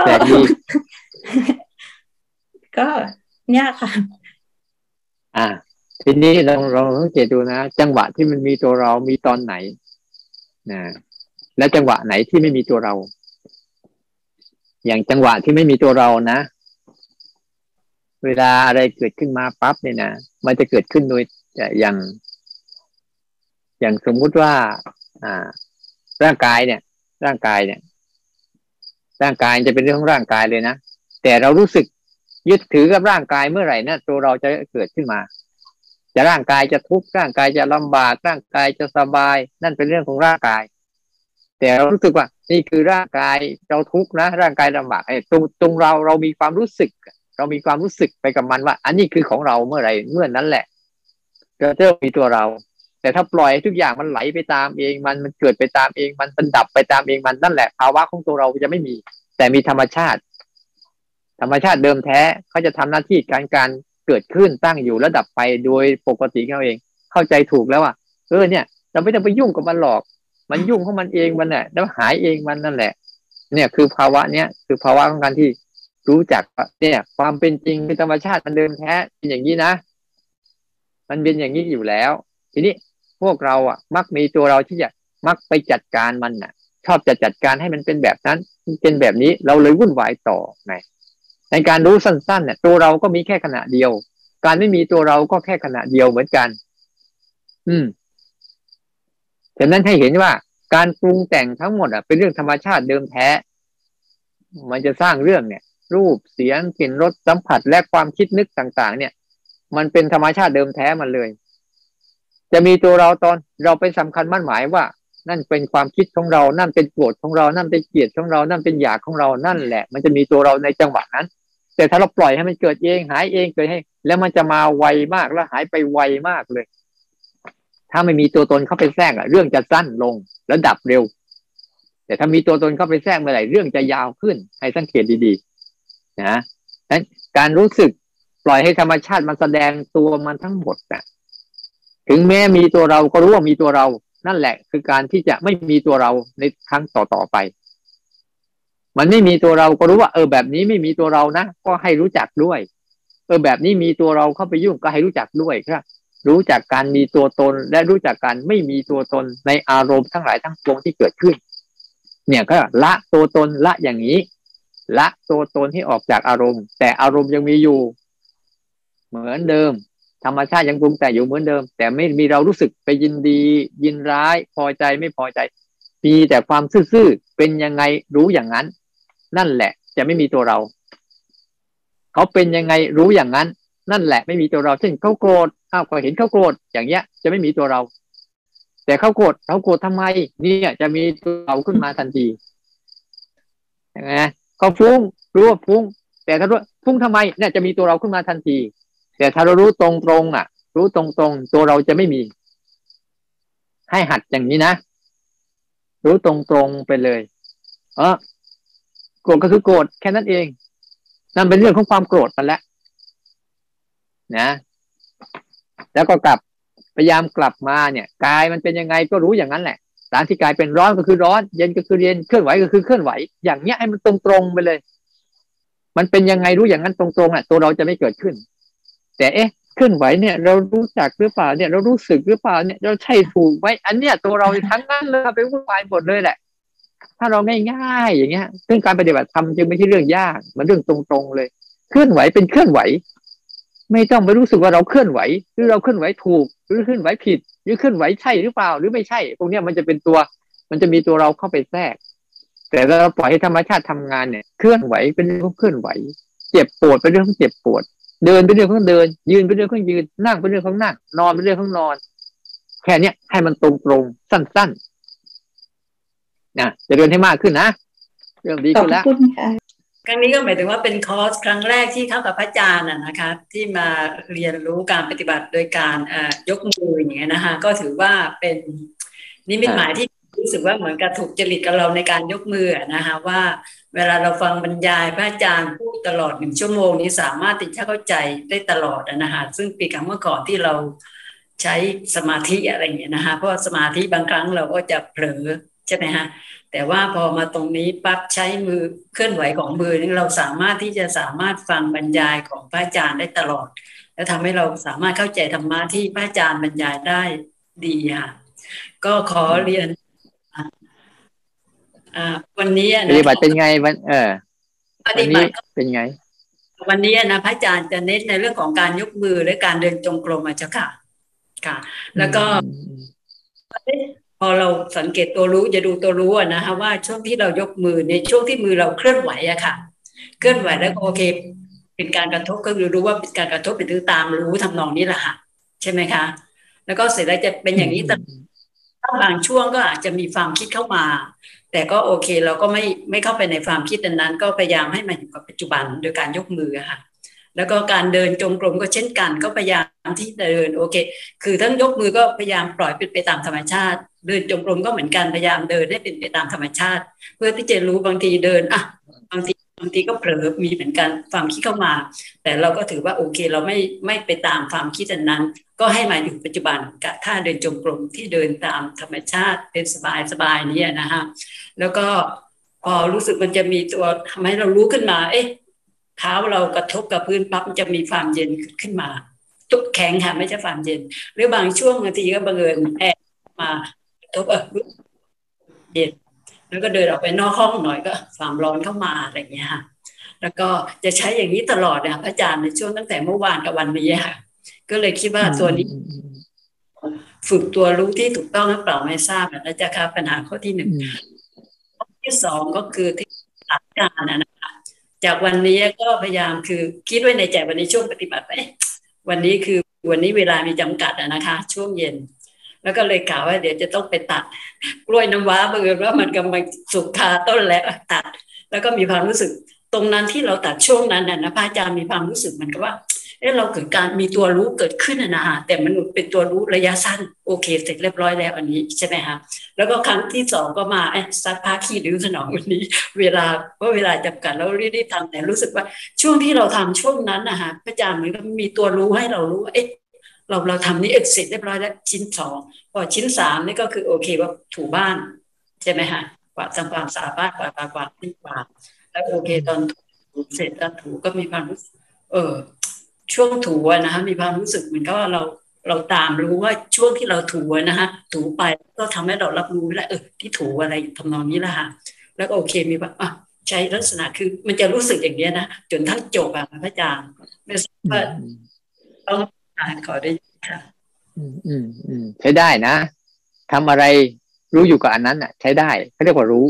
ก็เนี่ยค่ะ อ่า ทีนี้เราเราสังเกตดูนะ จังหวะที่มันมีตัวเรามีตอนไหนนะและจังหวะไหนที่ไม่มีตัวเรา อย่างจังหวะที่ไม่มีตัวเรานะ เวลาอะไรเกิดขึ้นมาปั๊บเนี่ยนะมันจะเกิดขึ้นโดยอย่าง อย่างสมมุติว่า อ่า ร่างกายเนี่ย ร่างกายเนี่ย ร่างกายจะเป็นเรื่องของร่างกายเลยนะแต่เรารู้สึกยึดถือกับร่างกายเมื่อไหร่นะตัวเราจะเกิดขึ้นมา จะร่างกายจะทุกข์ร่างกายจะลำบากร่างกายจะสบาย นั่นเป็นเรื่องของร่างกาย แต่เรารู้สึกว่า นี่คือร่างกายเราทุกข์นะ ร่างกายลำบากไอ้ตรงตรงเราเรามีความรู้สึก เรามีความรู้สึกไปกับมันว่า อันนี้คือของเราเมื่อไรเมื่อนั้นแหละเราจะมีตัวเรา แต่ถ้าปล่อยทุกอย่างมันไหลไปตามเองมันมันเกิดไปตามเองมันมันดับไปตามเองมันนั่นแหละภาวะของตัวเราจะไม่มี แต่มีธรรมชาติ ธรรมชาติเดิมแท้เขาจะทำหน้าที่การการเกิดขึ้นตั้งอยู่แล้วดับไปโดยปกติเขาเอง เข้าใจถูกแล้วว่าเออเนี่ย เราไม่ต้องไปยุ่งกับมันหรอก มันยุ่งของมันเองมันแหละแล้วหายเองมันนั่นแหละ เนี่ยคือภาวะเนี้ยคือภาวะของการที่รู้จักเนี่ย ความเป็นจริงคือธรรมชาติมันเดิมแท้เป็นอย่างนี้นะมันเป็นอย่างนี้อยู่แล้ว ทีนี้พวกเราอะ มักมีตัวเราที่จะมักไปจัดการมันน่ะ ชอบจะจัดการให้มันเป็นแบบนั้นเป็นแบบนี้เราเลยวุ่นวายต่อไงในการรู้สั้นๆเนี่ยตัวเราก็มีแค่ขณะเดียว การไม่มีตัวเราก็แค่ขณะเดียวเหมือนกัน อืม ฉะนั้นให้เห็นว่าการปรุงแต่งทั้งหมดอะเป็นเรื่องธรรมชาติเดิมแท้ มันจะสร้างเรื่องเนี่ย รูปเสียงกลิ่นรสสัมผัสและความคิดนึกต่าง ๆ เนี่ย มันเป็นธรรมชาติเดิมแท้มันเลย จะมีตัวเราตอนเราไปสำคัญมั่นหมายว่า นั่นเป็นความคิดของเรา นั่นเป็นโกรธของเรา นั่นเป็นเกลียดของเรา นั่นเป็นอยากของเรา นั่นแหละ มันจะมีตัวเราในจังหวะนั้น แต่ถ้าเราปล่อยให้มันเกิดเองหายเองเกิดให้ แล้วมันจะมาไวมากแล้วหายไปไวมากเลย ถ้าไม่มีตัวตนเข้าไปแทรกอะเรื่องจะสั้นลงแล้วดับเร็ว แต่ถ้ามีตัวตนเข้าไปแทรกเมื่อไหร่เรื่องจะยาวขึ้น ให้สังเกตดีๆนะนั้นการรู้สึกปล่อยให้ธรรมชาติมันแสดงตัวมันทั้งหมดนะถึงแม้มีตัวเราก็รู้ว่ามีตัวเรา นั่นแหละ คือการที่จะไม่มีตัวเราในครั้งต่อๆไป มันไม่มีตัวเราก็รู้ว่า เออแบบนี้ไม่มีตัวเรานะก็ให้รู้จักด้วย เออแบบนี้มีตัวเราเข้าไปยุ่งก็ให้รู้จักด้วยครับ รู้จักการมีตัวตนและรู้จักการไม่มีตัวตนในอารมณ์ทั้งหลายทั้งปวงที่เกิดขึ้น เนี่ยก็ละตัวตนละอย่างนี้ ละตัวตนที่ออกจากอารมณ์ แต่อารมณ์ยังมีอยู่ เหมือนเดิม ธรรมชาติยังปรุงแต่อยู่เหมือนเดิม แต่ไม่มีเรารู้สึกไปยินดี ยินร้าย พอใจไม่พอใจ มีแต่ความซื่อๆเป็นยังไงรู้อย่างนั้น นั่นแหละ จะไม่มีตัวเรา เขาเป็นยังไงรู้อย่างนั้น นั่นแหละ ไม่มีตัวเราเช่นเขาโกรธ อ้าวก็เห็นเขาโกรธอย่างเงี้ย จะไม่มีตัวเรา แต่เขาโกรธเขาโกรธทำไม เนี่ยจะมีตัวเราขึ้นมาทันทียังไงเขาฟุ้งรู้ว่าฟุ้ง แต่ถ้ารู้ฟุ้งทำไมเนี่ยจะมีตัวเราขึ้นมาทันที แต่ถ้าเรารู้ตรงตรงอะ รู้ตรงตรงตัวเราจะไม่มี ให้หัดอย่างนี้นะรู้ตรงตรงไปเลยเออโกรธก็คือโกรธแค่นั้นเองนั่นเป็นเรื่องของความโกรธนั่นแหละนะ แล้วก็กลับพยายามกลับมาเนี่ยกายมันเป็นยังไงก็รู้อย่างนั้นแหละสารที่กายเป็นร้อนก็คือร้อน เย็นก็คือเย็นเคลื่อนไหวก็คือเคลื่อนไหว อย่างเนี้ยให้มันตรงๆไปเลย มันเป็นยังไงรู้อย่างนั้นตรงๆอะตัวเราจะไม่เกิดขึ้น แต่เอ๊ะเคลื่อนไหวเนี่ย เรารู้จักหรือเปล่าเนี่ยเรารู้สึกหรือเปล่าเนี่ยเราใช่ถูกไหมอันเนี้ยตัวเราทั้งนั้นเลยไปวุ่นวายหมดเลยแหละ ถ้าเราง่ายๆอย่างเงี้ยซึ่งการปฏิบัติธรรมจึงไม่ใช่เรื่องยากมันเรื่องตรงๆเลย เคลื่อนไหวเป็นเคลื่อนไหว ไม่ต้องไปรู้สึกว่าเราเคลื่อนไหว หรือเราเคลื่อนไหวถูก หรือเคลื่อนไหวผิด หรือเคลื่อนไหวใช่หรือเปล่า หรือไม่ใช่พวกนี้มันจะเป็นตัว มันจะมีตัวเราเข้าไปแทรก แต่เราปล่อยให้ธรรมชาติทำงานเนี่ยเคลื่อนไหวเป็นเรื่องของเคลื่อนไหว เจ็บปวดเป็นเรื่องของเจ็บปวด เดินเป็นเรื่องของเดิน ยืนเป็นเรื่องของยืนนั่งเป็นเรื่องของนั่งนอนเป็นเรื่องของนอน แค่เนี้ยให้มันตรงๆสั้นๆนะจะเรียนให้มากขึ้นนะเริ่มดีขึ้นแล้ว ครั้งนี้ก็หมายถึงว่าเป็นคอร์สครั้งแรกที่เข้ากับพระอาจารย์นะคะที่มาเรียนรู้การปฏิบัติโดยการยกมืออย่างเงี้ยนะคะก็ถือว่าเป็นนิมิตหมายที่รู้สึกว่าเหมือนกับถูกจริตกับเราในการยกมือนะคะว่าเวลาเราฟังบรรยายพระอาจารย์พูดตลอดหนึ่งชั่วโมงนี้สามารถติดเข้าใจได้ตลอดนะคะซึ่งปีกับเมื่อก่อนที่เราใช้สมาธิอะไรอย่างเงี้ยนะคะเพราะสมาธิบางครั้งเราก็จะเผลอใช่ไหมฮะ แต่ว่าพอมาตรงนี้ปั๊บใช้มือเคลื่อนไหวของมือนี่เราสามารถที่จะสามารถฟังบรรยายของพระอาจารย์ได้ตลอด และทำให้เราสามารถเข้าใจธรรมะที่พระอาจารย์บรรยายได้ดีค่ะก็ขอเรียนอ่าวันนี้ปฏิบัติเป็นไงวันเออปฏิบัติเป็นไง วันนี้นะพระอาจารย์จะเน้นในเรื่องของการยกมือและการเดินจงกรมอาจารย์ค่ะ ค่ะ แล้วก็ พอเราสังเกตตัวรู้จะดูตัวรู้อะนะคะว่าช่วงที่เรายกมือในช่วงที่มือเราเคลื่อนไหวอะค่ะ เคลื่อนไหวแล้วก็โอเค เป็นการกระทบก็คือรู้ว่าเป็นการกระทบเป็นถือตามรู้ทำนองนี้แหละค่ะ ใช่ไหมคะ แล้วก็เสร็จแล้วจะเป็นอย่างนี้แต่บางช่วงก็อาจจะมีความคิดเข้ามา แต่ก็โอเคเราก็ไม่ไม่เข้าไปในความคิดนั้นก็พยายามให้มันอยู่กับปัจจุบันโดยการยกมือค่ะ แล้วก็การเดินจงกรมก็เช่นกันก็พยายามที่เดินโอเค คือทั้งยกมือก็พยายามปล่อยเป็นไปตามธรรมชาติ เดินจงกรมก็เหมือนกันพยายามเดินให้เป็นไปตามธรรมชาติ เพื่อที่จะรู้บางทีเดินอะบางทีบางทีก็เผลอมีเหมือนกันความคิดเข้ามา แต่เราก็ถือว่าโอเคเราไม่ไม่ไปตามความคิดนั้น ก็ให้มาอยู่ปัจจุบันกับท่าเดินจงกรมที่เดินตามธรรมชาติเป็นสบายสบายนี่นะฮะแล้วก็พอรู้สึกมันจะมีตัวทำให้เรารู้ขึ้นมา เอ๊ะ เท้าเรากระทบกับพื้นปั๊บจะมีความเย็นขึ้นมา ตุกแข็งค่ะไม่ใช่ความเย็น หรือบางช่วงบางทีก็บังเอิญแอบมากระทบเออเย็นแล้วก็เดินออกไปนอกห้องหน่อยก็ความร้อนเข้ามาอะไรอย่างเงี้ยค่ะแล้วก็จะใช้อย่างนี้ตลอดนะพระอาจารย์ในช่วงตั้งแต่เมื่อวานกับวันนี้ค่ะ ก็เลยคิดว่าตัวนี้ ฝึกตัวรู้ที่ถูกต้องหรือเปล่าไม่ทราบนะจะค่ะปัญหาข้อที่หนึ่งข้อที่สองก็คือที่หลักการนะคะ จากวันนี้ก็พยายามคือคิดไว้ในใจวันนี้ช่วงปฏิบัติไปวันนี้คือวันนี้เวลามีจำกัดนะคะ ช่วงเย็น แล้วก็เลยกล่าวว่าเดี๋ยวจะต้องไปตัด กล้วยน้ำว้าบังเอิญว่ามันกำลังสุกคาต้นแล้วตัด แล้วก็มีความรู้สึก ตรงนั้นที่เราตัดช่วงนั้นน่ะพระอาจารย์มีความรู้สึกเหมือนกับว่า เอ้เราเกิดการมีตัวรู้เกิดขึ้นนะฮะแต่มันเป็นตัวรู้ระยะสั้นโอเคเสร็จเรียบร้อยแล้วอันนี้ใช่ไหมฮะแล้วก็ครั้งที่สองก็มาไอ้ซัดพาขี้ดื้อสนองวันนี้ เวลาเพราะเวลาจำกัดแล้วรีบๆทำแต่รู้สึกว่าช่วงที่เราทำช่วงนั้นนะฮะพระอาจารย์เหมือนกับมีตัวรู้ให้เรารู้ว่าเอ๊ะเราเราทำนี้เสร็จเรียบร้อยแล้วชิ้นสองพอชิ้นสามนี่ก็คือโอเคว่าถูบ้าน ใช่ไหมฮะกวาดทำความสะอาดบ้านกวาดกวาดกวาดที่กวาดแล้วโอเคตอนถูเสร็จแล้วถูก็มีความรู้สึกเออ ช่วงถูนะคะมีความรู้สึกเหมือนกับว่าเราเราตามรู้ว่าช่วงที่เราถูนะคะถูไปก็ทำให้เรารับรู้แล้วเออที่ถูอะไรทำนองนี้ละค่ะแล้วก็โอเคมีว่าอะใช้ลักษณะคือมันจะรู้สึกอย่างเนี้ยนะจนทั้งจบอะพระอาจารย์ไม่ทราบว่าต้องขอได้ค่ะอืมอืมอืมใช้ได้นะทำอะไรรู้อยู่กับอันนั้นอะ ใช้ได้เขาเรียกว่ารู้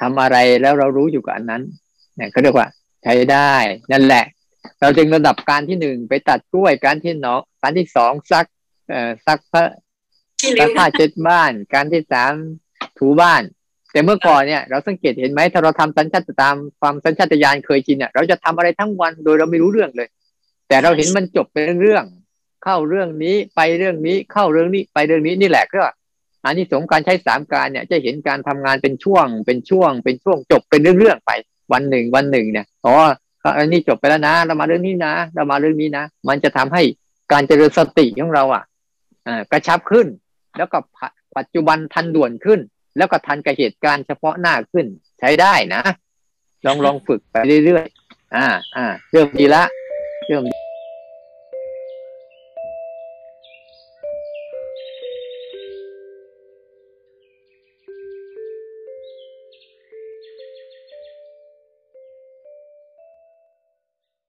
ทำอะไรแล้วเรารู้อยู่กับอันนั้นเนี่ยเขาเรียกว่า ใช้ได้ นั่นแหละ เราจึงระดับการที่หนึ่งไปตัดกล้วยการที่สองการที่สองซัก เอ่อซักผ้าซักผ้าเช็ดบ้าน การที่สามถูบ้าน แต่เมื่อก่อนเนี่ยเราสังเกตเห็นไหมถ้าเราทำสัญชาตตามความสัญชาตญาณเคยชินเนี่ยเราจะทำอะไรทั้งวันโดยเราไม่รู้เรื่องเลย แต่เราเห็นมันจบเป็นเรื่องเข้าเรื่องนี้ไปเรื่องนี้เข้าเรื่องนี้ไปเรื่องนี้นี่แหละก็อันนี้สงการใช้สามการเนี่ย จะเห็นการทำงานเป็นช่วง เป็นช่วง เป็นช่วงจบเป็นเรื่องๆไป วันหนึ่งวันหนึ่งเนี่ยอ๋อ ก็อันนี้จบไปแล้วนะ เรามาเรื่องนี้นะ เรามาเรื่องนี้นะ มันจะทำให้การเจริญสติของเราอะกระชับขึ้น แล้วก็ปัจจุบันทันด่วนขึ้น แล้วก็ทันกับเหตุการณ์เฉพาะหน้าขึ้น ใช้ได้นะ ลองลองฝึกไปเรื่อยๆอ่าอ่าเริ่มดีละเริ่ม